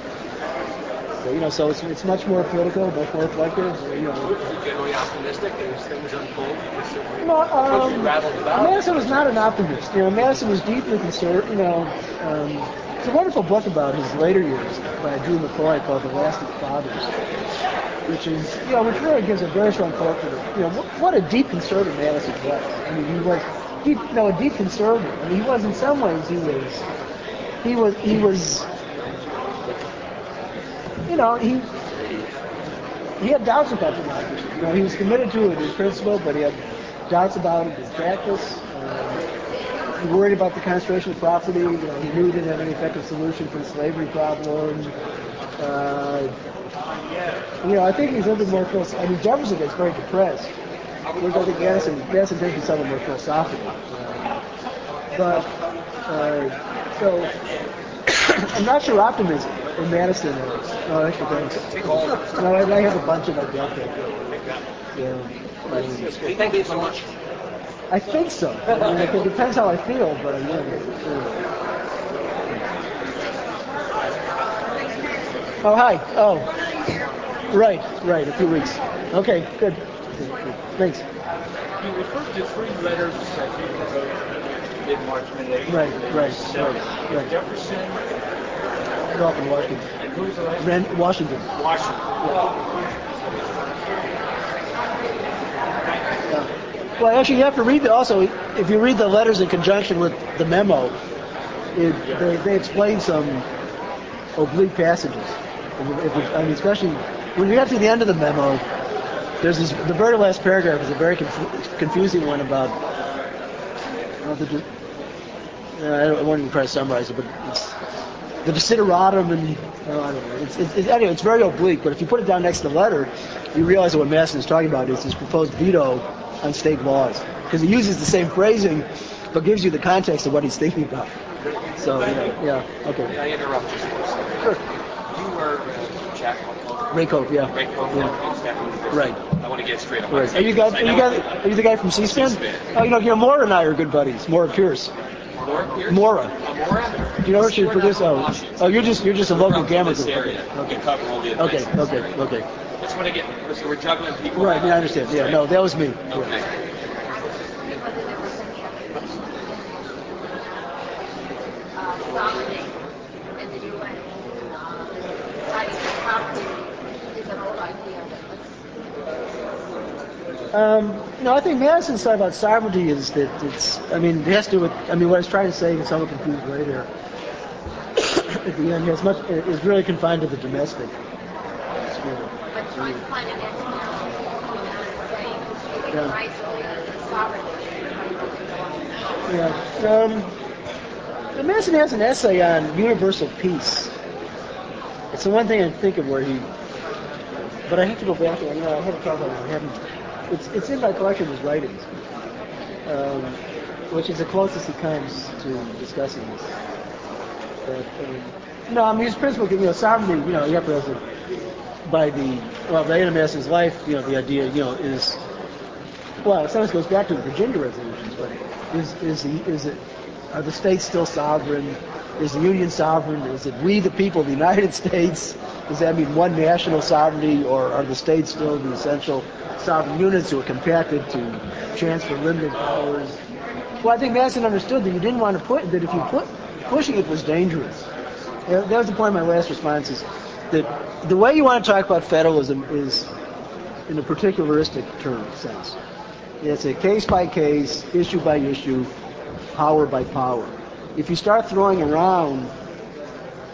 So, you know, so it's, it's much more political, much more reflective, you know, Generally optimistic as things unfold. no, you um. Madison was not an optimist. You know, Madison was deeply concerned. You know, um, it's a wonderful book about his later years by Drew McCoy called The Last of the Fathers, which is, you know, really gives a very strong portrait of, you know, what, what a deep conservative Madison was. I mean, he was, deep, you know, a deep conservative. I mean, he was in some ways, he was, he was, he was, you know, he he had doubts about democracy. You know, he was committed to it in principle, but he had doubts about it in practice. Um, he worried about the concentration of property. You know, he knew he didn't have any effective solution for the slavery problem. Uh, you know, I think he's a little bit more philosophical. I mean, Jefferson gets very depressed. Whereas I think Madison, Madison takes it somewhat more philosophical. Uh, but, uh, so, I'm not sure optimism in Madison is. Oh, thanks. Take all. No, I, I have a bunch of them. Okay. Take that. Yeah. Thank you so much. I think so. I mean, it depends how I feel, but I yeah. Oh, hi. Oh. Right, right, a few weeks. Okay, good. Thanks. You referred to three letters that you wrote mid-March, mid-April. Right, right, right, right. Jefferson in Washington. and who's the last? Ren- Washington. Washington. Well, actually, you have to read the, also, if you read the letters in conjunction with the memo, it, they, they explain some oblique passages. If I mean, especially when you get to the end of the memo, there's this, the very last paragraph is a very confu- confusing one about, uh, the, uh, I, don't, I won't even try to summarize it, but it's the desideratum and, uh, I don't know, it's, it's, it's, anyway, it's very oblique, but if you put it down next to the letter, you realize that what Madison is talking about is his proposed veto on state laws. Because he uses the same phrasing, but gives you the context of what he's thinking about. So, know, yeah, okay. I interrupt just for a second? Sure. You uh, Jack Mulcahy. Rakove, yeah. Rakove, Yeah. Right. I want to get straight on Right. Are you guys, are you guys, are you the guy from C-SPAN? C-SPAN. Oh, you know, you know, Maura and I are good buddies. Maura Pierce. Maura Pierce? Maura. Uh, Do you know her? She We're not produced, from oh, oh, you're just, you're just a We're local gamma group. area. Okay. Cover Okay, okay, okay. Just want to get, so we're juggling people. Right, yeah, I understand. Yeah, no, that was me. Okay. whether there was any other uh, sovereignty in the UN. Uh, Rights to property is an old idea, but let's Um, you know, I think Madison's side about sovereignty is that it's, I mean, it has to do with, I mean, what I was trying to say in somewhat confused way there, at the end, has much, is really confined to the domestic sphere. but trying to find an explanation saying giving Yeah. sovereignty. Yeah. Um, Madison has an essay on universal peace. It's the one thing I think of where he, but I have to go back. You know, I have a problem. I haven't. It's it's in my collection of his writings, um, which is the closest he comes to discussing this. But um, no, I mean his principle, you know, sovereignty. You know, you have by the well, end of life, you know, the idea, you know, is well, it sometimes goes back to the Virginia resolutions, but is is the is it are the states still sovereign? Is the Union sovereign? Is it we, the people of the United States? Does that mean one national sovereignty, or are the states still the essential sovereign units who are compacted to transfer limited powers? Well, I think Madison understood that you didn't want to put that if you put pushing it was dangerous. That was the point of my last response is that the way you want to talk about federalism is in a particularistic term sense. It's a case by case, issue by issue, power by power. If you start throwing around,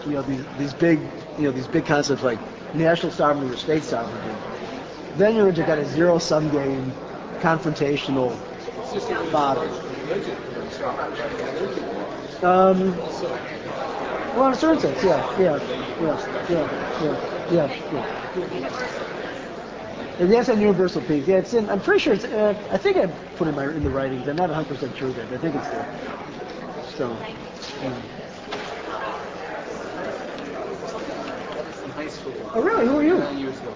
you know, these, these big, you know, these big concepts like national sovereignty or state sovereignty, then you're into kind of zero sum game, confrontational model. Um, well, in a certain sense, yeah, yeah, yeah, yeah, yeah, yeah, yeah. A universal peace. Yeah, it's in. I'm pretty sure it's. Uh, I think I put it in my in the writings. I'm not 100 percent sure that. I think it's there. So. yeah. Oh, really? Who are you? Nine years ago.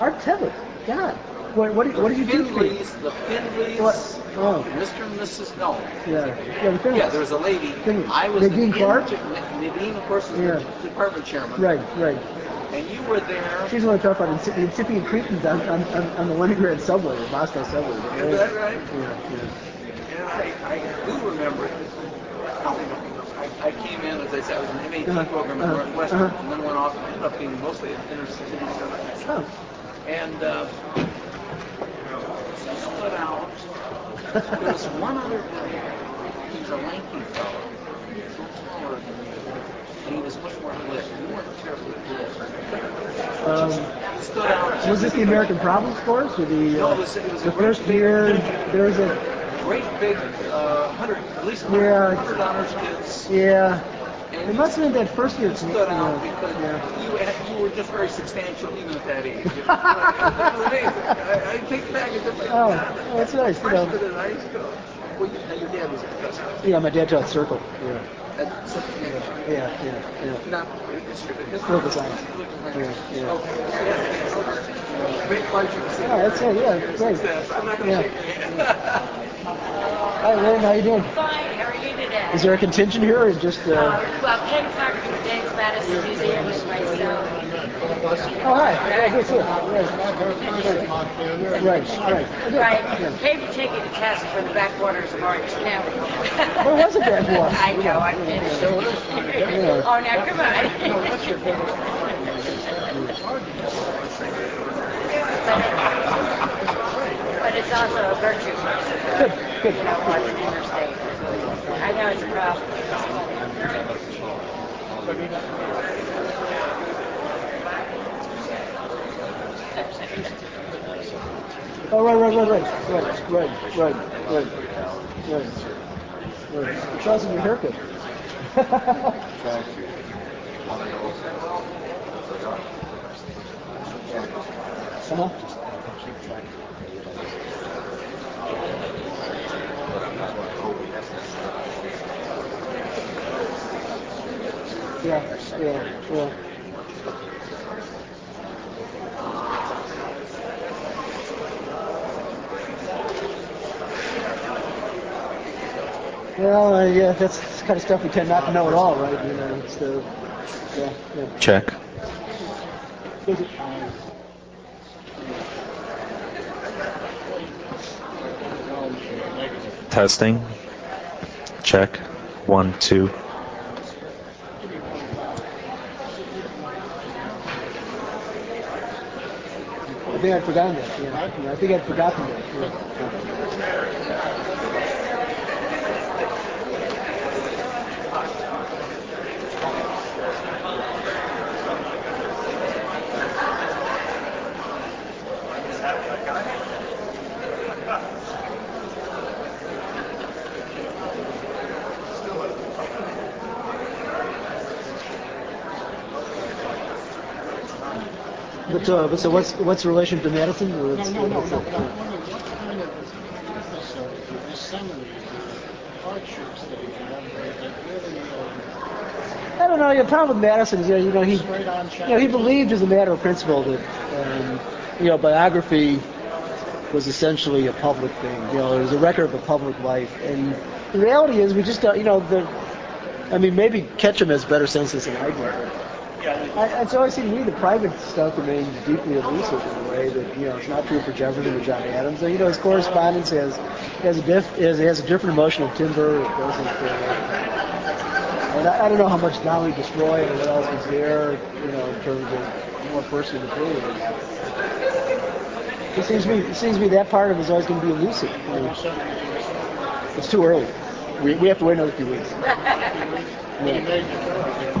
Art Tevlin. God. What, what, did- what did you do? for? Finleys, the Finleys, What? Oh. Mr. and Mrs. No. Yeah. Yeah. The Finleys. Yeah, there was a lady. Finleys. I was Nadine the Clark? Nadine, of course, was Yeah. the department chairman. Right. Right. And you were there. She's the one to talk about inci- the incipient Cretans on, on, on, on the Leningrad subway, the Moscow subway. Is that right? Yeah. Yeah. And I, I do remember. I, I came in, as I said, I was an MAT Uh-huh, program at uh-huh, Northwestern, uh-huh. and then went off and ended up being mostly an inner city studies. Oh. And uh, stood out. There was one other guy. He was a lanky fellow, taller than me, and he was much more lit. You weren't terribly lit. Um, Stood out. was this the American Problems course or the No, uh, it was- it was the first year? There was a Great big, uh, hundred, at least Yeah. hundred honors kids. yeah. And It must have been that first year. stood you out because yeah. you, had, you were just very substantial even at that age. It was, it was amazing. I, I take it back and just like, Oh, God, oh, that's nice, you know. High school. Well, you, now your dad was a professor. Yeah, my dad taught circle. Yeah. Something, Yeah. Yeah. Yeah. not history, but history. Political science. Yeah. Yeah. Great pleasure to see you. Oh, that's it. Yeah. Great. I'm not going to Yeah. shake your hand. Hi, Lynn. How you doing? Fine, how are you today? Is there a contingent here or just? Uh, Uh... well, Ken Clark from the James Madison Museum and myself. Oh, hi. Yeah, good too. Right. Right. Right. Right, came to take a test for the backwaters of Orange County. Where was it backwater? I know, I'm kidding. Yeah. Oh, now, come on. But it's also a virtue. Good. Good. You know, watching interstate. I know it's a problem. Oh, right, right, right, right, right, right, right, right, right, right. Charles, your haircut. uh-huh. Yeah, yeah, yeah. Well, uh, yeah, that's the kind of stuff we tend not to know at all, right? You know, it's the, yeah, yeah. Check. Testing. Check. One, two. I think I'd forgotten that. Yeah, I think I'd forgotten that. Yeah. But, uh, but so what's what's the relation to it's- No, no, no, no. But I'm wondering what kind of necessary to disseminate the hardships that he had that really I don't know. The problem with Madison is, you know, you know, he, you know, he believed as a matter of principle that, um, you know, biography was essentially a public thing. You know, it was a record of a public life. And the reality is, we just don't. You know, the. I mean, maybe Ketcham has better senses than I do. I, it's always seemed to me the private stuff remains deeply elusive in a way that you know it's not true for Jefferson or John Adams. And, you know, his correspondence has has a diff, has, has a different emotional timber. It doesn't. And I, I don't know how much Dolley destroyed or what else was there, you know, in terms of more personal material. It seems to me, it seems to me that part of it is always going to be elusive. It's too early. We, we have to wait another few weeks. Yeah.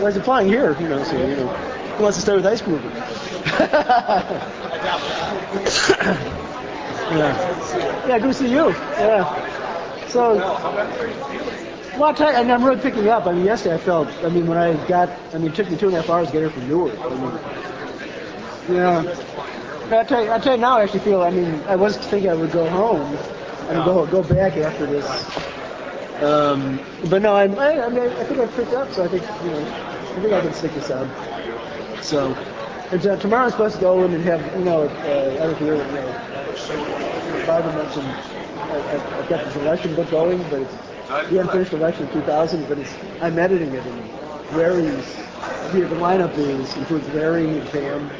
Well, he's flying here, you know, so, you know, he wants to stay with Ice Groover. yeah. Yeah, good to see you. Yeah. So, well, I'll tell you, and I'm really picking up. I mean, yesterday I felt, I mean, when I got, I mean, it took me two and a half hours to get here from Newark. I mean, yeah. I'll tell you, I'll tell you now I actually feel, I mean, I was thinking I would go home and go go back after this. Um, but no, I, I, I, mean, I think I picked up, so I think, you know, I think I can stick this out. So, and, uh, tomorrow I'm supposed to go in and have, you know, uh, I don't know, you know, Barbara mentioned I, I've got this election book going, but it's the unfinished election 2000, but it's, I'm editing it, and Larry's, the, the lineup is, includes Larry and Pam.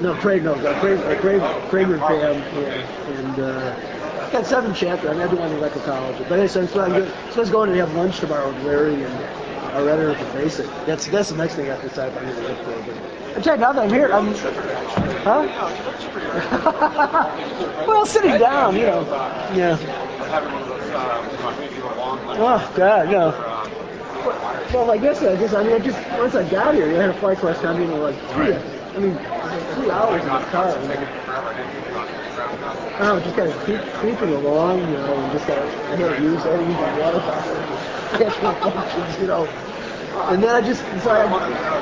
No, Craig, no, uh, Craig, uh, Craig, Craig and Pam, yeah, and, uh, I've got seven chapters. I mean, I do want to electroecology. But anyway, so I'm supposed to go in and have lunch tomorrow with Larry and our editor for Basic. That's that's the next thing I have to decide if I'm going to for. But I'm telling now that I'm here, I'm, huh? well, sitting down, you know, yeah. Oh God, no. Well, I guess I guess I mean I just once I got here, I had a flight class time, you know, like three. I mean, three hours in the car. I mean, Oh, just kind of creep, creeping along, you know, and just got I had to use I had to the water bottle, my you know. And then I just, so I,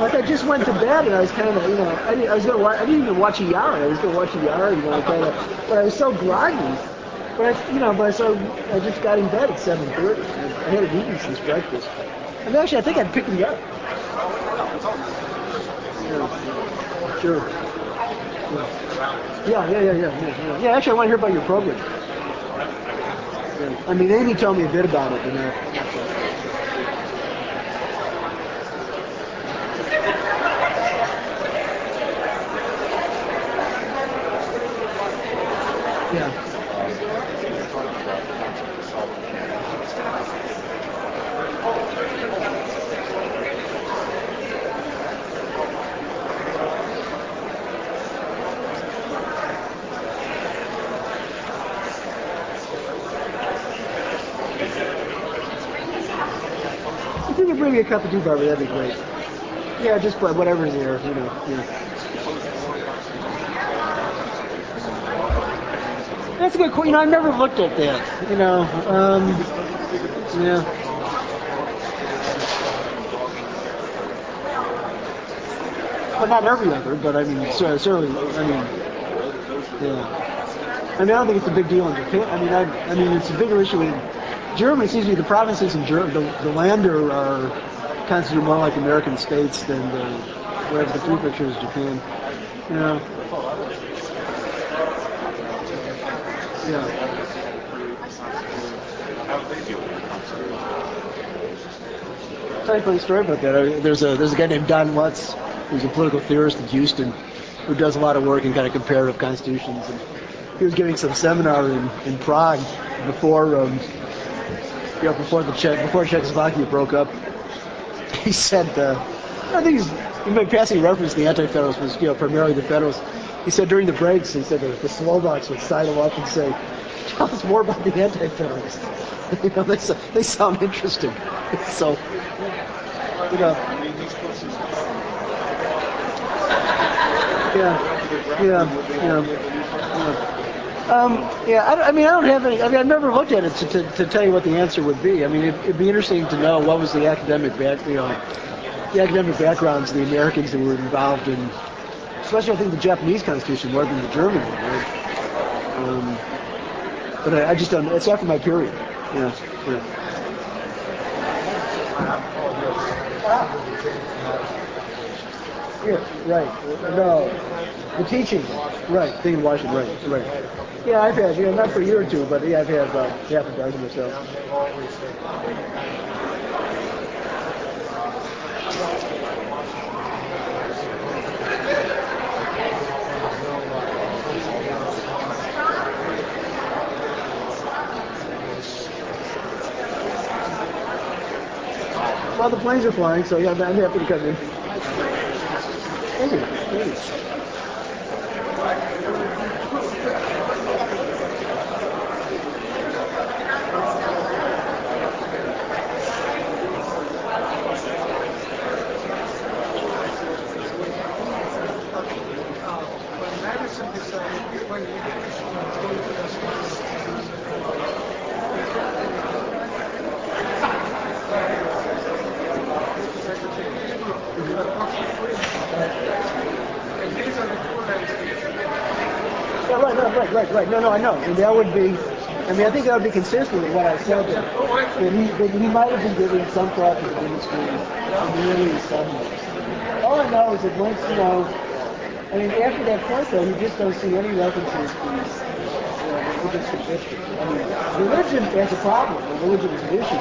like I just went to bed and I was kind of, you know, I, didn't, I was gonna watch, I didn't even watch ER. I was gonna watch ER, you know, kind of, but I was so groggy. But I, you know, but so I just got in bed at 7:30. I hadn't eaten since breakfast. And actually, I think I'd pick me up. Yeah. Sure. Yeah, yeah, yeah, yeah, yeah. Yeah, actually, I want to hear about your program. I mean, Amy told me a bit about it, you know. Yeah. If cup of tea, Barbara, that'd be great. Yeah, just whatever's there, you know. Yeah. That's a good question. You know, I've never looked at that. You know, um, yeah. Well, not every other, but I mean, certainly, I mean, yeah. I mean, I don't think it's a big deal in Japan. I mean, I, I mean, it's a bigger issue in Germany. Seems to be the provinces in Germany, the, the Länder are considered more like American states than the, whereas the prefecture is Japan. Yeah. Yeah. Tell you a funny story about that. There's a there's a guy named Don Lutz, who's a political theorist in Houston, who does a lot of work in kind of comparative constitutions. And he was giving some seminar in, in Prague before um, you know before the Czech before Czechoslovakia broke up. He said, uh, I think he's he passing reference to the Anti-Federalists was you know primarily the Federalists. He said during the breaks, he said the, the Slovaks would sidle up and say, "Tell us more about the Anti-Federalists." you know, they they sound interesting. so, you know. Yeah, yeah, yeah. yeah. Um, yeah, I, I mean, I don't have any. I mean, I've never looked at it to, to, to tell you what the answer would be. I mean, it, it'd be interesting to know what was the academic back, you know, the academic backgrounds of the Americans who were involved in, especially I think the Japanese Constitution more than the German one. Right? Um, but I, I just don't. It's after my period. Yeah. yeah. Yeah, right. No, the teaching, right, thing in Washington, right, right. Yeah, I've had, you know, not for a year or two, but yeah, I've had about half a dozen or so. Well, the planes are flying, so yeah, I'm happy to come in. Thank you. Thank you. Yeah, right, no, right, right, right. No, no, I know. And that would be, I mean, I think that would be consistent with what I said. That, that he, that he might have been giving some thought to the ministry really suddenly. All I know is that once, you know, I mean, after that point, though, you just don't see any references to uh, religious conviction. I mean, religion as a problem, and religion is an issue.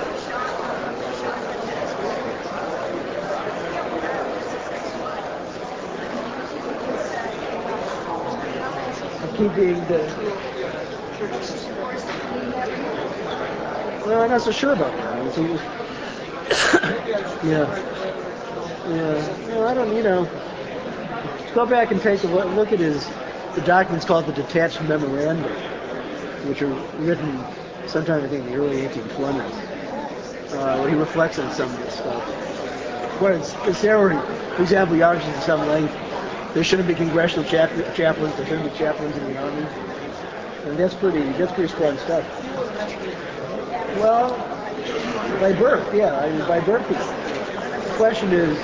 Well, I'm not so sure about that. Yeah. Yeah. No, I don't, you know. Go back and take a look, at his, the documents called the detached memoranda, which are written sometime I think in the early 1820s, uh, where he reflects on some of this stuff. Where it's, it's there where, he- for example, he argues at some length there shouldn't be congressional chap- chaplains, there shouldn't be chaplains in the army. And that's pretty, that's pretty strong stuff. Well, by birth, yeah, I mean, by birth. The question is,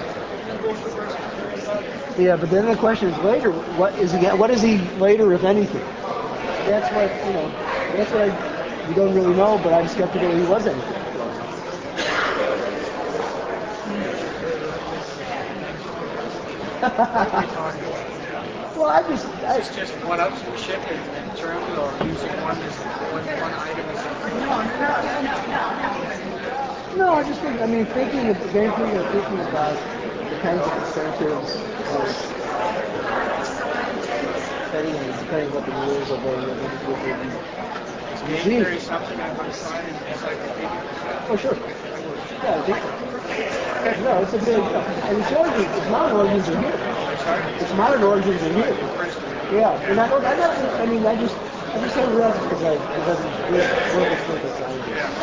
yeah, but then the question is later, what is he? What is he later, if anything? That's what you know. That's what I, we don't really know, but I'm skeptical he was anything. well, I just, I, It's just one upmanship in, in terms or using one as one, one item as No, No, I just think, I mean, thinking of thinking or thinking about the kinds of incentives, depending on, depending on what the rules are going on, within Game theory is something I'm going to find in encyclopedia. Oh, sure. Yeah, I. No, it's a big, deal. and its origins, its modern origins are here. Its modern origins are here. Yeah, and I don't, I don't, I mean, I just, I just have realized because I, because I'm work with political scientists.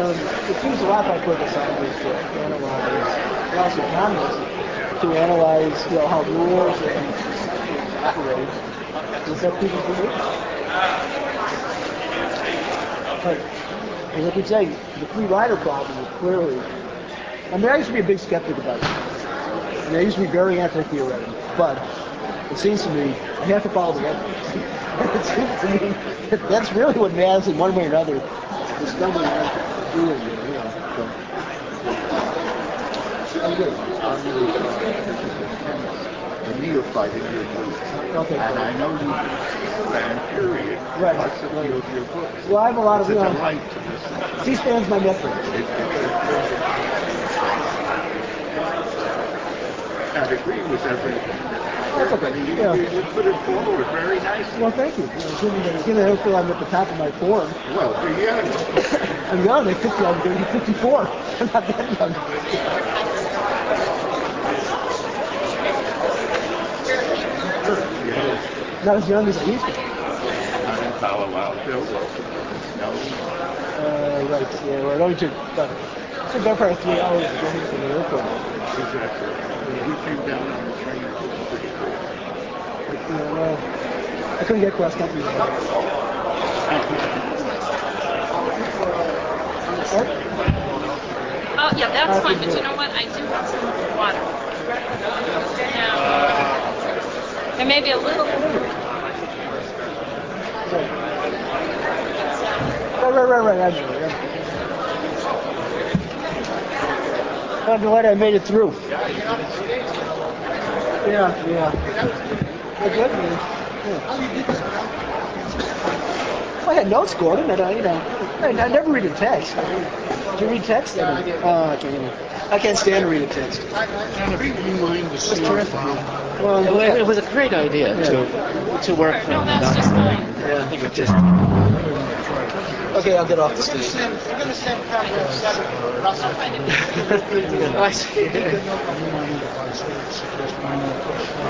Um, a lot by political scientists to analyze, and also economists, to analyze, you know, how rules and operate to affect people's. But as I keep saying, the free rider problem is clearly. I mean, I used to be a big skeptic about it. Mean, I used to be very anti-theoretical, but it seems to me I have to follow the evidence. it seems to me that that's really what in one way or another. The study I'm doing, you know. I'm good. I'm really a neophyte in your group. Okay, and great. I know you ran period. Right. Parts of few of your books. Well, I have a lot of, It's you a know, delight to listen. C-SPAN's my metric. And agree with everything. That's okay. You, Yeah. you, you put it forward very nicely. Well, thank you. you know, given that, given I don't feel I'm at the top of my form, Well, you're young. I'm young. I'm 50. I'm going to be 54. I'm not that young. Yes. Not as young as I used to. be. Palo Alto. No. Uh, right, yeah, well, it only took about, it took about probably three hours to get here from the airport. Exactly. When we came down on the train, it was pretty cool. Well, I couldn't get cross country. Oh, yeah, that's fine, but you know what? I do want some water. Now, there may be a little. Right, right, right, right, actually, yeah. I'm glad I made it through. Yeah, yeah. Well, good, man. Yeah. I had notes, Gordon, and I, you know, I, I never read a text. Do you read text? I don't. Oh, okay, you know. I can't stand to read a text. And if you mind the That's scene, terrific. Bob, Well, It wa- it was a great idea to to work from. No, that's just fine. yeah, I think it just. Okay, I'll get off the stage. Oh, I see.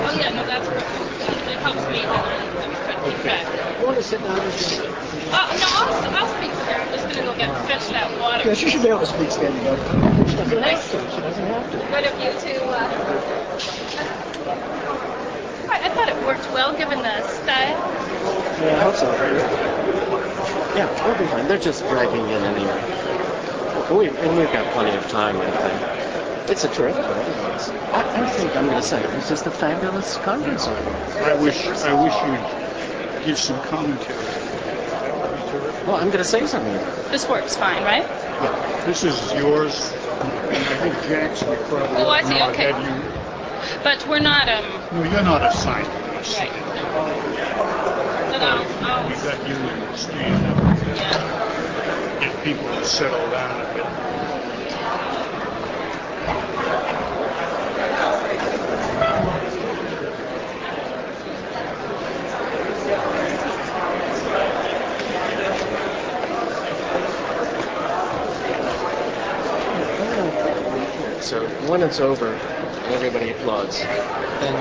Oh, yeah, no, that's. It helps me when I couldn't. You want to sit down? Oh, no, I'll, I'll speak to her. I'm just gonna go get fetch that water. Yeah, she should be able to speak standing up. She doesn't have to. She doesn't have to. Good of you to, uh... I, I thought it worked well, given the style. Yeah, I hope so. Yeah, we'll be fine. They're just dragging in anyway. We, and we've got plenty of time, I think. It's a terrific audience. I, I think I'm going to say it was just a fabulous conference. I wish, I wish you'd give some commentary. Well, I'm going to say something. This works fine, right? This is yours. I think Jack's would probably Oh, I see, okay. have you. But we're not, um... No, you're not assigned to this. Right. But I'll, I'll... We got you to stand up, Yeah. get people to settle down a bit. So when it's over, everybody applauds. Then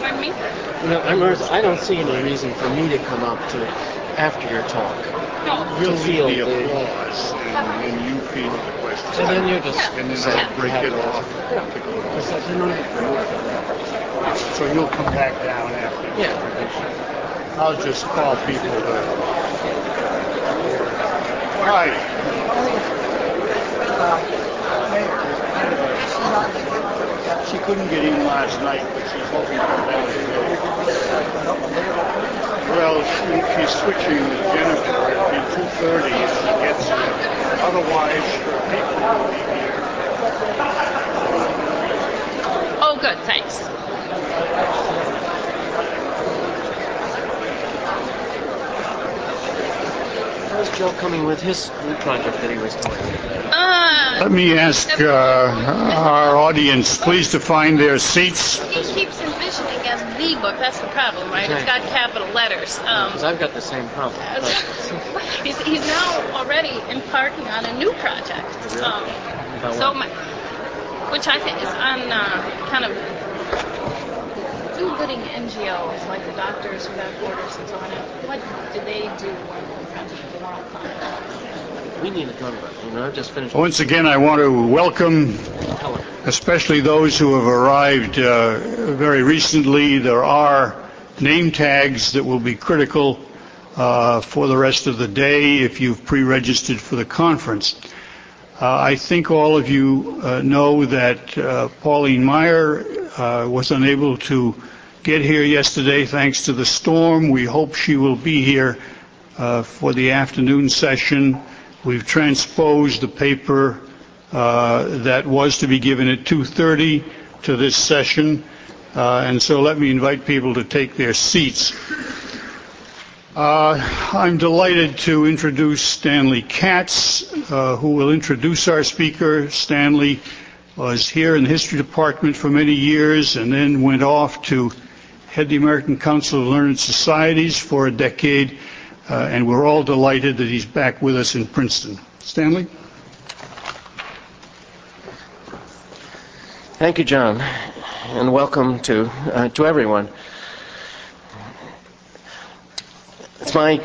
Pardon me? You know, I'm, I don't see any reason for me to come up to after your talk. No. We'll feel the the- applause, and then you feel the questions. And then you're just And then say, I'll break have it it. off. So you'll come back down after. Yeah. I'll just call people to. Hi. Oh, She couldn't get in last night, but she's hoping to come down today. Well, she, she's switching with Jennifer at two thirty if she gets here. Otherwise, her people will be here. Oh, good, thanks. How's Joe coming with his new project that he was doing? Uh, Let me ask uh, our audience, please, to find their seats. he keeps envisioning as the book. That's the problem, right? It's got capital letters. Um, Because I've got the same problem. he's, he's now already embarking on a new project. Um, so my, which I think is on uh, kind of do-gooding NGOs like the Doctors Without Borders and so on. What do they do We need a. You know, I've just finished. Once again, I want to welcome especially those who have arrived uh, very recently. There are name tags that will be critical uh, for the rest of the day if you've pre-registered for the conference. Uh, I think all of you uh, know that uh, Pauline Maier uh, was unable to get here yesterday thanks to the storm. We hope she will be here for the afternoon session. We've transposed the paper uh, that was to be given at 2:30 to this session, Uh, and so let me invite people to take their seats. Uh, I'm delighted to introduce Stanley Katz, uh, who will introduce our speaker. Stanley was here in the History Department for many years and then went off to head the American Council of Learned Societies for a decade, uh, and we're all delighted that he's back with us in Princeton. Stanley? Thank you, John. and welcome to uh, to everyone. It's my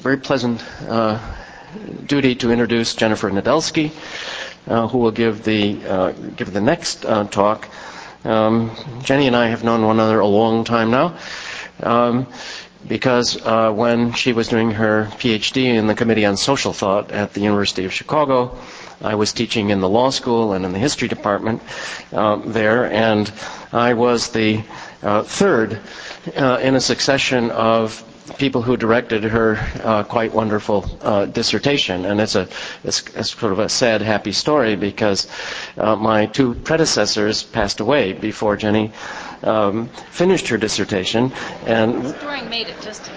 very pleasant uh, duty to introduce Jennifer Nedelsky, uh, who will give the uh, give the next uh, talk. Um, Jenny and I have known one another a long time now. Um, because uh, when she was doing her PhD in the Committee on Social Thought at the University of Chicago, I was teaching in the law school and in the history department uh, there, and I was the uh, third uh, in a succession of people who directed her uh, quite wonderful uh, dissertation, and it's a it's, it's, sort of a sad, happy story because my two predecessors passed away before Jenny um, finished her dissertation, and Storing made it just.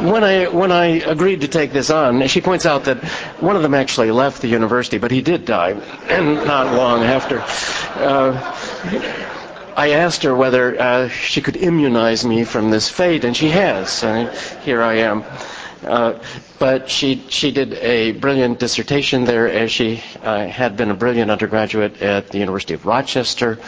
when I when I agreed to take this on, she points out that one of them actually left the university, but he did die, and not long after. Uh, I asked her whether uh, she could immunize me from this fate, and she has. Uh, here I am. Uh, but she she did a brilliant dissertation there, as she uh, had been a brilliant undergraduate at the University of Rochester,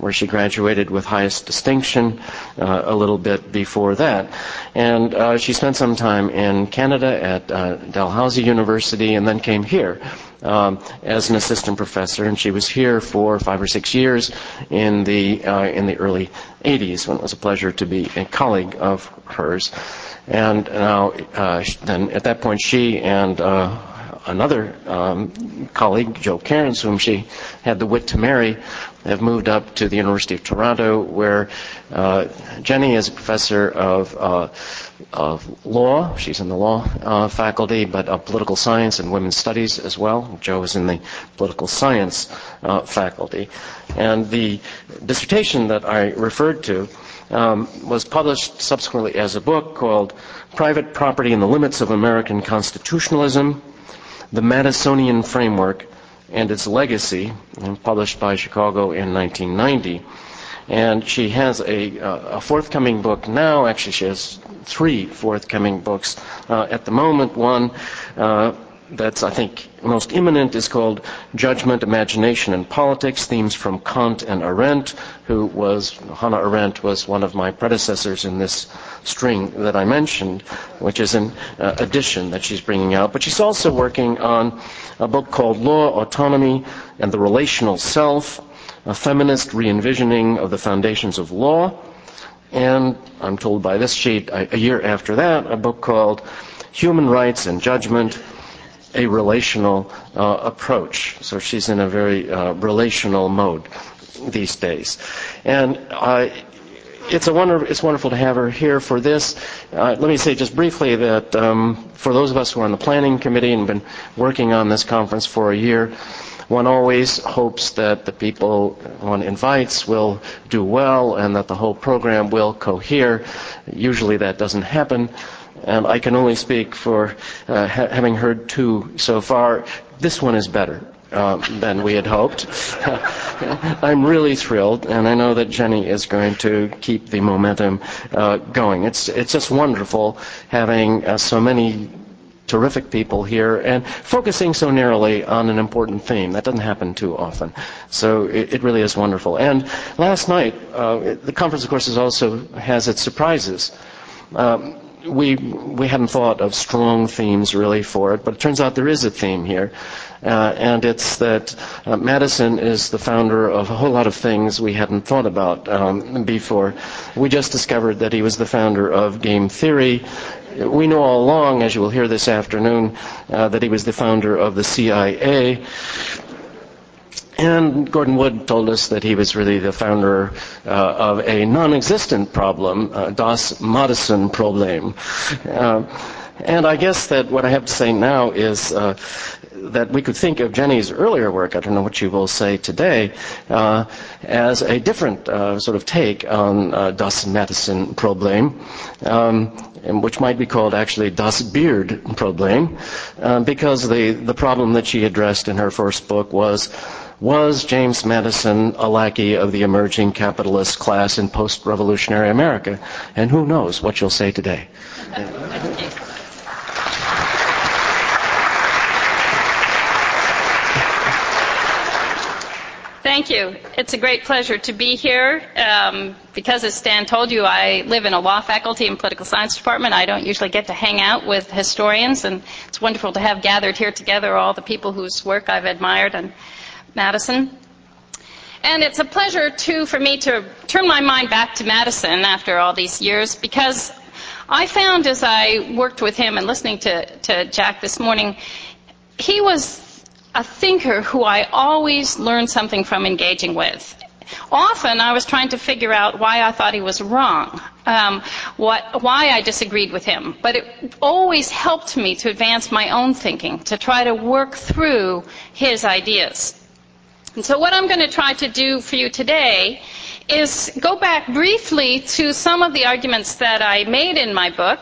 where she graduated with highest distinction uh, a little bit before that. And uh, she spent some time in Canada at uh, Dalhousie University and then came here um, as an assistant professor. And she was here for five or six years in the, uh, in the early 80s when it was a pleasure to be a colleague of hers. And now, uh, then at that point, she and uh, another um, colleague, Joe Carens, whom she had the wit to marry, have moved up to the University of Toronto, where uh, Jenny is a professor of, uh, of law. She's in the law uh, faculty, but of political science and women's studies as well. Joe is in the political science uh, faculty. And the dissertation that I referred to um, was published subsequently as a book called Private Property and the Limits of American Constitutionalism, the Madisonian Framework, and its legacy, published by Chicago in 1990. And she has a, uh, a forthcoming book now. Actually, she has three forthcoming books uh, at the moment. One uh, that's, I think, most imminent is called Judgment, Imagination, and Politics, Themes from Kant and Arendt, who was, Hannah Arendt was one of my predecessors in this string that I mentioned, which is an uh, edition that she's bringing out. But she's also working on a book called Law, Autonomy, and the Relational Self, a feminist re-envisioning of the foundations of law. And I'm told by this sheet, a, year after that, a book called Human Rights and Judgment, a relational uh, approach. So she's in a very uh, relational mode these days. And uh, it's a wonder, it's wonderful to have her here for this. Uh, let me say just briefly that um, for those of us who are on the planning committee and been working on this conference for a year, one always hopes that the people one invites will do well and that the whole program will cohere. Usually that doesn't happen and I can only speak for uh, ha- having heard two so far. This one is better. Uh, than we had hoped. I'm really thrilled, and I know that Jenny is going to keep the momentum uh, going. It's it's just wonderful having uh, so many terrific people here and focusing so narrowly on an important theme. That doesn't happen too often. So it, it really is wonderful. And last night, uh, the conference, of course, is also has its surprises. Um, we we hadn't thought of strong themes really for it, but it turns out there is a theme here, uh, and it's that uh, Madison is the founder of a whole lot of things we hadn't thought about um, before. We just discovered that he was the founder of game theory. We know all along, as you will hear this afternoon, uh, that he was the founder of the CIA. And Gordon Wood told us that he was really the founder uh, of a non-existent problem, uh, das Madison-Problem. Uh, and I guess that what I have to say now is uh, that we could think of Jenny's earlier work, I don't know what you will say today, uh, as a different uh, sort of take on uh, Das Madison Problem, um, which might be called actually Das Beard Problem, uh, because the, the problem that she addressed in her first book was was James Madison a lackey of the emerging capitalist class in post-revolutionary America? And who knows what you'll say today. Thank you. It's a great pleasure to be here. Um, because, as Stan told you, I live in a law faculty and political science department. I don't usually get to hang out with historians, and it's wonderful to have gathered here together all the people whose work I've admired and Madison. And it's a pleasure, too, for me to turn my mind back to Madison after all these years because I found as I worked with him and listening to, to Jack this morning, he was a thinker who I always learned something from engaging with. Often I was trying to figure out why I thought he was wrong, um, what, why I disagreed with him. But it always helped me to advance my own thinking, to try to work through his ideas. And so what I'm going to try to do for you today is go back briefly to some of the arguments that I made in my book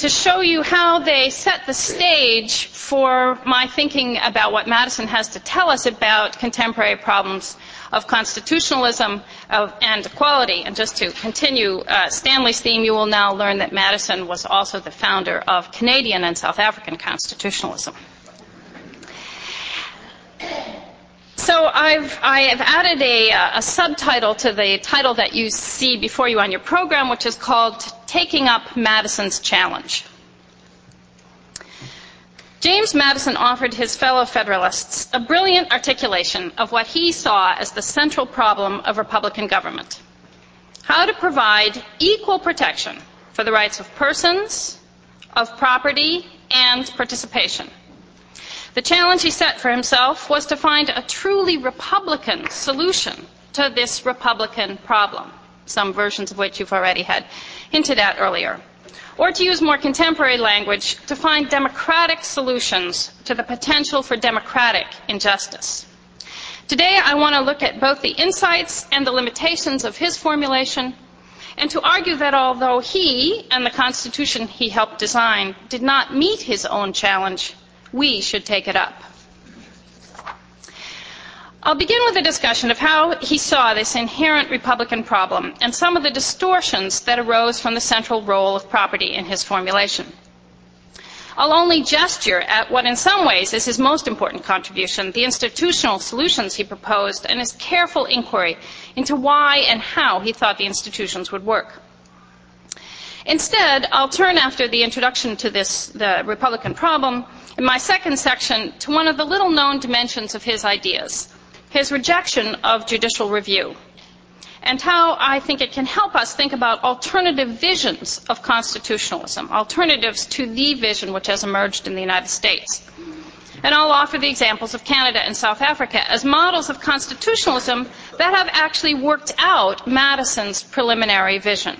to show you how they set the stage for my thinking about what Madison has to tell us about contemporary problems of constitutionalism of, and equality. And just to continue uh, Stanley's theme, you will now learn that Madison was also the founder of Canadian and South African constitutionalism. So I've, I have added a, uh, a, subtitle to the title that you see before you on your program, which is called Taking Up Madison's Challenge. James Madison offered his fellow Federalists a brilliant articulation of what he saw as the central problem of Republican government. How to provide equal protection for the rights of persons, of property, and participation the challenge he set for himself was to find a truly Republican solution to this Republican problem, some versions of which you've already had hinted at earlier. Or to use more contemporary language, to find democratic solutions to the potential for democratic injustice. Today, I want to look at both the insights and the limitations of his formulation, and to argue that although he and the Constitution he helped design did not meet his own challenge, we should take it up. I'll begin with a discussion of how he saw this inherent Republican problem and some of the distortions that arose from the central role of property in his formulation. I'll only gesture at what in some ways is his most important contribution, the institutional solutions he proposed and his careful inquiry into why and how he thought the institutions would work. Instead, I'll turn after the introduction to this, the Republican problem, in my second section to one of the little known dimensions of his ideas, his rejection of judicial review, and how I think it can help us think about alternative visions of constitutionalism, alternatives to the vision which has emerged in the United States. And I'll offer the examples of Canada and South Africa as models of constitutionalism that have actually worked out Madison's preliminary vision.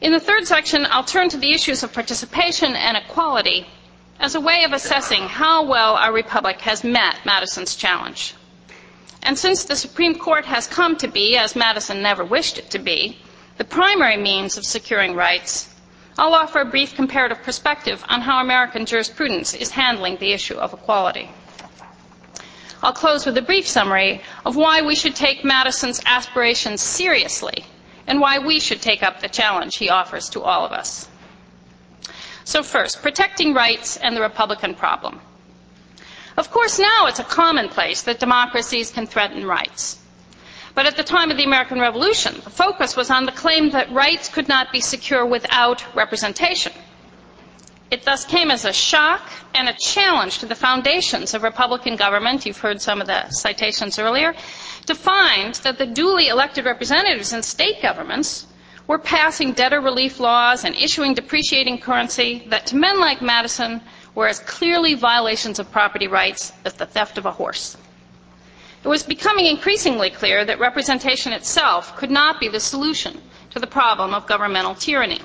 In the third section, I'll turn to the issues of participation and equality as a way of assessing how well our republic has met Madison's challenge. And since the Supreme Court has come to be, as Madison never wished it to be, the primary means of securing rights, I'll offer a brief comparative perspective on how American jurisprudence is handling the issue of equality. I'll close with a brief summary of why we should take Madison's aspirations seriously and why we should take up the challenge he offers to all of us. So, first, protecting rights and the Republican problem. Of course, now it's a commonplace that democracies can threaten rights. But at the time of the American Revolution, the focus was on the claim that rights could not be secure without representation. It thus came as a shock and a challenge to the foundations of Republican government. You've heard some of the citations earlier. To find that the duly elected representatives in state governments were passing debtor relief laws and issuing depreciating currency that to men like Madison were as clearly violations of property rights as the theft of a horse. It was becoming increasingly clear that representation itself could not be the solution to the problem of governmental tyranny.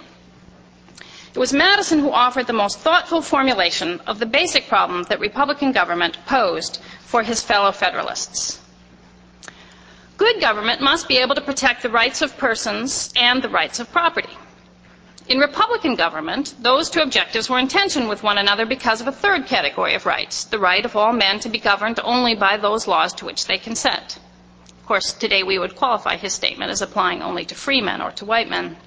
It was Madison who offered the most thoughtful formulation of the basic problem that Republican government posed for his fellow Federalists. Good government must be able to protect the rights of persons and the rights of property. In Republican government, those two objectives were in tension with one another because of a third category of rights the right of all men to be governed only by those laws to which they consent. Of course, today we would qualify his statement as applying only to free men or to white men.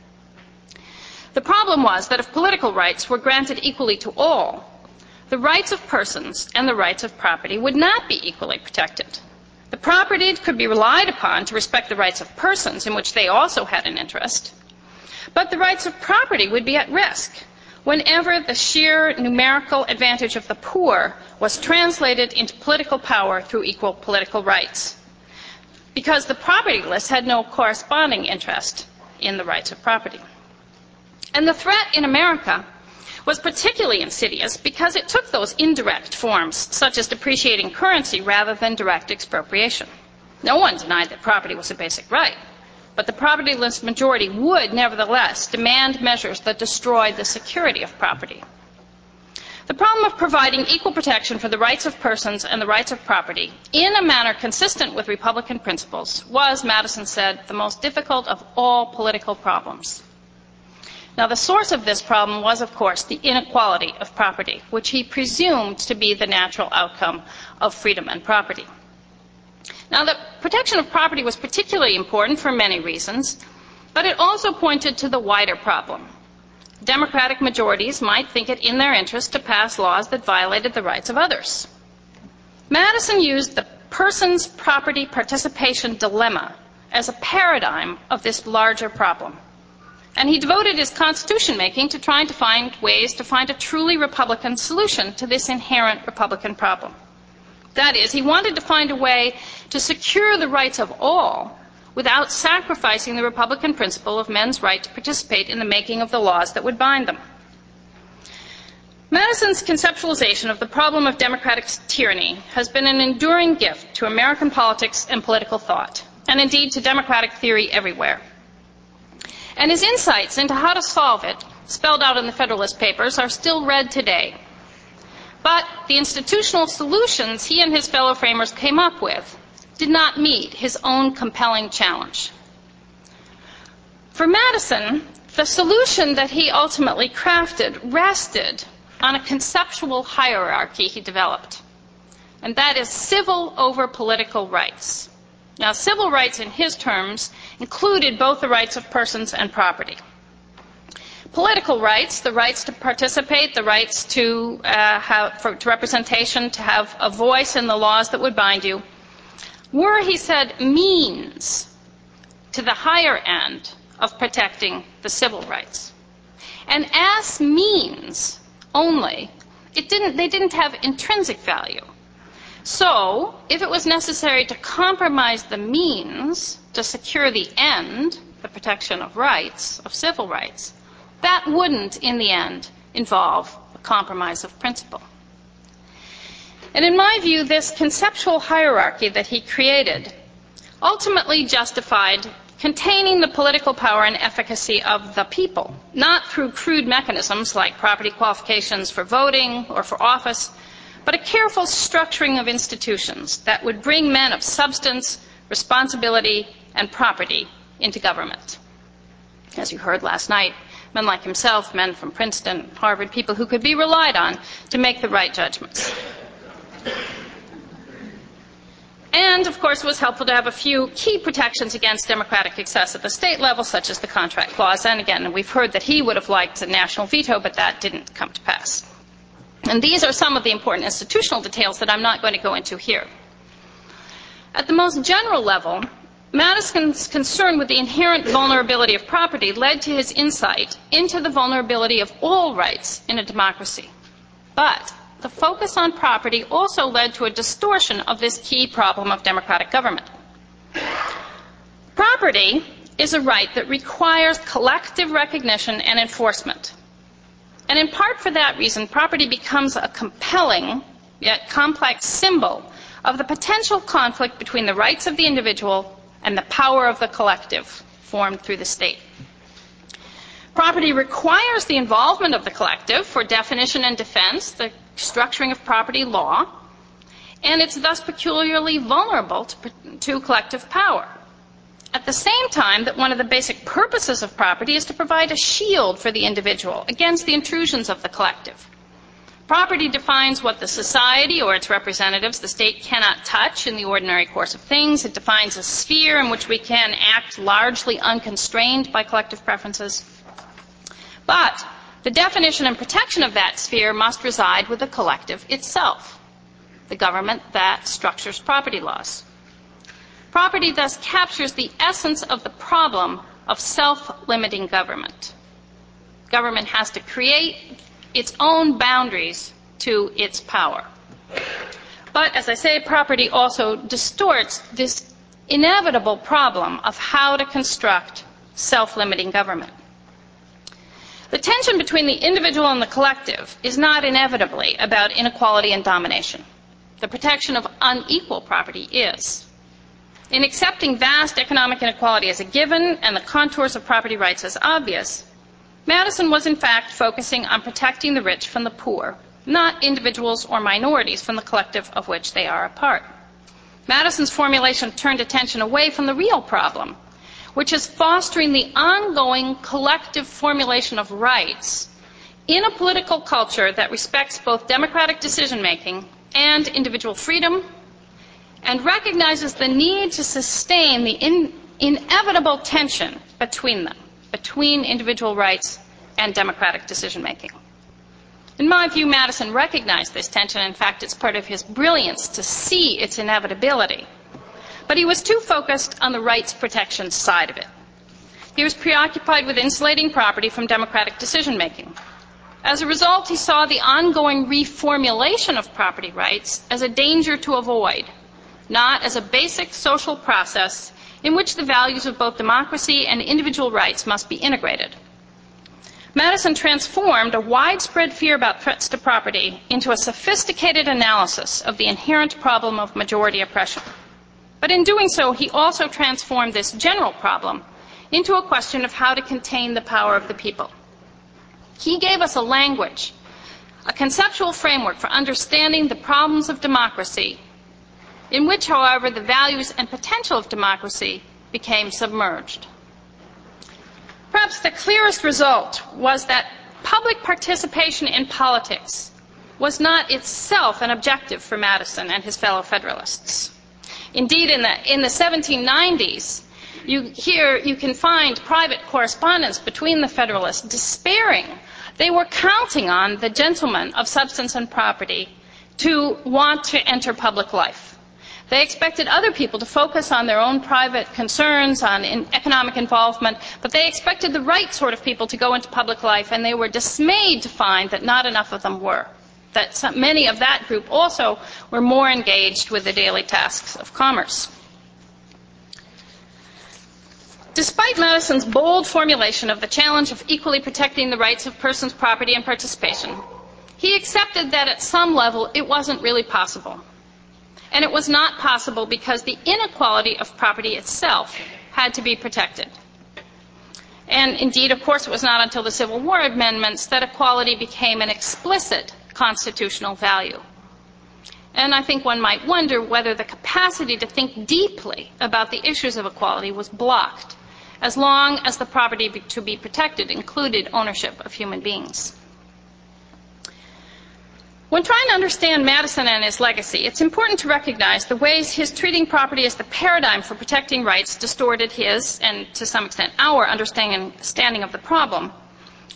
The problem was that if political rights were granted equally to all, the rights of persons and the rights of property would not be equally protected. The property could be relied upon to respect the rights of persons in which they also had an interest, but the rights of property would be at risk whenever the sheer numerical advantage of the poor was translated into political power through equal political rights. Because the propertyless had no corresponding interest in the rights of property. And the threat in America was particularly insidious because it took those indirect forms, such as depreciating currency rather than direct expropriation. No one denied that property was a basic right, but the propertyless majority would nevertheless demand measures that destroyed the security of property. The problem of providing equal protection for the rights of persons and the rights of property in a manner consistent with Republican principles was, Madison said, the most difficult of all political problems. Now, the source of this problem was, of course, the inequality of property, which he presumed to be the natural outcome of freedom and property. Now, the protection of property was particularly important for many reasons, but it also pointed to the wider problem. Democratic majorities might think it in their interest to pass laws that violated the rights of others. Madison used the person's property participation dilemma as a paradigm of this larger problem. And he devoted his constitution making to trying to find ways to find a truly Republican solution to this inherent Republican problem. That is, he wanted to find a way to secure the rights of all without sacrificing the Republican principle of men's right to participate in the making of the laws that would bind them. Madison's conceptualization of the problem of democratic tyranny has been an enduring gift to American politics and political thought, and indeed to democratic theory everywhere. And his insights into how to solve it, spelled out in the Federalist Papers, are still read today. But the institutional solutions he and his fellow framers came up with did not meet his own compelling challenge. For Madison, the solution that he ultimately crafted rested on a conceptual hierarchy he developed, and that is civil over political rights. Now, civil rights in his terms included both the rights of persons and property. Political rights, the rights to participate, the rights to, uh, have, for, to representation, to have a voice in the laws that would bind you, were, he said, means to the higher end of protecting the civil rights. And as means only, it didn't, they didn't have intrinsic value. So, if it was necessary to compromise the means to secure the end, the protection of rights, of civil rights, that wouldn't, in the end, involve a compromise of principle. And in my view, this conceptual hierarchy that he created ultimately justified containing the political power and efficacy of the people, not through crude mechanisms like property qualifications for voting or for office, but a careful structuring of institutions that would bring men of substance, responsibility, and property into government. As you heard last night, men like himself, men from Princeton, Harvard, people who could be relied on to make the right judgments. And, of course, it was helpful to have a few key protections against democratic excess at the state level, such as the contract clause. And again, we've heard that he would have liked a national veto, but that didn't come to pass. And these are some of the important institutional details that I'm not going to go into here. At the most general level, Madison's concern with the inherent vulnerability of property led to his insight into the vulnerability of all rights in a democracy. But the focus on property also led to a distortion of this key problem of democratic government. Property is a right that requires collective recognition and enforcement. And in part for that reason, property becomes a compelling yet complex symbol of the potential conflict between the rights of the individual and the power of the collective formed through the state. Property requires the involvement of the collective for definition and defense, the structuring of property law, and it's thus peculiarly vulnerable to, to collective power. At the same time, that one of the basic purposes of property is to provide a shield for the individual against the intrusions of the collective. Property defines what the society or its representatives, the state, cannot touch in the ordinary course of things. It defines a sphere in which we can act largely unconstrained by collective preferences. But the definition and protection of that sphere must reside with the collective itself, the government that structures property laws. Property thus captures the essence of the problem of self-limiting government. Government has to create its own boundaries to its power. But as I say, property also distorts this inevitable problem of how to construct self-limiting government. The tension between the individual and the collective is not inevitably about inequality and domination. The protection of unequal property is. In accepting vast economic inequality as a given and the contours of property rights as obvious, Madison was in fact focusing on protecting the rich from the poor, not individuals or minorities from the collective of which they are a part. Madison's formulation turned attention away from the real problem, which is fostering the ongoing collective formulation of rights in a political culture that respects both democratic decision making and individual freedom and recognizes the need to sustain the in, inevitable tension between them, between individual rights and democratic decision making. In my view, Madison recognized this tension. In fact, it's part of his brilliance to see its inevitability. But he was too focused on the rights protection side of it. He was preoccupied with insulating property from democratic decision making. As a result, he saw the ongoing reformulation of property rights as a danger to avoid, not as a basic social process in which the values of both democracy and individual rights must be integrated. Madison transformed a widespread fear about threats to property into a sophisticated analysis of the inherent problem of majority oppression. But in doing so, he also transformed this general problem into a question of how to contain the power of the people. He gave us a language, a conceptual framework for understanding the problems of democracy, in which, however, the values and potential of democracy became submerged. Perhaps the clearest result was that public participation in politics was not itself an objective for Madison and his fellow Federalists. Indeed, in the, in the 1790s, you, here you can find private correspondence between the Federalists despairing. They were counting on the gentlemen of substance and property to want to enter public life. They expected other people to focus on their own private concerns, on economic involvement, but they expected the right sort of people to go into public life, and they were dismayed to find that not enough of them were. That some, many of that group also were more engaged with the daily tasks of commerce. Despite Madison's bold formulation of the challenge of equally protecting the rights of persons, property, and participation, he accepted that at some level it wasn't really possible. And it was not possible because the inequality of property itself had to be protected. And indeed, of course, it was not until the Civil War amendments that equality became an explicit constitutional value. And I think one might wonder whether the capacity to think deeply about the issues of equality was blocked as long as the property to be protected included ownership of human beings. When trying to understand Madison and his legacy, it's important to recognize the ways his treating property as the paradigm for protecting rights distorted his, and to some extent our, understanding of the problem,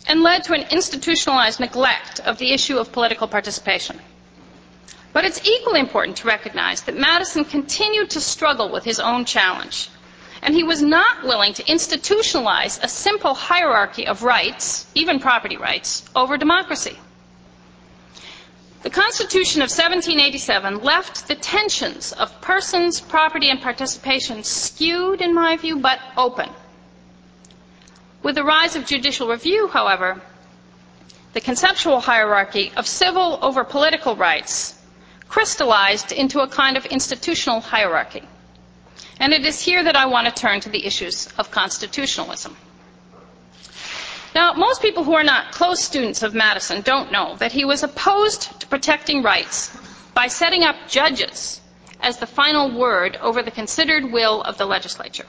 and led to an institutionalized neglect of the issue of political participation. But it's equally important to recognize that Madison continued to struggle with his own challenge, and he was not willing to institutionalize a simple hierarchy of rights, even property rights, over democracy. The Constitution of 1787 left the tensions of persons, property, and participation skewed, in my view, but open. With the rise of judicial review, however, the conceptual hierarchy of civil over political rights crystallized into a kind of institutional hierarchy. And it is here that I want to turn to the issues of constitutionalism. Now, most people who are not close students of Madison don't know that he was opposed to protecting rights by setting up judges as the final word over the considered will of the legislature.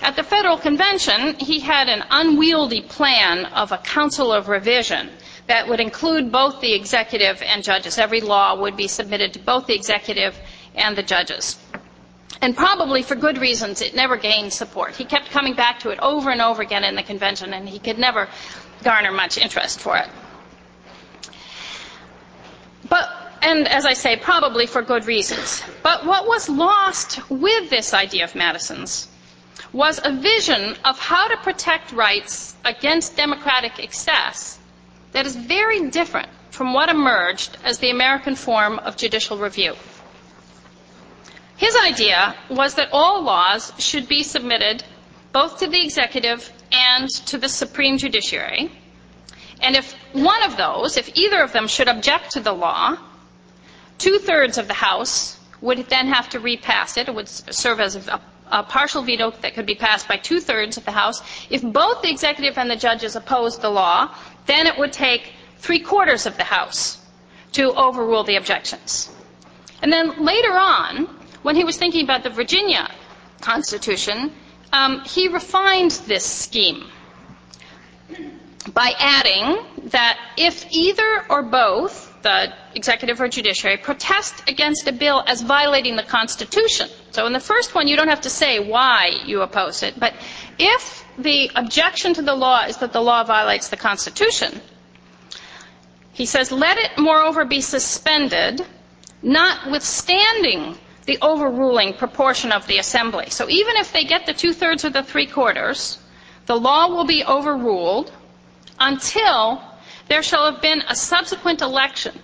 At the Federal Convention, he had an unwieldy plan of a council of revision that would include both the executive and judges. Every law would be submitted to both the executive and the judges. And probably for good reasons, it never gained support. He kept coming back to it over and over again in the convention, and he could never garner much interest for it. But and as I say, probably for good reasons. But what was lost with this idea of Madison's was a vision of how to protect rights against democratic excess that is very different from what emerged as the American form of judicial review. His idea was that all laws should be submitted both to the executive and to the supreme judiciary. And if one of those, if either of them should object to the law, two thirds of the House would then have to repass it. It would serve as a, a partial veto that could be passed by two thirds of the House. If both the executive and the judges opposed the law, then it would take three quarters of the House to overrule the objections. And then later on, when he was thinking about the Virginia Constitution, um, he refined this scheme by adding that if either or both the executive or judiciary protest against a bill as violating the Constitution, so in the first one you don't have to say why you oppose it, but if the objection to the law is that the law violates the Constitution, he says, let it moreover be suspended, notwithstanding the overruling proportion of the assembly. So even if they get the two thirds or the three quarters, the law will be overruled until there shall have been a subsequent election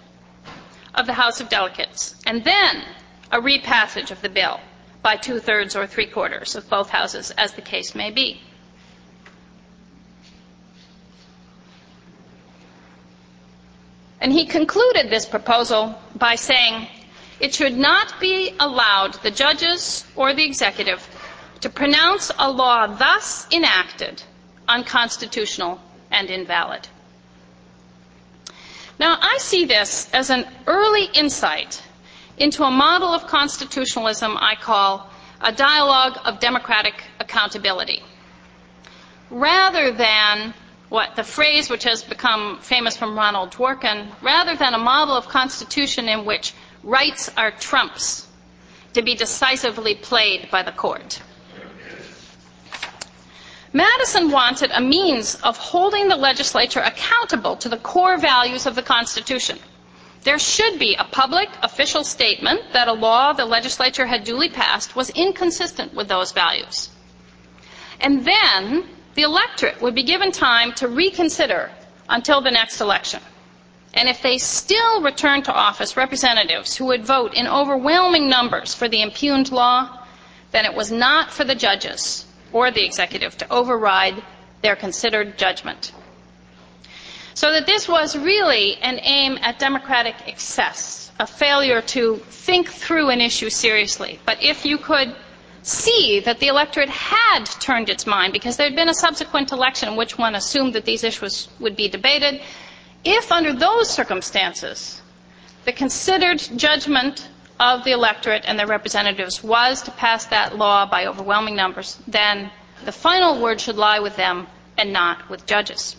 of the House of Delegates, and then a repassage of the bill by two thirds or three quarters of both houses, as the case may be. And he concluded this proposal by saying, it should not be allowed the judges or the executive to pronounce a law thus enacted unconstitutional and invalid. Now, I see this as an early insight into a model of constitutionalism I call a dialogue of democratic accountability. Rather than what the phrase which has become famous from Ronald Dworkin, rather than a model of constitution in which rights are trumps to be decisively played by the court. Madison wanted a means of holding the legislature accountable to the core values of the Constitution. There should be a public official statement that a law the legislature had duly passed was inconsistent with those values. And then the electorate would be given time to reconsider until the next election. And if they still return to office representatives who would vote in overwhelming numbers for the impugned law, then it was not for the judges or the executive to override their considered judgment. So that this was really an aim at democratic excess, a failure to think through an issue seriously. But if you could see that the electorate had turned its mind because there had been a subsequent election in which one assumed that these issues would be debated, if under those circumstances the considered judgment of the electorate and their representatives was to pass that law by overwhelming numbers, then the final word should lie with them and not with judges.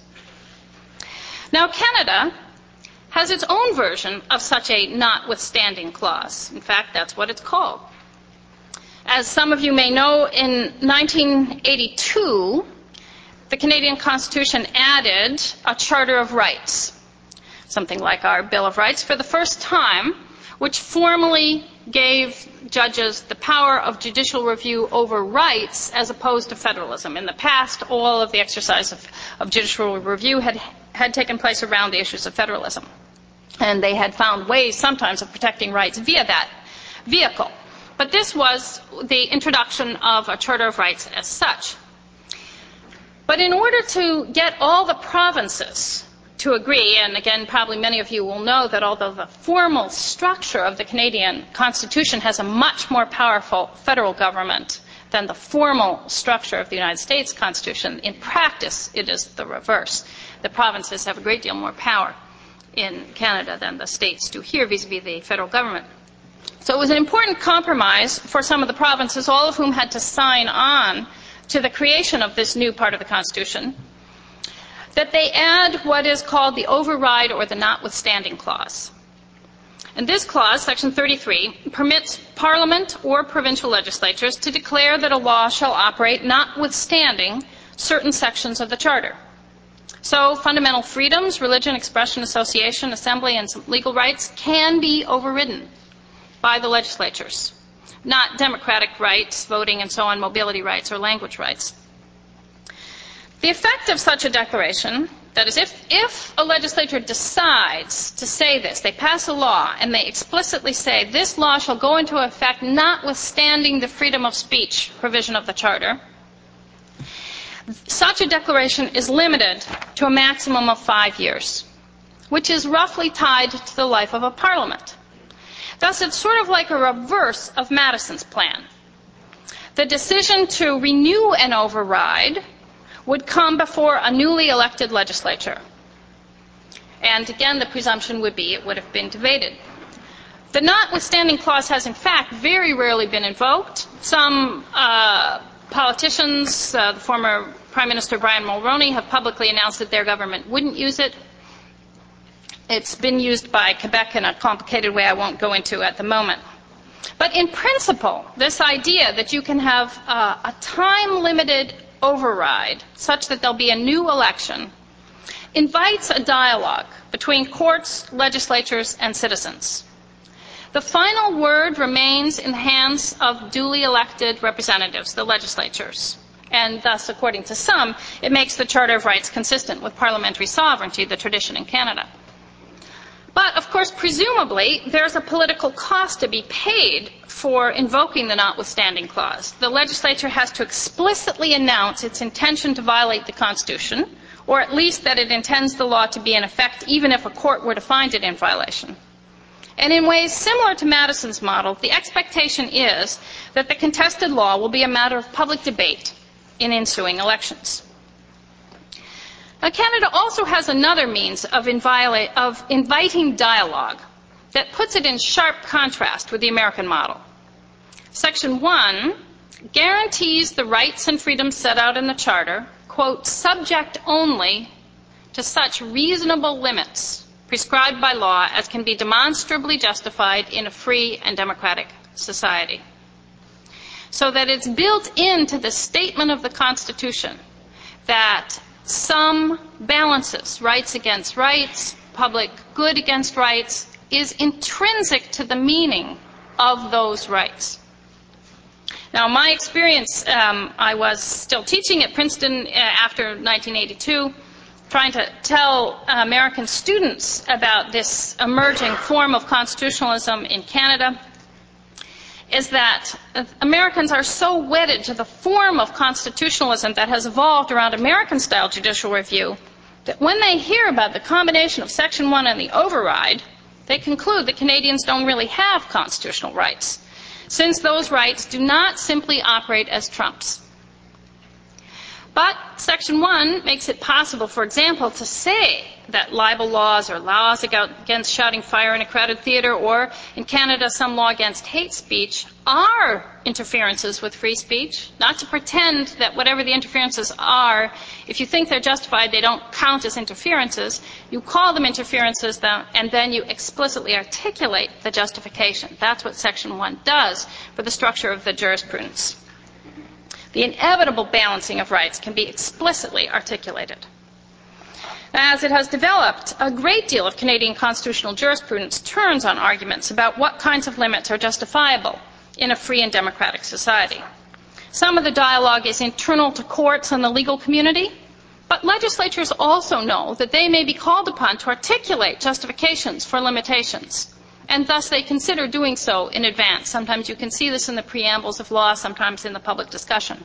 Now, Canada has its own version of such a notwithstanding clause. In fact, that's what it's called. As some of you may know, in 1982, the Canadian Constitution added a Charter of Rights, something like our Bill of Rights, for the first time which formally gave judges the power of judicial review over rights as opposed to federalism. In the past, all of the exercise of, of judicial review had, had taken place around the issues of federalism. And they had found ways sometimes of protecting rights via that vehicle. But this was the introduction of a Charter of Rights as such. But in order to get all the provinces to agree, and again, probably many of you will know that although the formal structure of the Canadian Constitution has a much more powerful federal government than the formal structure of the United States Constitution, in practice it is the reverse. The provinces have a great deal more power in Canada than the states do here vis-a-vis the federal government. So it was an important compromise for some of the provinces, all of whom had to sign on to the creation of this new part of the Constitution that they add what is called the override or the notwithstanding clause. And this clause, section 33, permits Parliament or provincial legislatures to declare that a law shall operate notwithstanding certain sections of the Charter. So fundamental freedoms, religion, expression, association, assembly, and legal rights can be overridden by the legislatures, not democratic rights, voting and so on, mobility rights, or language rights. The effect of such a declaration, that is, if, if a legislature decides to say this, they pass a law and they explicitly say this law shall go into effect notwithstanding the freedom of speech provision of the Charter, such a declaration is limited to a maximum of five years, which is roughly tied to the life of a parliament. Thus, it's sort of like a reverse of Madison's plan. The decision to renew an override would come before a newly elected legislature. And again, the presumption would be it would have been debated. The notwithstanding clause has, in fact, very rarely been invoked. Some uh, politicians, uh, the former Prime Minister Brian Mulroney, have publicly announced that their government wouldn't use it. It's been used by Quebec in a complicated way I won't go into at the moment. But in principle, this idea that you can have uh, a time limited override such that there'll be a new election invites a dialogue between courts, legislatures, and citizens. The final word remains in the hands of duly elected representatives, the legislatures. And thus, according to some, it makes the Charter of Rights consistent with parliamentary sovereignty, the tradition in Canada. But, of course, presumably, there's a political cost to be paid for invoking the notwithstanding clause. The legislature has to explicitly announce its intention to violate the Constitution, or at least that it intends the law to be in effect even if a court were to find it in violation. And in ways similar to Madison's model, the expectation is that the contested law will be a matter of public debate in ensuing elections. Now, Canada also has another means of, of inviting dialogue that puts it in sharp contrast with the American model. Section 1 guarantees the rights and freedoms set out in the Charter, quote, subject only to such reasonable limits prescribed by law as can be demonstrably justified in a free and democratic society. So that it's built into the statement of the Constitution that some balances rights against rights, public good against rights, is intrinsic to the meaning of those rights. Now, my experience, um, I was still teaching at Princeton uh, after 1982, trying to tell American students about this emerging form of constitutionalism in Canada is that Americans are so wedded to the form of constitutionalism that has evolved around American style judicial review that when they hear about the combination of Section 1 and the override, they conclude that Canadians don't really have constitutional rights, since those rights do not simply operate as trumps. But Section 1 makes it possible, for example, to say that libel laws or laws against shouting fire in a crowded theater or in Canada some law against hate speech are interferences with free speech, not to pretend that whatever the interferences are, if you think they're justified, they don't count as interferences. You call them interferences and then you explicitly articulate the justification. That's what Section 1 does for the structure of the jurisprudence. The inevitable balancing of rights can be explicitly articulated. As it has developed, a great deal of Canadian constitutional jurisprudence turns on arguments about what kinds of limits are justifiable in a free and democratic society. Some of the dialogue is internal to courts and the legal community, but legislatures also know that they may be called upon to articulate justifications for limitations, and thus they consider doing so in advance. Sometimes you can see this in the preambles of law, sometimes in the public discussion.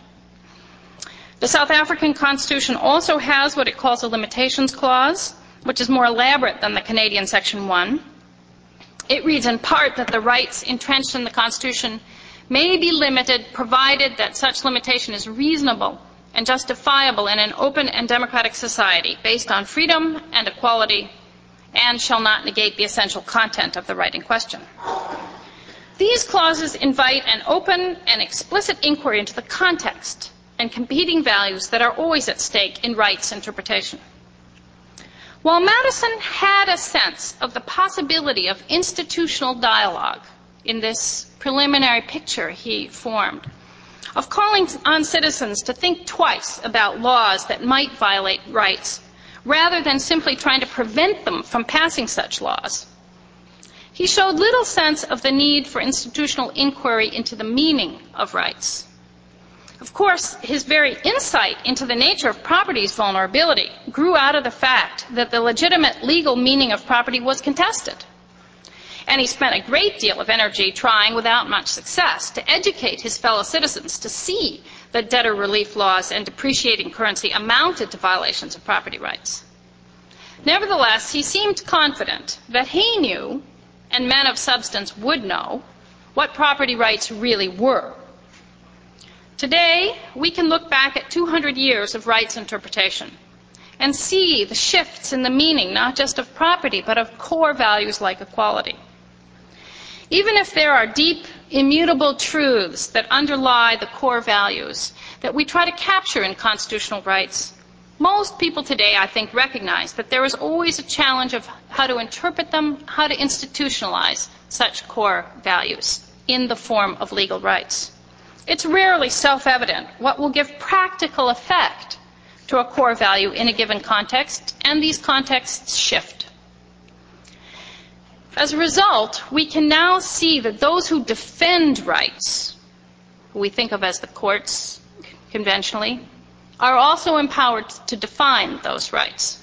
The South African Constitution also has what it calls a limitations clause, which is more elaborate than the Canadian Section 1. It reads in part that the rights entrenched in the Constitution may be limited provided that such limitation is reasonable and justifiable in an open and democratic society based on freedom and equality and shall not negate the essential content of the right in question. These clauses invite an open and explicit inquiry into the context and competing values that are always at stake in rights interpretation. While Madison had a sense of the possibility of institutional dialogue in this preliminary picture he formed, of calling on citizens to think twice about laws that might violate rights, rather than simply trying to prevent them from passing such laws. He showed little sense of the need for institutional inquiry into the meaning of rights. Of course, his very insight into the nature of property's vulnerability grew out of the fact that the legitimate legal meaning of property was contested. And he spent a great deal of energy trying, without much success, to educate his fellow citizens to see that debtor relief laws and depreciating currency amounted to violations of property rights. Nevertheless, he seemed confident that he knew, and men of substance would know, what property rights really were. Today, we can look back at 200 years of rights interpretation and see the shifts in the meaning not just of property, but of core values like equality. Even if there are deep, immutable truths that underlie the core values that we try to capture in constitutional rights, most people today, I think, recognize that there is always a challenge of how to interpret them, how to institutionalize such core values in the form of legal rights. It's rarely self evident what will give practical effect to a core value in a given context, and these contexts shift. As a result, we can now see that those who defend rights, who we think of as the courts conventionally, are also empowered to define those rights.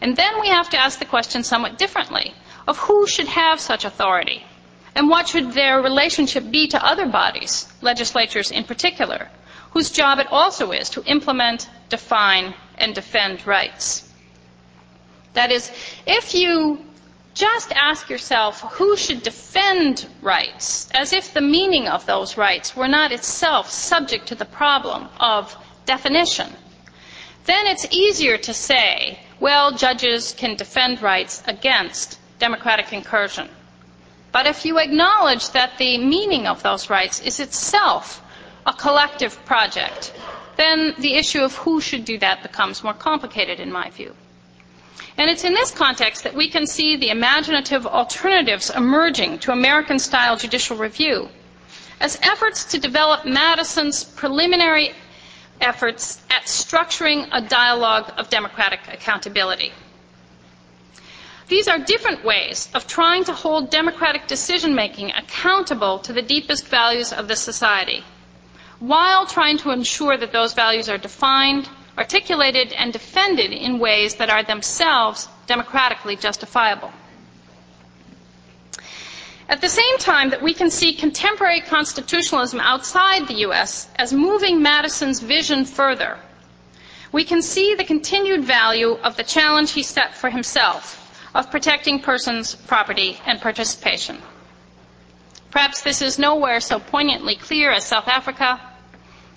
And then we have to ask the question somewhat differently of who should have such authority and what should their relationship be to other bodies, legislatures in particular, whose job it also is to implement, define, and defend rights. That is, if you just ask yourself who should defend rights, as if the meaning of those rights were not itself subject to the problem of definition, then it's easier to say, well, judges can defend rights against democratic incursion. But if you acknowledge that the meaning of those rights is itself a collective project, then the issue of who should do that becomes more complicated in my view. And it's in this context that we can see the imaginative alternatives emerging to American style judicial review as efforts to develop Madison's preliminary efforts at structuring a dialogue of democratic accountability. These are different ways of trying to hold democratic decision making accountable to the deepest values of the society, while trying to ensure that those values are defined, articulated, and defended in ways that are themselves democratically justifiable. At the same time that we can see contemporary constitutionalism outside the U.S. as moving Madison's vision further, we can see the continued value of the challenge he set for himself of protecting persons, property, and participation. Perhaps this is nowhere so poignantly clear as South Africa.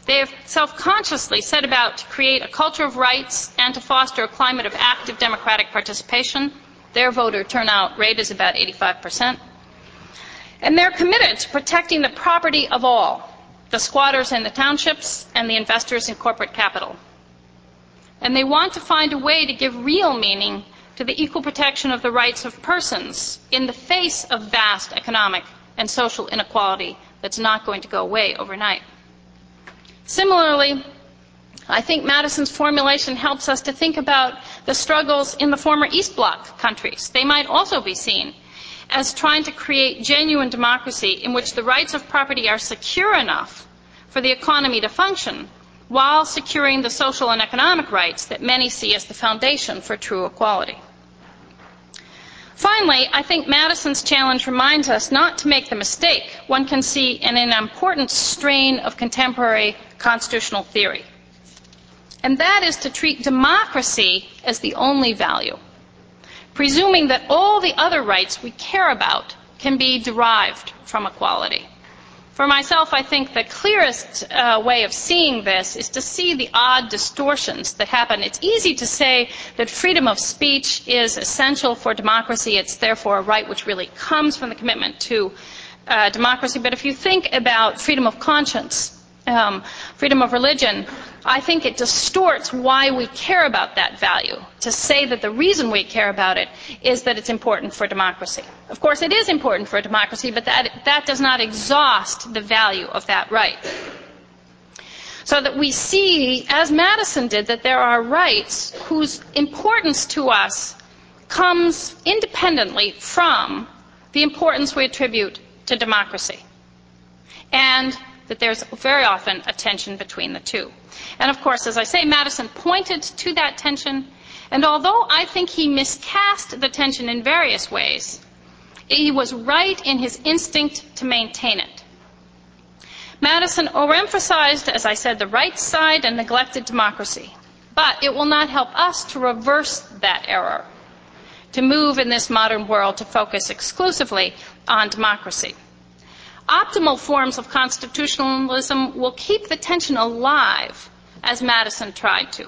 They have self consciously set about to create a culture of rights and to foster a climate of active democratic participation. Their voter turnout rate is about 85 percent. And they're committed to protecting the property of all the squatters in the townships and the investors in corporate capital. And they want to find a way to give real meaning to the equal protection of the rights of persons in the face of vast economic and social inequality that's not going to go away overnight. Similarly, I think Madison's formulation helps us to think about the struggles in the former East Bloc countries. They might also be seen as trying to create genuine democracy in which the rights of property are secure enough for the economy to function while securing the social and economic rights that many see as the foundation for true equality. Finally, I think Madison's challenge reminds us not to make the mistake one can see in an important strain of contemporary constitutional theory. And that is to treat democracy as the only value presuming that all the other rights we care about can be derived from equality. For myself, I think the clearest uh, way of seeing this is to see the odd distortions that happen. It's easy to say that freedom of speech is essential for democracy. It's therefore a right which really comes from the commitment to uh, democracy. But if you think about freedom of conscience, um, freedom of religion, I think it distorts why we care about that value to say that the reason we care about it is that it's important for democracy. Of course, it is important for democracy, but that, that does not exhaust the value of that right. So that we see, as Madison did, that there are rights whose importance to us comes independently from the importance we attribute to democracy. And that there's very often a tension between the two. And of course, as I say, Madison pointed to that tension, and although I think he miscast the tension in various ways, he was right in his instinct to maintain it. Madison overemphasized, as I said, the right side and neglected democracy. But it will not help us to reverse that error, to move in this modern world to focus exclusively on democracy. Optimal forms of constitutionalism will keep the tension alive, as Madison tried to.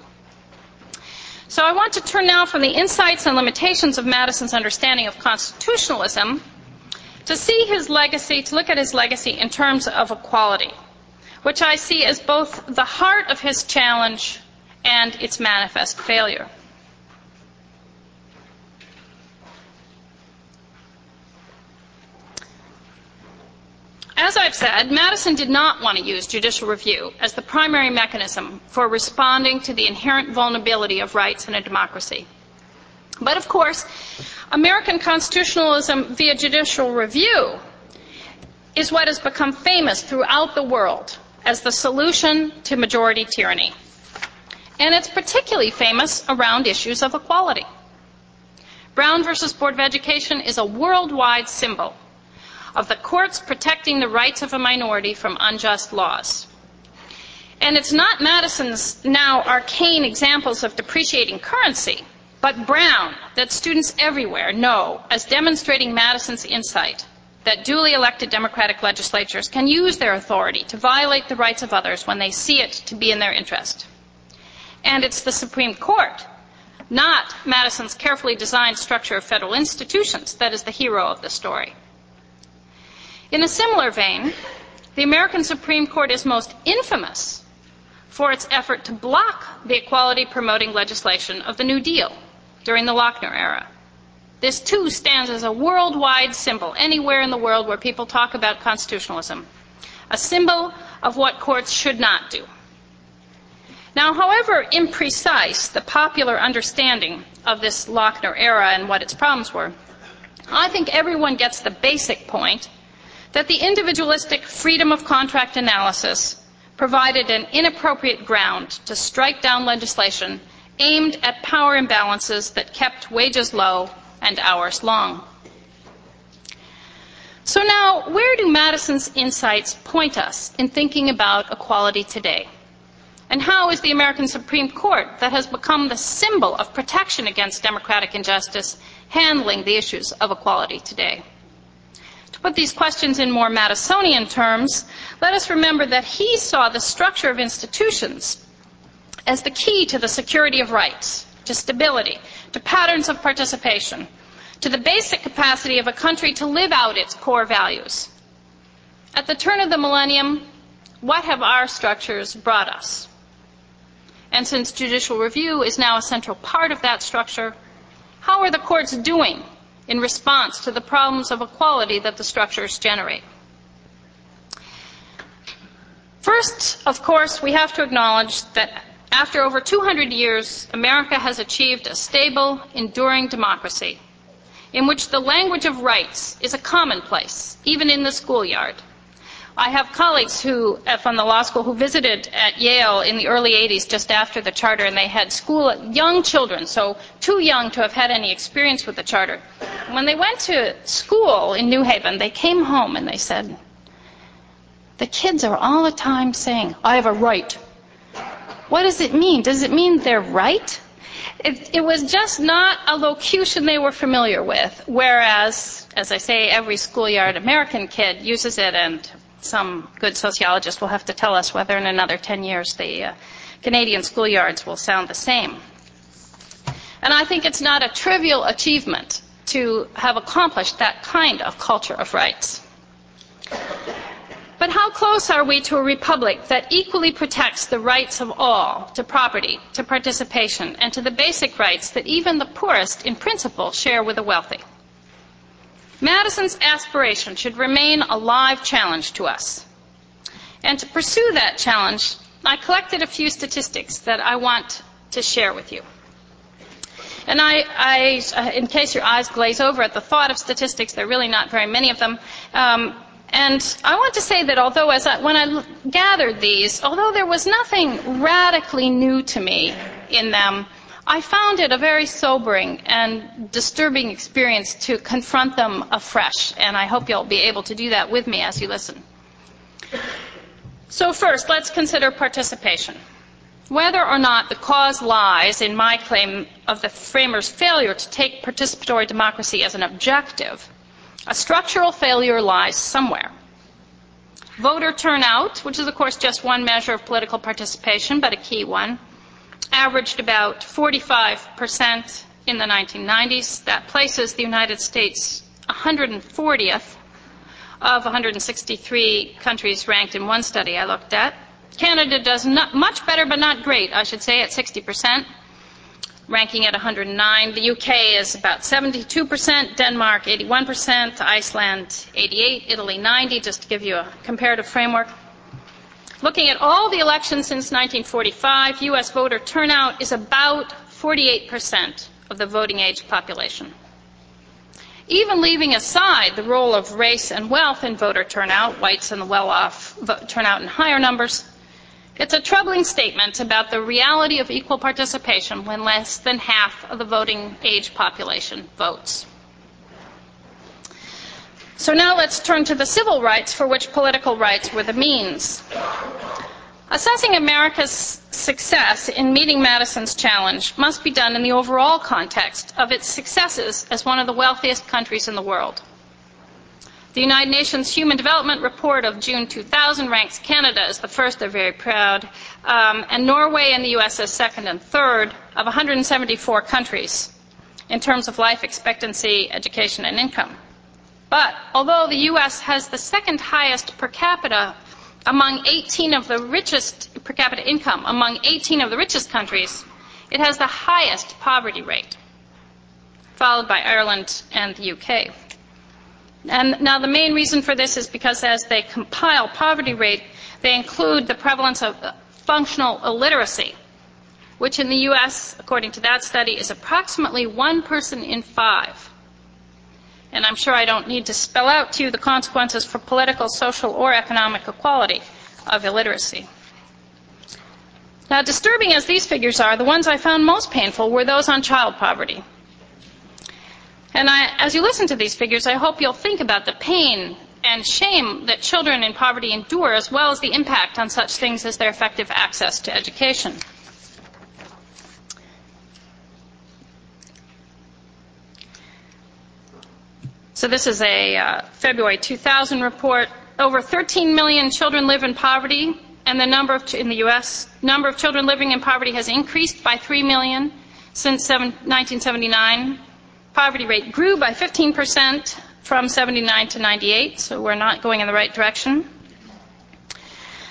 So I want to turn now from the insights and limitations of Madison's understanding of constitutionalism to see his legacy, to look at his legacy in terms of equality, which I see as both the heart of his challenge and its manifest failure. As I've said, Madison did not want to use judicial review as the primary mechanism for responding to the inherent vulnerability of rights in a democracy. But of course, American constitutionalism via judicial review is what has become famous throughout the world as the solution to majority tyranny. And it's particularly famous around issues of equality. Brown versus Board of Education is a worldwide symbol of the courts protecting the rights of a minority from unjust laws. And it's not Madison's now arcane examples of depreciating currency, but Brown that students everywhere know as demonstrating Madison's insight that duly elected Democratic legislatures can use their authority to violate the rights of others when they see it to be in their interest. And it's the Supreme Court, not Madison's carefully designed structure of federal institutions, that is the hero of the story. In a similar vein, the American Supreme Court is most infamous for its effort to block the equality promoting legislation of the New Deal during the Lochner era. This too stands as a worldwide symbol anywhere in the world where people talk about constitutionalism, a symbol of what courts should not do. Now, however imprecise the popular understanding of this Lochner era and what its problems were, I think everyone gets the basic point that the individualistic freedom of contract analysis provided an inappropriate ground to strike down legislation aimed at power imbalances that kept wages low and hours long. So now, where do Madison's insights point us in thinking about equality today? And how is the American Supreme Court, that has become the symbol of protection against democratic injustice, handling the issues of equality today? To put these questions in more Madisonian terms, let us remember that he saw the structure of institutions as the key to the security of rights, to stability, to patterns of participation, to the basic capacity of a country to live out its core values. At the turn of the millennium, what have our structures brought us? And since judicial review is now a central part of that structure, how are the courts doing in response to the problems of equality that the structures generate? First, of course, we have to acknowledge that after over 200 years, America has achieved a stable, enduring democracy in which the language of rights is a commonplace, even in the schoolyard. I have colleagues who, uh, from the law school, who visited at Yale in the early 80s, just after the charter, and they had school young children, so too young to have had any experience with the charter. When they went to school in New Haven, they came home and they said, "The kids are all the time saying, I have a right what does it mean? Does it mean they're right? It, it, was just not a locution they were familiar with, whereas, as I say, every schoolyard American kid uses it, and some good sociologist will have to tell us whether in another 10 years the uh, Canadian schoolyards will sound the same. And I think it's not a trivial achievement to have accomplished that kind of culture of rights. But how close are we to a republic that equally protects the rights of all to property, to participation, and to the basic rights that even the poorest, in principle, share with the wealthy? Madison's aspiration should remain a live challenge to us. And to pursue that challenge, I collected a few statistics that I want to share with you. And I, I uh, in case your eyes glaze over at the thought of statistics, there are really not very many of them. Um, and I want to say that although I, when I gathered these, although there was nothing radically new to me in them, I found it a very sobering and disturbing experience to confront them afresh, and I hope you'll be able to do that with me as you listen. So first, let's consider participation. Whether or not the cause lies in my claim of the framers' failure to take participatory democracy as an objective, a structural failure lies somewhere. Voter turnout, which is of course just one measure of political participation, but a key one, averaged about 45% in the 1990s. That places the United States 140th of 163 countries ranked in one study I looked at. Canada does not, much better, but not great, I should say, at 60%, ranking at 109. The UK is about 72%, Denmark 81%, Iceland 88, Italy 90, just to give you a comparative framework. Looking at all the elections since 1945, U.S. voter turnout is about 48% of the voting age population. Even leaving aside the role of race and wealth in voter turnout, whites and the well off turn out in higher numbers, it's a troubling statement about the reality of equal participation when less than half of the voting age population votes. So now let's turn to the civil rights for which political rights were the means. Assessing America's success in meeting Madison's challenge must be done in the overall context of its successes as one of the wealthiest countries in the world. The United Nations Human Development Report of June 2000 ranks Canada as the first, they're very proud, um, and Norway and the U.S. as second and third of 174 countries in terms of life expectancy, education, and income. But although the U.S. has the second highest per capita among 18 of the richest per capita income among 18 of the richest countries, it has the highest poverty rate, followed by Ireland and the UK. And now the main reason for this is because as they compile poverty rate, they include the prevalence of functional illiteracy, which in the US, according to that study, is approximately one person in five and I'm sure I don't need to spell out to you the consequences for political, social, or economic equality of illiteracy. Now, disturbing as these figures are, the ones I found most painful were those on child poverty. And I, as you listen to these figures, I hope you'll think about the pain and shame that children in poverty endure, as well as the impact on such things as their effective access to education. So this is a uh, February 2000 report. Over 13 million children live in poverty, and the number of in the U.S. number of children living in poverty has increased by 3 million since seven, 1979. Poverty rate grew by 15 percent from 79 to 98, so we're not going in the right direction.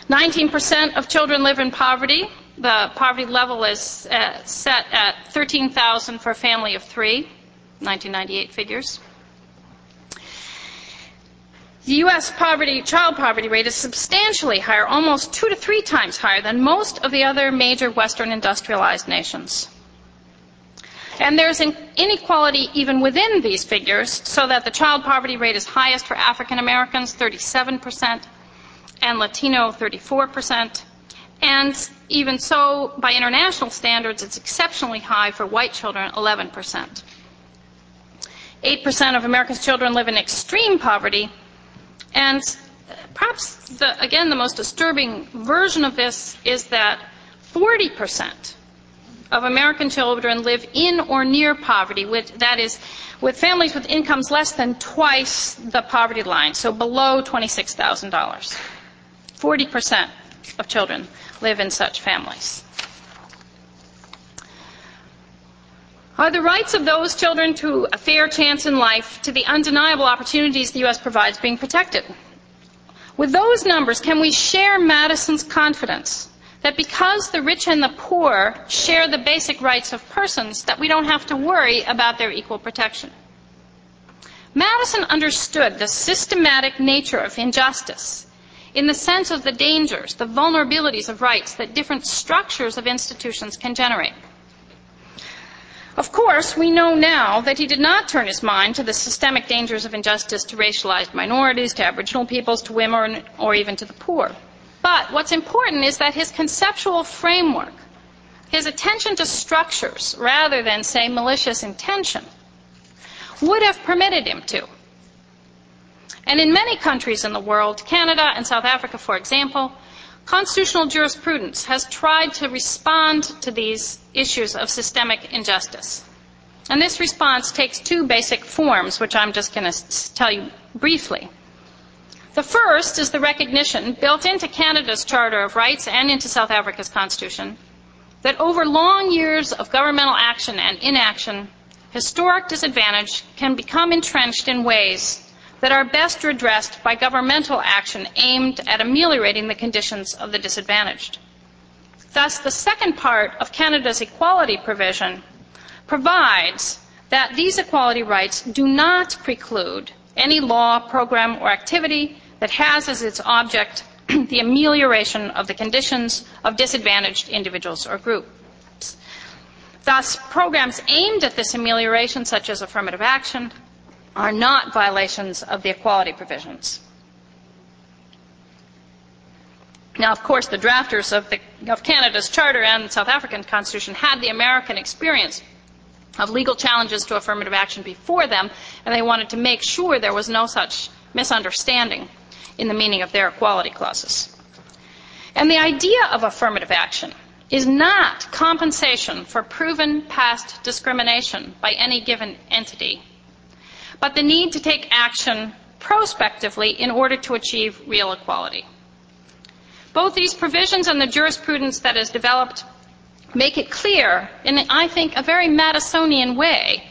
19 percent of children live in poverty. The poverty level is uh, set at 13,000 for a family of three, 1998 figures. The U.S. poverty, child poverty rate is substantially higher, almost two to three times higher than most of the other major Western industrialized nations. And there's inequality even within these figures, so that the child poverty rate is highest for African Americans, 37%, and Latino, 34%. And even so, by international standards, it's exceptionally high for white children, 11%. 8% of America's children live in extreme poverty, and perhaps, the, again, the most disturbing version of this is that 40% of American children live in or near poverty, that is, with families with incomes less than twice the poverty line, so below $26,000. 40% of children live in such families. Are the rights of those children to a fair chance in life, to the undeniable opportunities the U.S. provides, being protected? With those numbers, can we share Madison's confidence that because the rich and the poor share the basic rights of persons, that we don't have to worry about their equal protection? Madison understood the systematic nature of injustice in the sense of the dangers, the vulnerabilities of rights that different structures of institutions can generate. Of course, we know now that he did not turn his mind to the systemic dangers of injustice to racialized minorities, to Aboriginal peoples, to women, or even to the poor. But what's important is that his conceptual framework, his attention to structures rather than, say, malicious intention, would have permitted him to. And in many countries in the world, Canada and South Africa, for example, constitutional jurisprudence has tried to respond to these issues of systemic injustice. And this response takes two basic forms, which I'm just going to tell you briefly. The first is the recognition, built into Canada's Charter of Rights and into South Africa's Constitution, that over long years of governmental action and inaction, historic disadvantage can become entrenched in ways that are best redressed by governmental action aimed at ameliorating the conditions of the disadvantaged. Thus, the second part of Canada's equality provision provides that these equality rights do not preclude any law, program, or activity that has as its object the amelioration of the conditions of disadvantaged individuals or groups. Thus, programs aimed at this amelioration, such as affirmative action, are not violations of the equality provisions. Now, of course, the drafters of, the, of Canada's Charter and the South African Constitution had the American experience of legal challenges to affirmative action before them, and they wanted to make sure there was no such misunderstanding in the meaning of their equality clauses. And the idea of affirmative action is not compensation for proven past discrimination by any given entity, but the need to take action prospectively in order to achieve real equality. Both these provisions and the jurisprudence that is developed make it clear, in I think a very Madisonian way,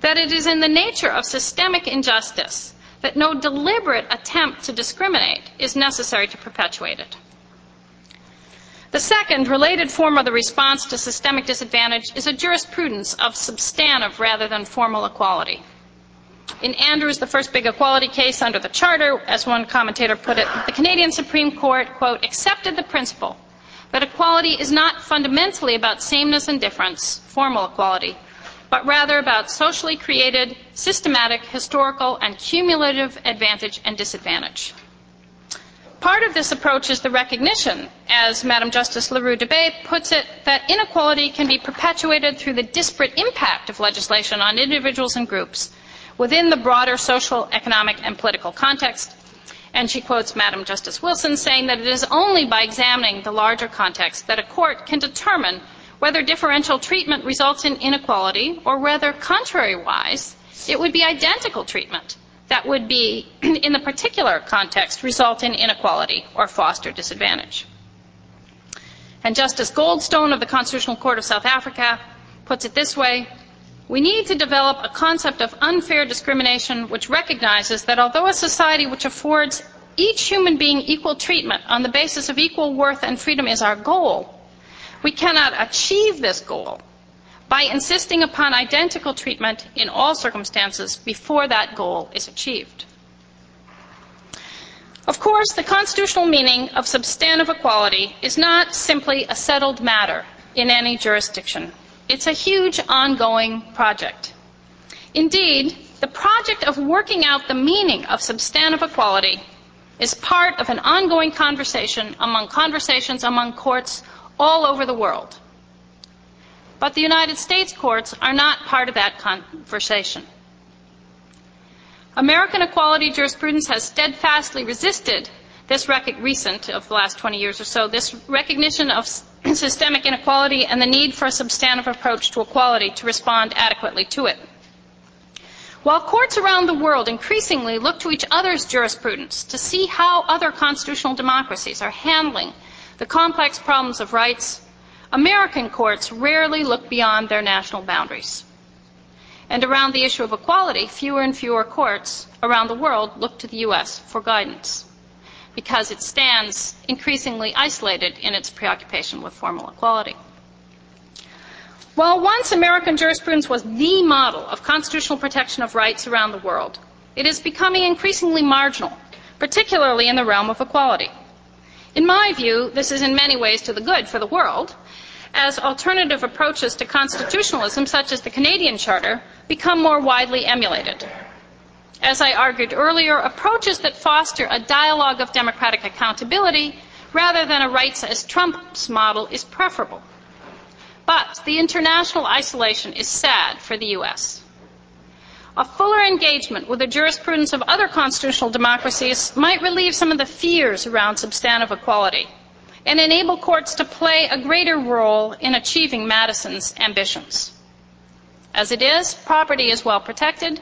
that it is in the nature of systemic injustice that no deliberate attempt to discriminate is necessary to perpetuate it. The second related form of the response to systemic disadvantage is a jurisprudence of substantive rather than formal equality. In Andrews, the first big equality case under the Charter, as one commentator put it, the Canadian Supreme Court, quote, accepted the principle that equality is not fundamentally about sameness and difference, formal equality, but rather about socially created, systematic, historical, and cumulative advantage and disadvantage. Part of this approach is the recognition, as Madam Justice L'Heureux-Dubé puts it, that inequality can be perpetuated through the disparate impact of legislation on individuals and groups within the broader social, economic, and political context. And she quotes Madam Justice Wilson saying that it is only by examining the larger context that a court can determine whether differential treatment results in inequality or whether, contrariwise, it would be identical treatment that would be, in the particular context, result in inequality or foster disadvantage. And Justice Goldstone of the Constitutional Court of South Africa puts it this way we need to develop a concept of unfair discrimination which recognizes that although a society which affords each human being equal treatment on the basis of equal worth and freedom is our goal, we cannot achieve this goal by insisting upon identical treatment in all circumstances before that goal is achieved. Of course, the constitutional meaning of substantive equality is not simply a settled matter in any jurisdiction. It's a huge ongoing project. Indeed, the project of working out the meaning of substantive equality is part of an ongoing conversation among conversations among courts all over the world. But the United States courts are not part of that conversation. American equality jurisprudence has steadfastly resisted this rec- recent of the last 20 years or so, this recognition of systemic inequality and the need for a substantive approach to equality to respond adequately to it. While courts around the world increasingly look to each other's jurisprudence to see how other constitutional democracies are handling the complex problems of rights, American courts rarely look beyond their national boundaries. And around the issue of equality, fewer and fewer courts around the world look to the U.S. for guidance because it stands increasingly isolated in its preoccupation with formal equality. While once American jurisprudence was the model of constitutional protection of rights around the world, it is becoming increasingly marginal, particularly in the realm of equality. In my view, this is in many ways to the good for the world, as alternative approaches to constitutionalism, such as the Canadian Charter, become more widely emulated. As I argued earlier, approaches that foster a dialogue of democratic accountability rather than a rights as trumps model is preferable. But the international isolation is sad for the U.S. A fuller engagement with the jurisprudence of other constitutional democracies might relieve some of the fears around substantive equality and enable courts to play a greater role in achieving Madison's ambitions. As it is, property is well protected,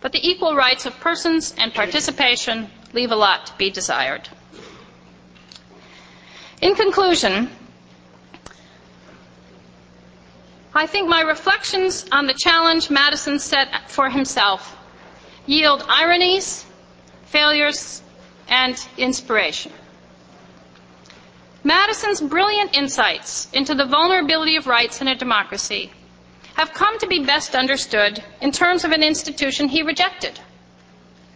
but the equal rights of persons and participation leave a lot to be desired. In conclusion, I think my reflections on the challenge Madison set for himself yield ironies, failures, and inspiration. Madison's brilliant insights into the vulnerability of rights in a democracy have come to be best understood in terms of an institution he rejected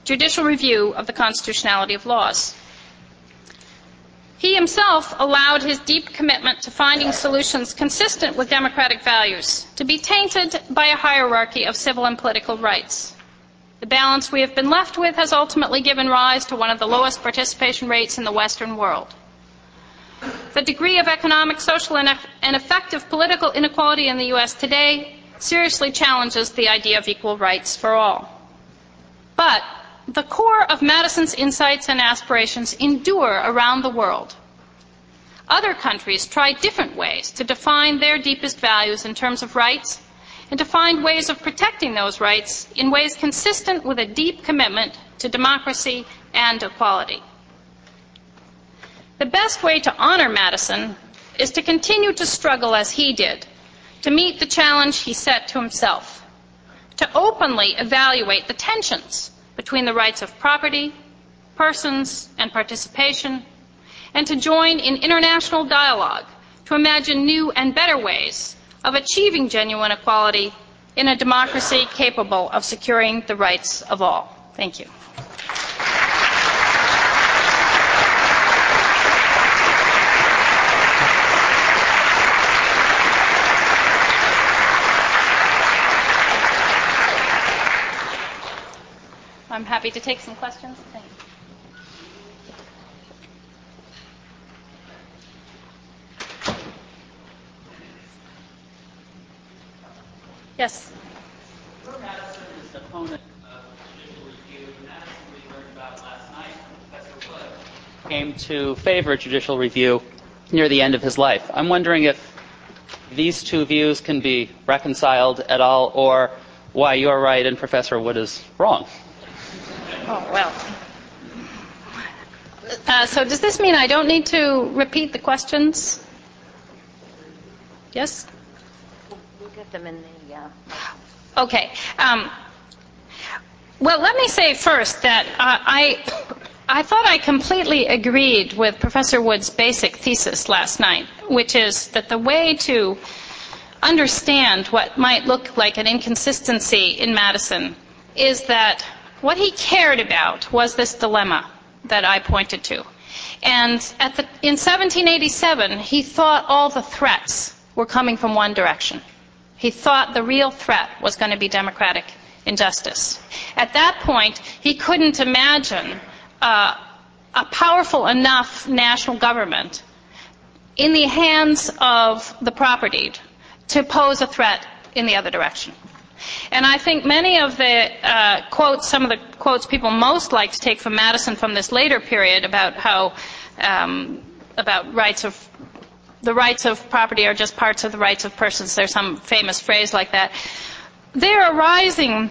judicial review of the constitutionality of laws. He himself allowed his deep commitment to finding solutions consistent with democratic values to be tainted by a hierarchy of civil and political rights. The balance we have been left with has ultimately given rise to one of the lowest participation rates in the Western world. The degree of economic, social, and, effective political inequality in the U.S. today seriously challenges the idea of equal rights for all. But the core of Madison's insights and aspirations endure around the world. Other countries try different ways to define their deepest values in terms of rights and to find ways of protecting those rights in ways consistent with a deep commitment to democracy and equality. The best way to honor Madison is to continue to struggle as he did, to meet the challenge he set to himself, to openly evaluate the tensions between the rights of property, persons, and participation, and to join in international dialogue to imagine new and better ways of achieving genuine equality in a democracy capable of securing the rights of all. Thank you. I'm happy to take some questions. Yes. Your Madison is opponent of judicial review. Madison we learned about last night Professor Wood came to favor judicial review near the end of his life. I'm wondering if these two views can be reconciled at all, or why you're right and Professor Wood is wrong. Oh, well. Uh, so does this mean I don't need to repeat the questions? Yes? We'll get them in the. Uh, okay. Um, well, let me say first that uh, I. I thought I completely agreed with Professor Wood's basic thesis last night, which is that the way to understand what might look like an inconsistency in Madison is that what he cared about was this dilemma that I pointed to. And the, in 1787, he thought all the threats were coming from one direction. He thought the real threat was going to be democratic injustice. At that point, he couldn't imagine uh, a powerful enough national government in the hands of the propertied to pose a threat in the other direction. And I think many of the uh, quotes, some of the quotes people most like to take from Madison from this later period about how um, about rights of the rights of property are just parts of the rights of persons. There's some famous phrase like that. They're arising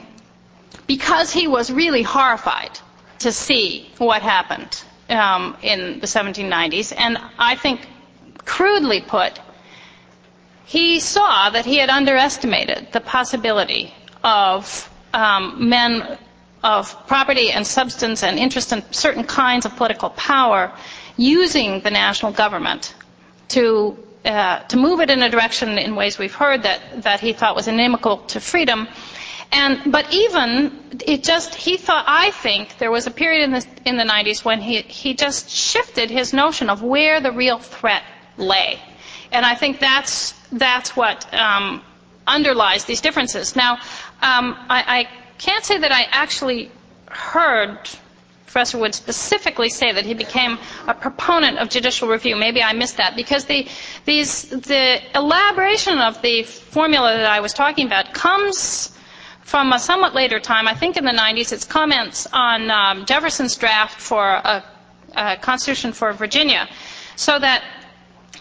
because he was really horrified to see what happened um, in the 1790s, and I think crudely put, he saw that he had underestimated the possibility of um, men of property and substance and interest in certain kinds of political power using the national government to uh, to move it in a direction in ways we've heard that that he thought was inimical to freedom. And but even it just he thought I think there was a period in the in the 90s when he he just shifted his notion of where the real threat lay, and I think that's that's what um, underlies these differences. Now, um, I, I can't say that I actually heard Professor Wood specifically say that he became a proponent of judicial review. Maybe I missed that because the these the elaboration of the formula that I was talking about comes from a somewhat later time. I think in the 90s. It's comments on um, Jefferson's draft for a, a Constitution for Virginia, so that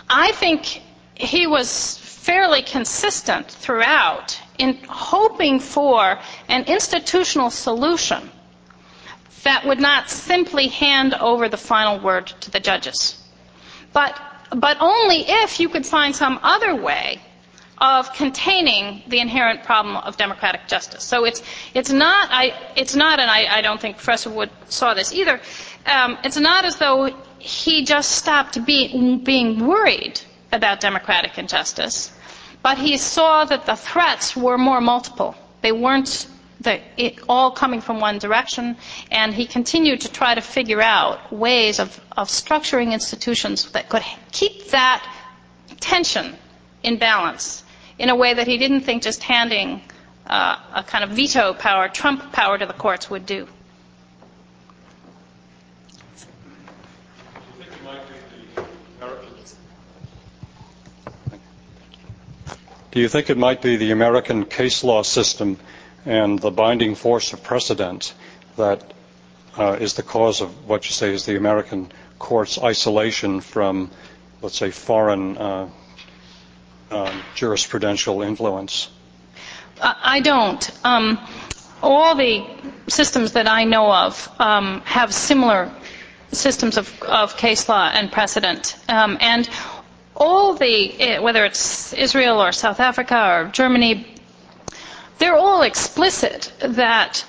I think he was fairly consistent throughout in hoping for an institutional solution that would not simply hand over the final word to the judges, but, but only if you could find some other way of containing the inherent problem of democratic justice. So it's, it's not, I, it's not, and I, I don't think Professor Wood saw this either, um, it's not as though he just stopped be, being worried about democratic injustice, but he saw that the threats were more multiple. They weren't the, it, all coming from one direction, and he continued to try to figure out ways of, of structuring institutions that could keep that tension in balance in a way that he didn't think just handing uh, a kind of veto power, Trump power to the courts would do. Do you think it might be the American case law system and the binding force of precedent that uh, is the cause of what you say is the American court's isolation from, let's say, foreign uh, uh, jurisprudential influence? I don't. Um, all the systems that I know of um, have similar systems of, of, case law and precedent. Um, and all the, eh, whether it's Israel or South Africa or Germany, they're all explicit that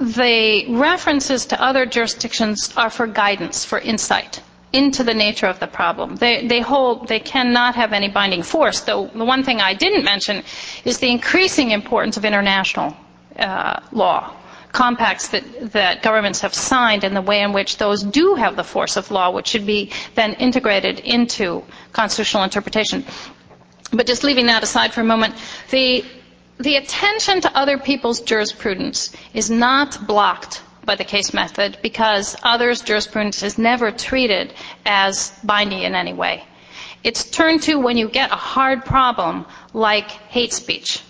the references to other jurisdictions are for guidance, for insight into the nature of the problem. They, they hold, they cannot have any binding force. Though the one thing I didn't mention is the increasing importance of international uh, law, compacts that, that governments have signed, and the way in which those do have the force of law, which should be then integrated into constitutional interpretation. But just leaving that aside for a moment, the the attention to other people's jurisprudence is not blocked by the case method because others' jurisprudence is never treated as binding in any way. It's turned to when you get a hard problem like hate speech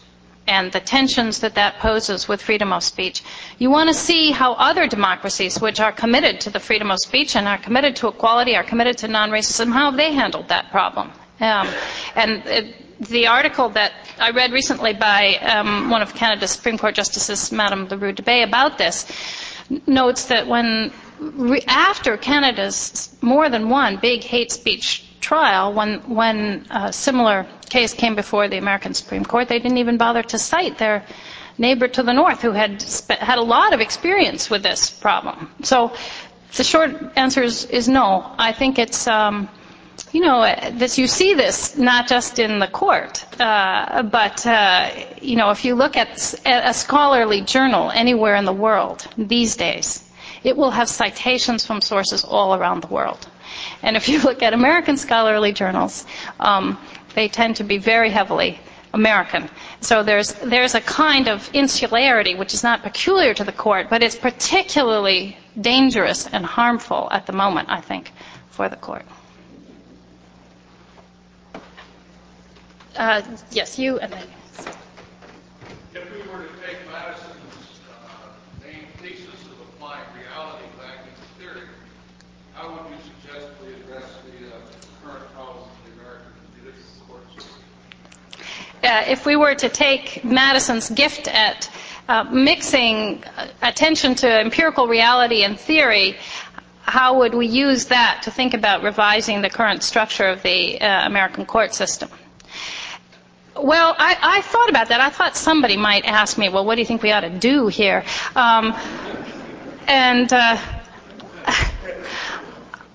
and the tensions that that poses with freedom of speech. You want to see how other democracies, which are committed to the freedom of speech and are committed to equality, are committed to non-racism, how they handled that problem. Um, and it, the article that I read recently by um, one of Canada's Supreme Court justices, Madame L'Heureux-Dubé, about this notes that when after Canada's more than one big hate speech trial, when when a similar case came before the American Supreme Court, they didn't even bother to cite their neighbor to the north, who had had a lot of experience with this problem. So the short answer is, is no. I think it's. Um, you know, this you see this not just in the court, uh, but uh, you know, if you look at a scholarly journal anywhere in the world these days, it will have citations from sources all around the world. And if you look at American scholarly journals, um, they tend to be very heavily American. So there's there's a kind of insularity which is not peculiar to the court, but it's particularly dangerous and harmful at the moment, I think, for the court. Uh, yes, you and then. If we were to take Madison's uh, main thesis of applying reality back into theory, how would you suggest we address the uh, current problems of the American judicial court system? Uh, if we were to take Madison's gift at uh, mixing attention to empirical reality and theory, how would we use that to think about revising the current structure of the uh, American court system? Well, I, I, thought about that. I thought somebody might ask me, well, what do you think we ought to do here? Um, and uh,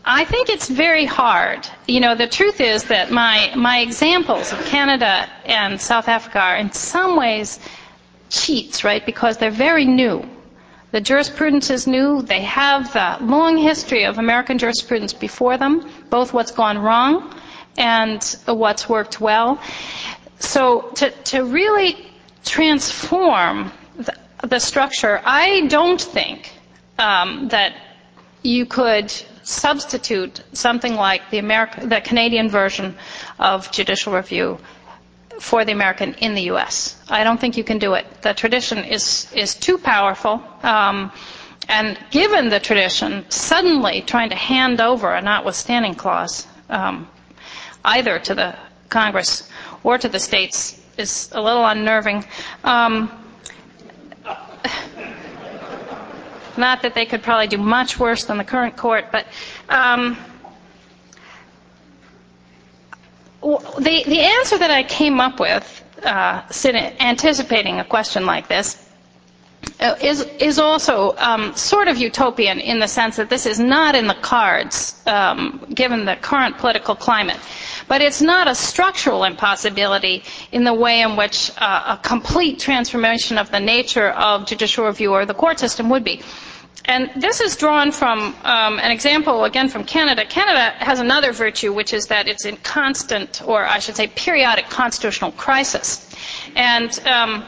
I think it's very hard. You know, the truth is that my, my examples of Canada and South Africa are in some ways cheats, right? Because they're very new. The jurisprudence is new. They have the long history of American jurisprudence before them, both what's gone wrong and what's worked well. So to, to really transform the, the structure, I don't think um, that you could substitute something like the the Canadian version of judicial review for the American in the U.S. I don't think you can do it. The tradition is is too powerful. Um, and given the tradition, suddenly trying to hand over a notwithstanding clause, um, either to the Congress or to the states, is a little unnerving. Um, not that they could probably do much worse than the current court, but um, the, answer that I came up with, uh, anticipating a question like this, uh, is, is also um, sort of utopian in the sense that this is not in the cards um, given the current political climate. But it's not a structural impossibility in the way in which uh, a complete transformation of the nature of judicial review or the court system would be. And this is drawn from um, an example, again, from Canada. Canada has another virtue, which is that it's in constant, or I should say, periodic constitutional crisis. And um,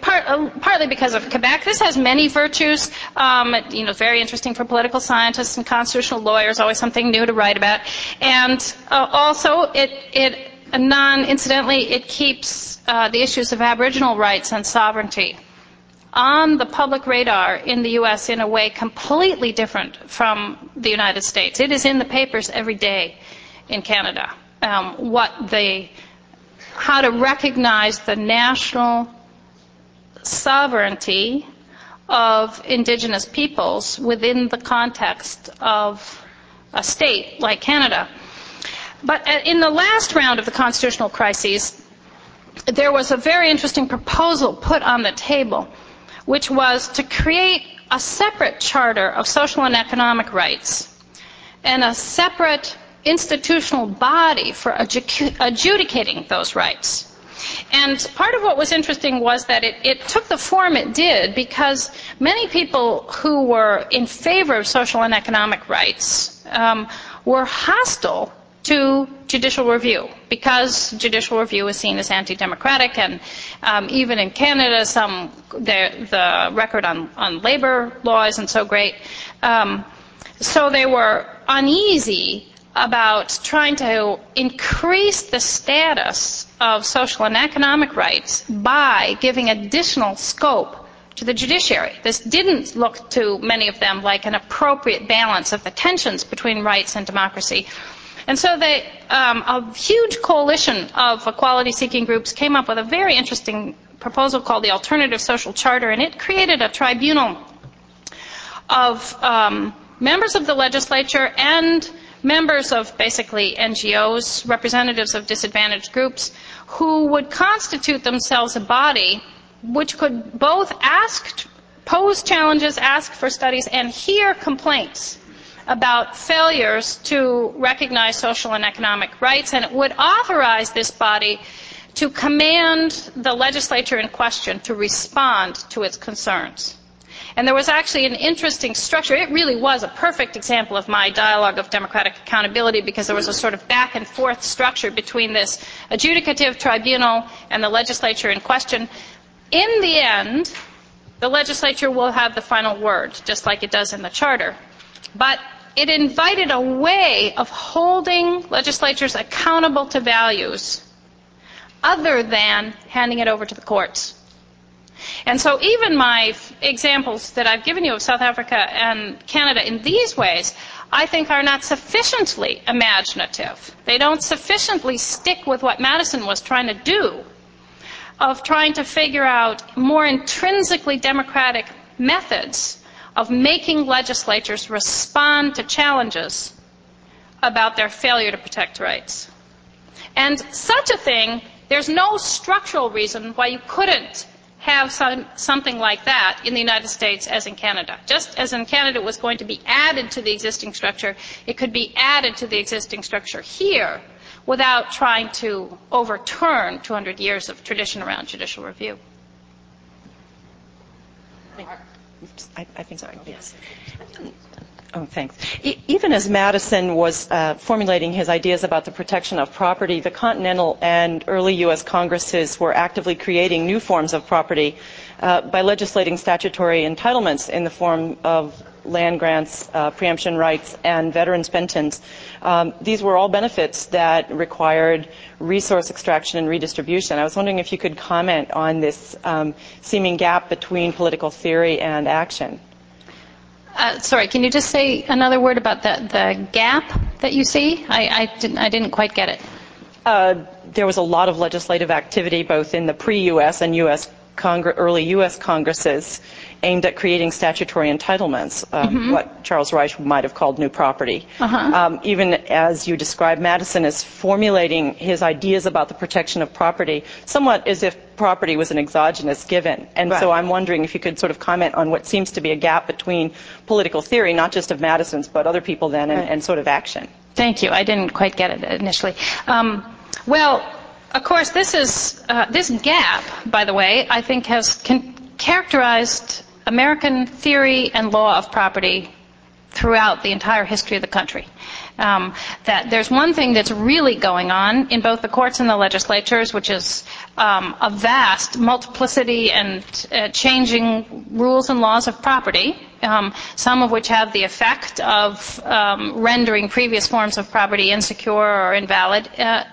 Part, uh, partly because of Quebec. This has many virtues. Um, you know, very interesting for political scientists and constitutional lawyers. Always something new to write about. And uh, also, it, it non-incidentally, it keeps uh, the issues of Aboriginal rights and sovereignty on the public radar in the U.S. in a way completely different from the United States. It is in the papers every day in Canada. Um, what the, how to recognize the national sovereignty of indigenous peoples within the context of a state like Canada. But uh, in the last round of the constitutional crises, there was a very interesting proposal put on the table which was to create a separate charter of social and economic rights and a separate institutional body for adjudicating those rights. And part of what was interesting was that it, it, took the form it did because many people who were in favor of social and economic rights um, were hostile to judicial review because judicial review is seen as anti-democratic and um, even in Canada some the, the record on, on labor law isn't so great um, so they were uneasy about trying to increase the status of social and economic rights by giving additional scope to the judiciary. This didn't look to many of them like an appropriate balance of the tensions between rights and democracy. And so they, um, a huge coalition of equality-seeking groups came up with a very interesting proposal called the Alternative Social Charter, and it created a tribunal of um, members of the legislature and members of basically NGOs, representatives of disadvantaged groups, who would constitute themselves a body which could both ask, pose challenges, ask for studies, and hear complaints about failures to recognize social and economic rights, and it would authorize this body to command the legislature in question to respond to its concerns. And there was actually an interesting structure. It really was a perfect example of my dialogue of democratic accountability because there was a sort of back and forth structure between this adjudicative tribunal and the legislature in question. In the end, the legislature will have the final word, just like it does in the charter. But it invited a way of holding legislatures accountable to values other than handing it over to the courts. And so even my examples that I've given you of South Africa and Canada in these ways, I think are not sufficiently imaginative. They don't sufficiently stick with what Madison was trying to do of trying to figure out more intrinsically democratic methods of making legislatures respond to challenges about their failure to protect rights. And such a thing, there's no structural reason why you couldn't have some, something like that in the United States as in Canada. Just as in Canada it was going to be added to the existing structure, it could be added to the existing structure here without trying to overturn 200 years of tradition around judicial review. I, I think so, yes. Oh, thanks. E- even as Madison was uh, formulating his ideas about the protection of property, the Continental and early U.S. Congresses were actively creating new forms of property uh, by legislating statutory entitlements in the form of land grants, uh, preemption rights, and veterans pensions. Um, these were all benefits that required resource extraction and redistribution. I was wondering if you could comment on this um, seeming gap between political theory and action. Uh, sorry, can you just say another word about the, the gap that you see? I, I, didn't, I didn't quite get it. Uh, there was a lot of legislative activity both in the pre-U.S. and U.S. Congre- early U.S. Congresses aimed at creating statutory entitlements, uh, Mhm. what Charles Reich might have called new property. Uh-huh. Um, even as you describe Madison as formulating his ideas about the protection of property somewhat as if property was an exogenous given. And so I'm wondering if you could sort of comment on what seems to be a gap between political theory, not just of Madison's, but other people then, and, Right. and sort of action. Thank you. I didn't quite get it initially. Um, well, of course, this is uh, this gap, by the way, I think has con- characterized American theory and law of property throughout the entire history of the country. Um, that there's one thing that's really going on in both the courts and the legislatures, which is um, a vast multiplicity and uh, changing rules and laws of property, um, some of which have the effect of um, rendering previous forms of property insecure or invalid, uh,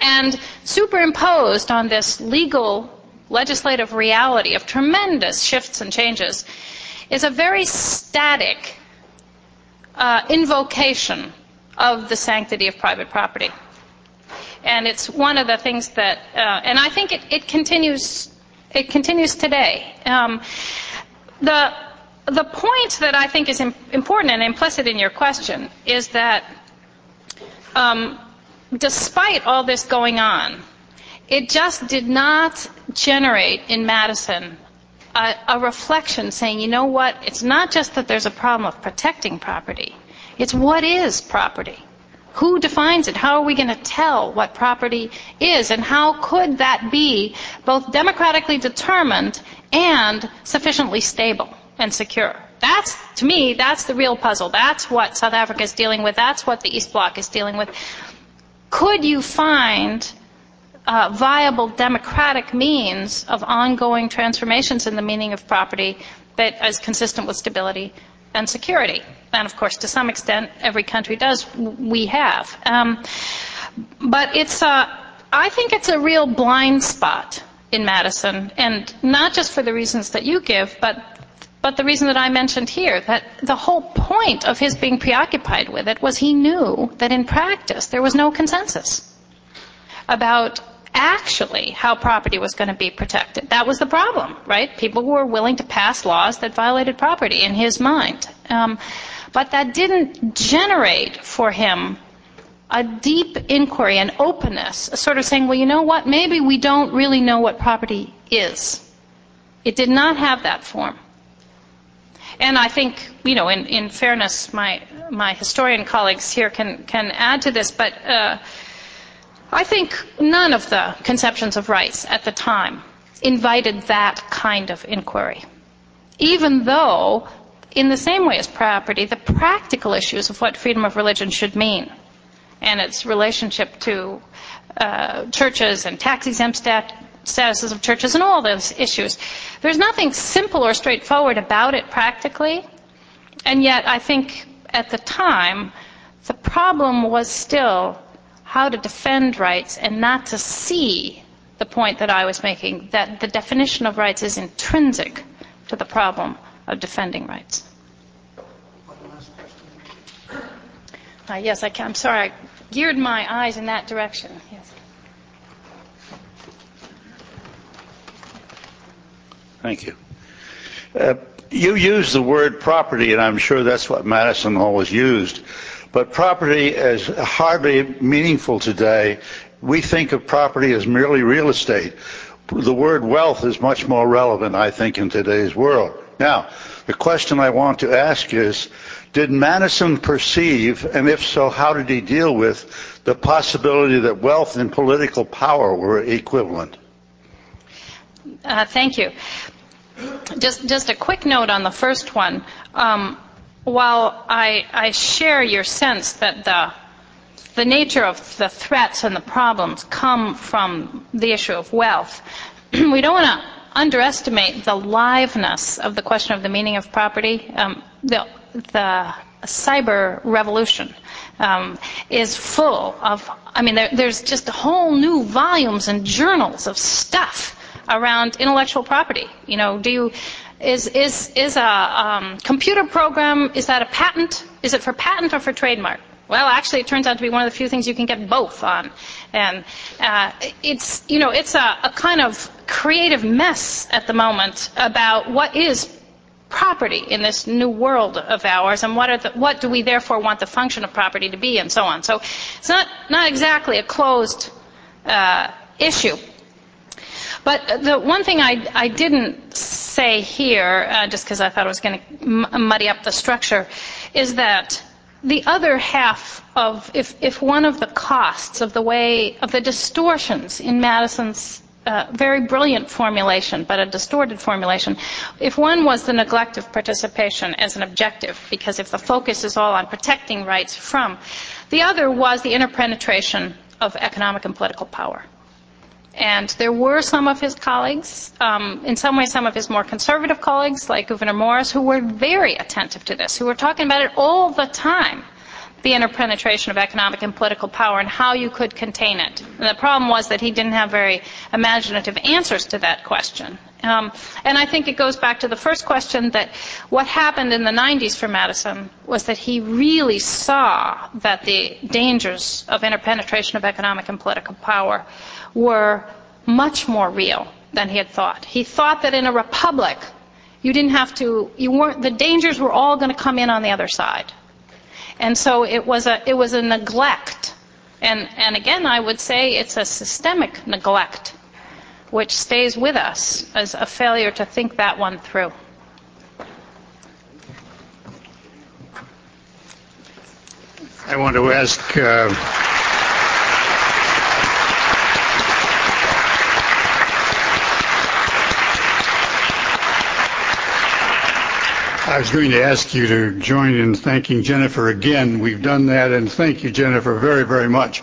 and superimposed on this legal legislative reality of tremendous shifts and changes is a very static uh, invocation of the sanctity of private property. And it's one of the things that, uh, and I think it, it continues, it continues today. Um, the, the point that I think is im- important and implicit in your question is that um, despite all this going on, it just did not generate in Madison a, a reflection saying, you know what, it's not just that there's a problem of protecting property, it's what is property? Who defines it? How are we going to tell what property is? And how could that be both democratically determined and sufficiently stable and secure? That's, to me, that's the real puzzle. That's what South Africa is dealing with. That's what the East Bloc is dealing with. Could you find uh, viable democratic means of ongoing transformations in the meaning of property that is consistent with stability and security. And of course, to some extent, every country does. We have. Um, but it's a, I think it's a real blind spot in Madison, and not just for the reasons that you give, but but the reason that I mentioned here, that the whole point of his being preoccupied with it was he knew that in practice there was no consensus about actually how property was going to be protected. That was the problem, right? People were willing to pass laws that violated property in his mind. Um, but that didn't generate for him a deep inquiry, an openness, a sort of saying, well, you know what, maybe we don't really know what property is. It did not have that form. And I think, you know, in, in fairness, my, my historian colleagues here can, can add to this, but uh, I think none of the conceptions of rights at the time invited that kind of inquiry. Even though, in the same way as property, the practical issues of what freedom of religion should mean and its relationship to uh, churches and tax exempt stat- statuses of churches and all those issues. There's nothing simple or straightforward about it practically, and yet I think at the time the problem was still how to defend rights and not to see the point that I was making that the definition of rights is intrinsic to the problem of defending rights. Uh, yes, I can. I'm sorry. I geared my eyes in that direction. Yes. Thank you. Uh, you use the word property, and I'm sure that's what Madison always used. But property is hardly meaningful today. We think of property as merely real estate. The word wealth is much more relevant, I think, in today's world. Now, the question I want to ask is, did Madison perceive, and if so, how did he deal with the possibility that wealth and political power were equivalent? Uh, thank you. Just a quick note on the first one. Um, while I, share your sense that the nature of the threats and the problems come from the issue of wealth, we don't want to underestimate the liveness of the question of the meaning of property. Um, the, cyber revolution um, is full of, I mean, there, there's just whole new volumes and journals of stuff around intellectual property. You know, do you, is, is, is a um, computer program, is that a patent? Is it for patent or for trademark? Well, actually, it turns out to be one of the few things you can get both on. And uh, it's, you know, it's a, a kind of creative mess at the moment about what is property in this new world of ours and what, are the, what do we therefore want the function of property to be and so on. So it's not, not exactly a closed uh, issue. But the one thing I, I didn't say here, uh, just because I thought it was going to muddy up the structure, is that the other half of if, if one of the costs of the way of the distortions in Madison's uh, very brilliant formulation, but a distorted formulation. If one was the neglect of participation as an objective, because if the focus is all on protecting rights from, the other was the interpenetration of economic and political power. And there were some of his colleagues, um, in some ways some of his more conservative colleagues, like Gouverneur Morris, who were very attentive to this, who were talking about it all the time, the interpenetration of economic and political power and how you could contain it. And the problem was that he didn't have very imaginative answers to that question. Um, and I think it goes back to the first question that what happened in the 90s for Madison was that he really saw that the dangers of interpenetration of economic and political power were much more real than he had thought. He thought that in a republic, you didn't have to, you weren't, the dangers were all going to come in on the other side. And so it was a, it was a neglect. And, and again, I would say it's a systemic neglect which stays with us as a failure to think that one through. I want to ask uh, I was going to ask you to join in thanking Jennifer again. We've done that, and thank you, Jennifer, very, very much.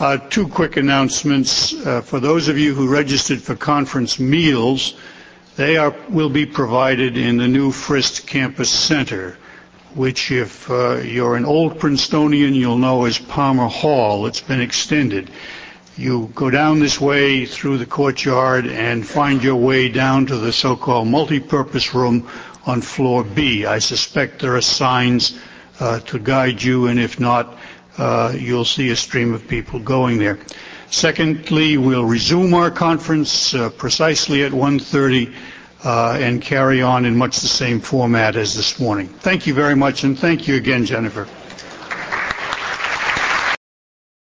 Uh, two quick announcements. Uh, for those of you who registered for conference meals, they are, will be provided in the new Frist Campus Center, which, if uh, you're an old Princetonian, you'll know as Palmer Hall. It's been extended. You go down this way through the courtyard and find your way down to the so-called multipurpose room on floor B. I suspect there are signs uh, to guide you, and if not, uh, you'll see a stream of people going there. Secondly, we'll resume our conference uh, precisely at 1.30 uh, and carry on in much the same format as this morning. Thank you very much, and thank you again, Jennifer.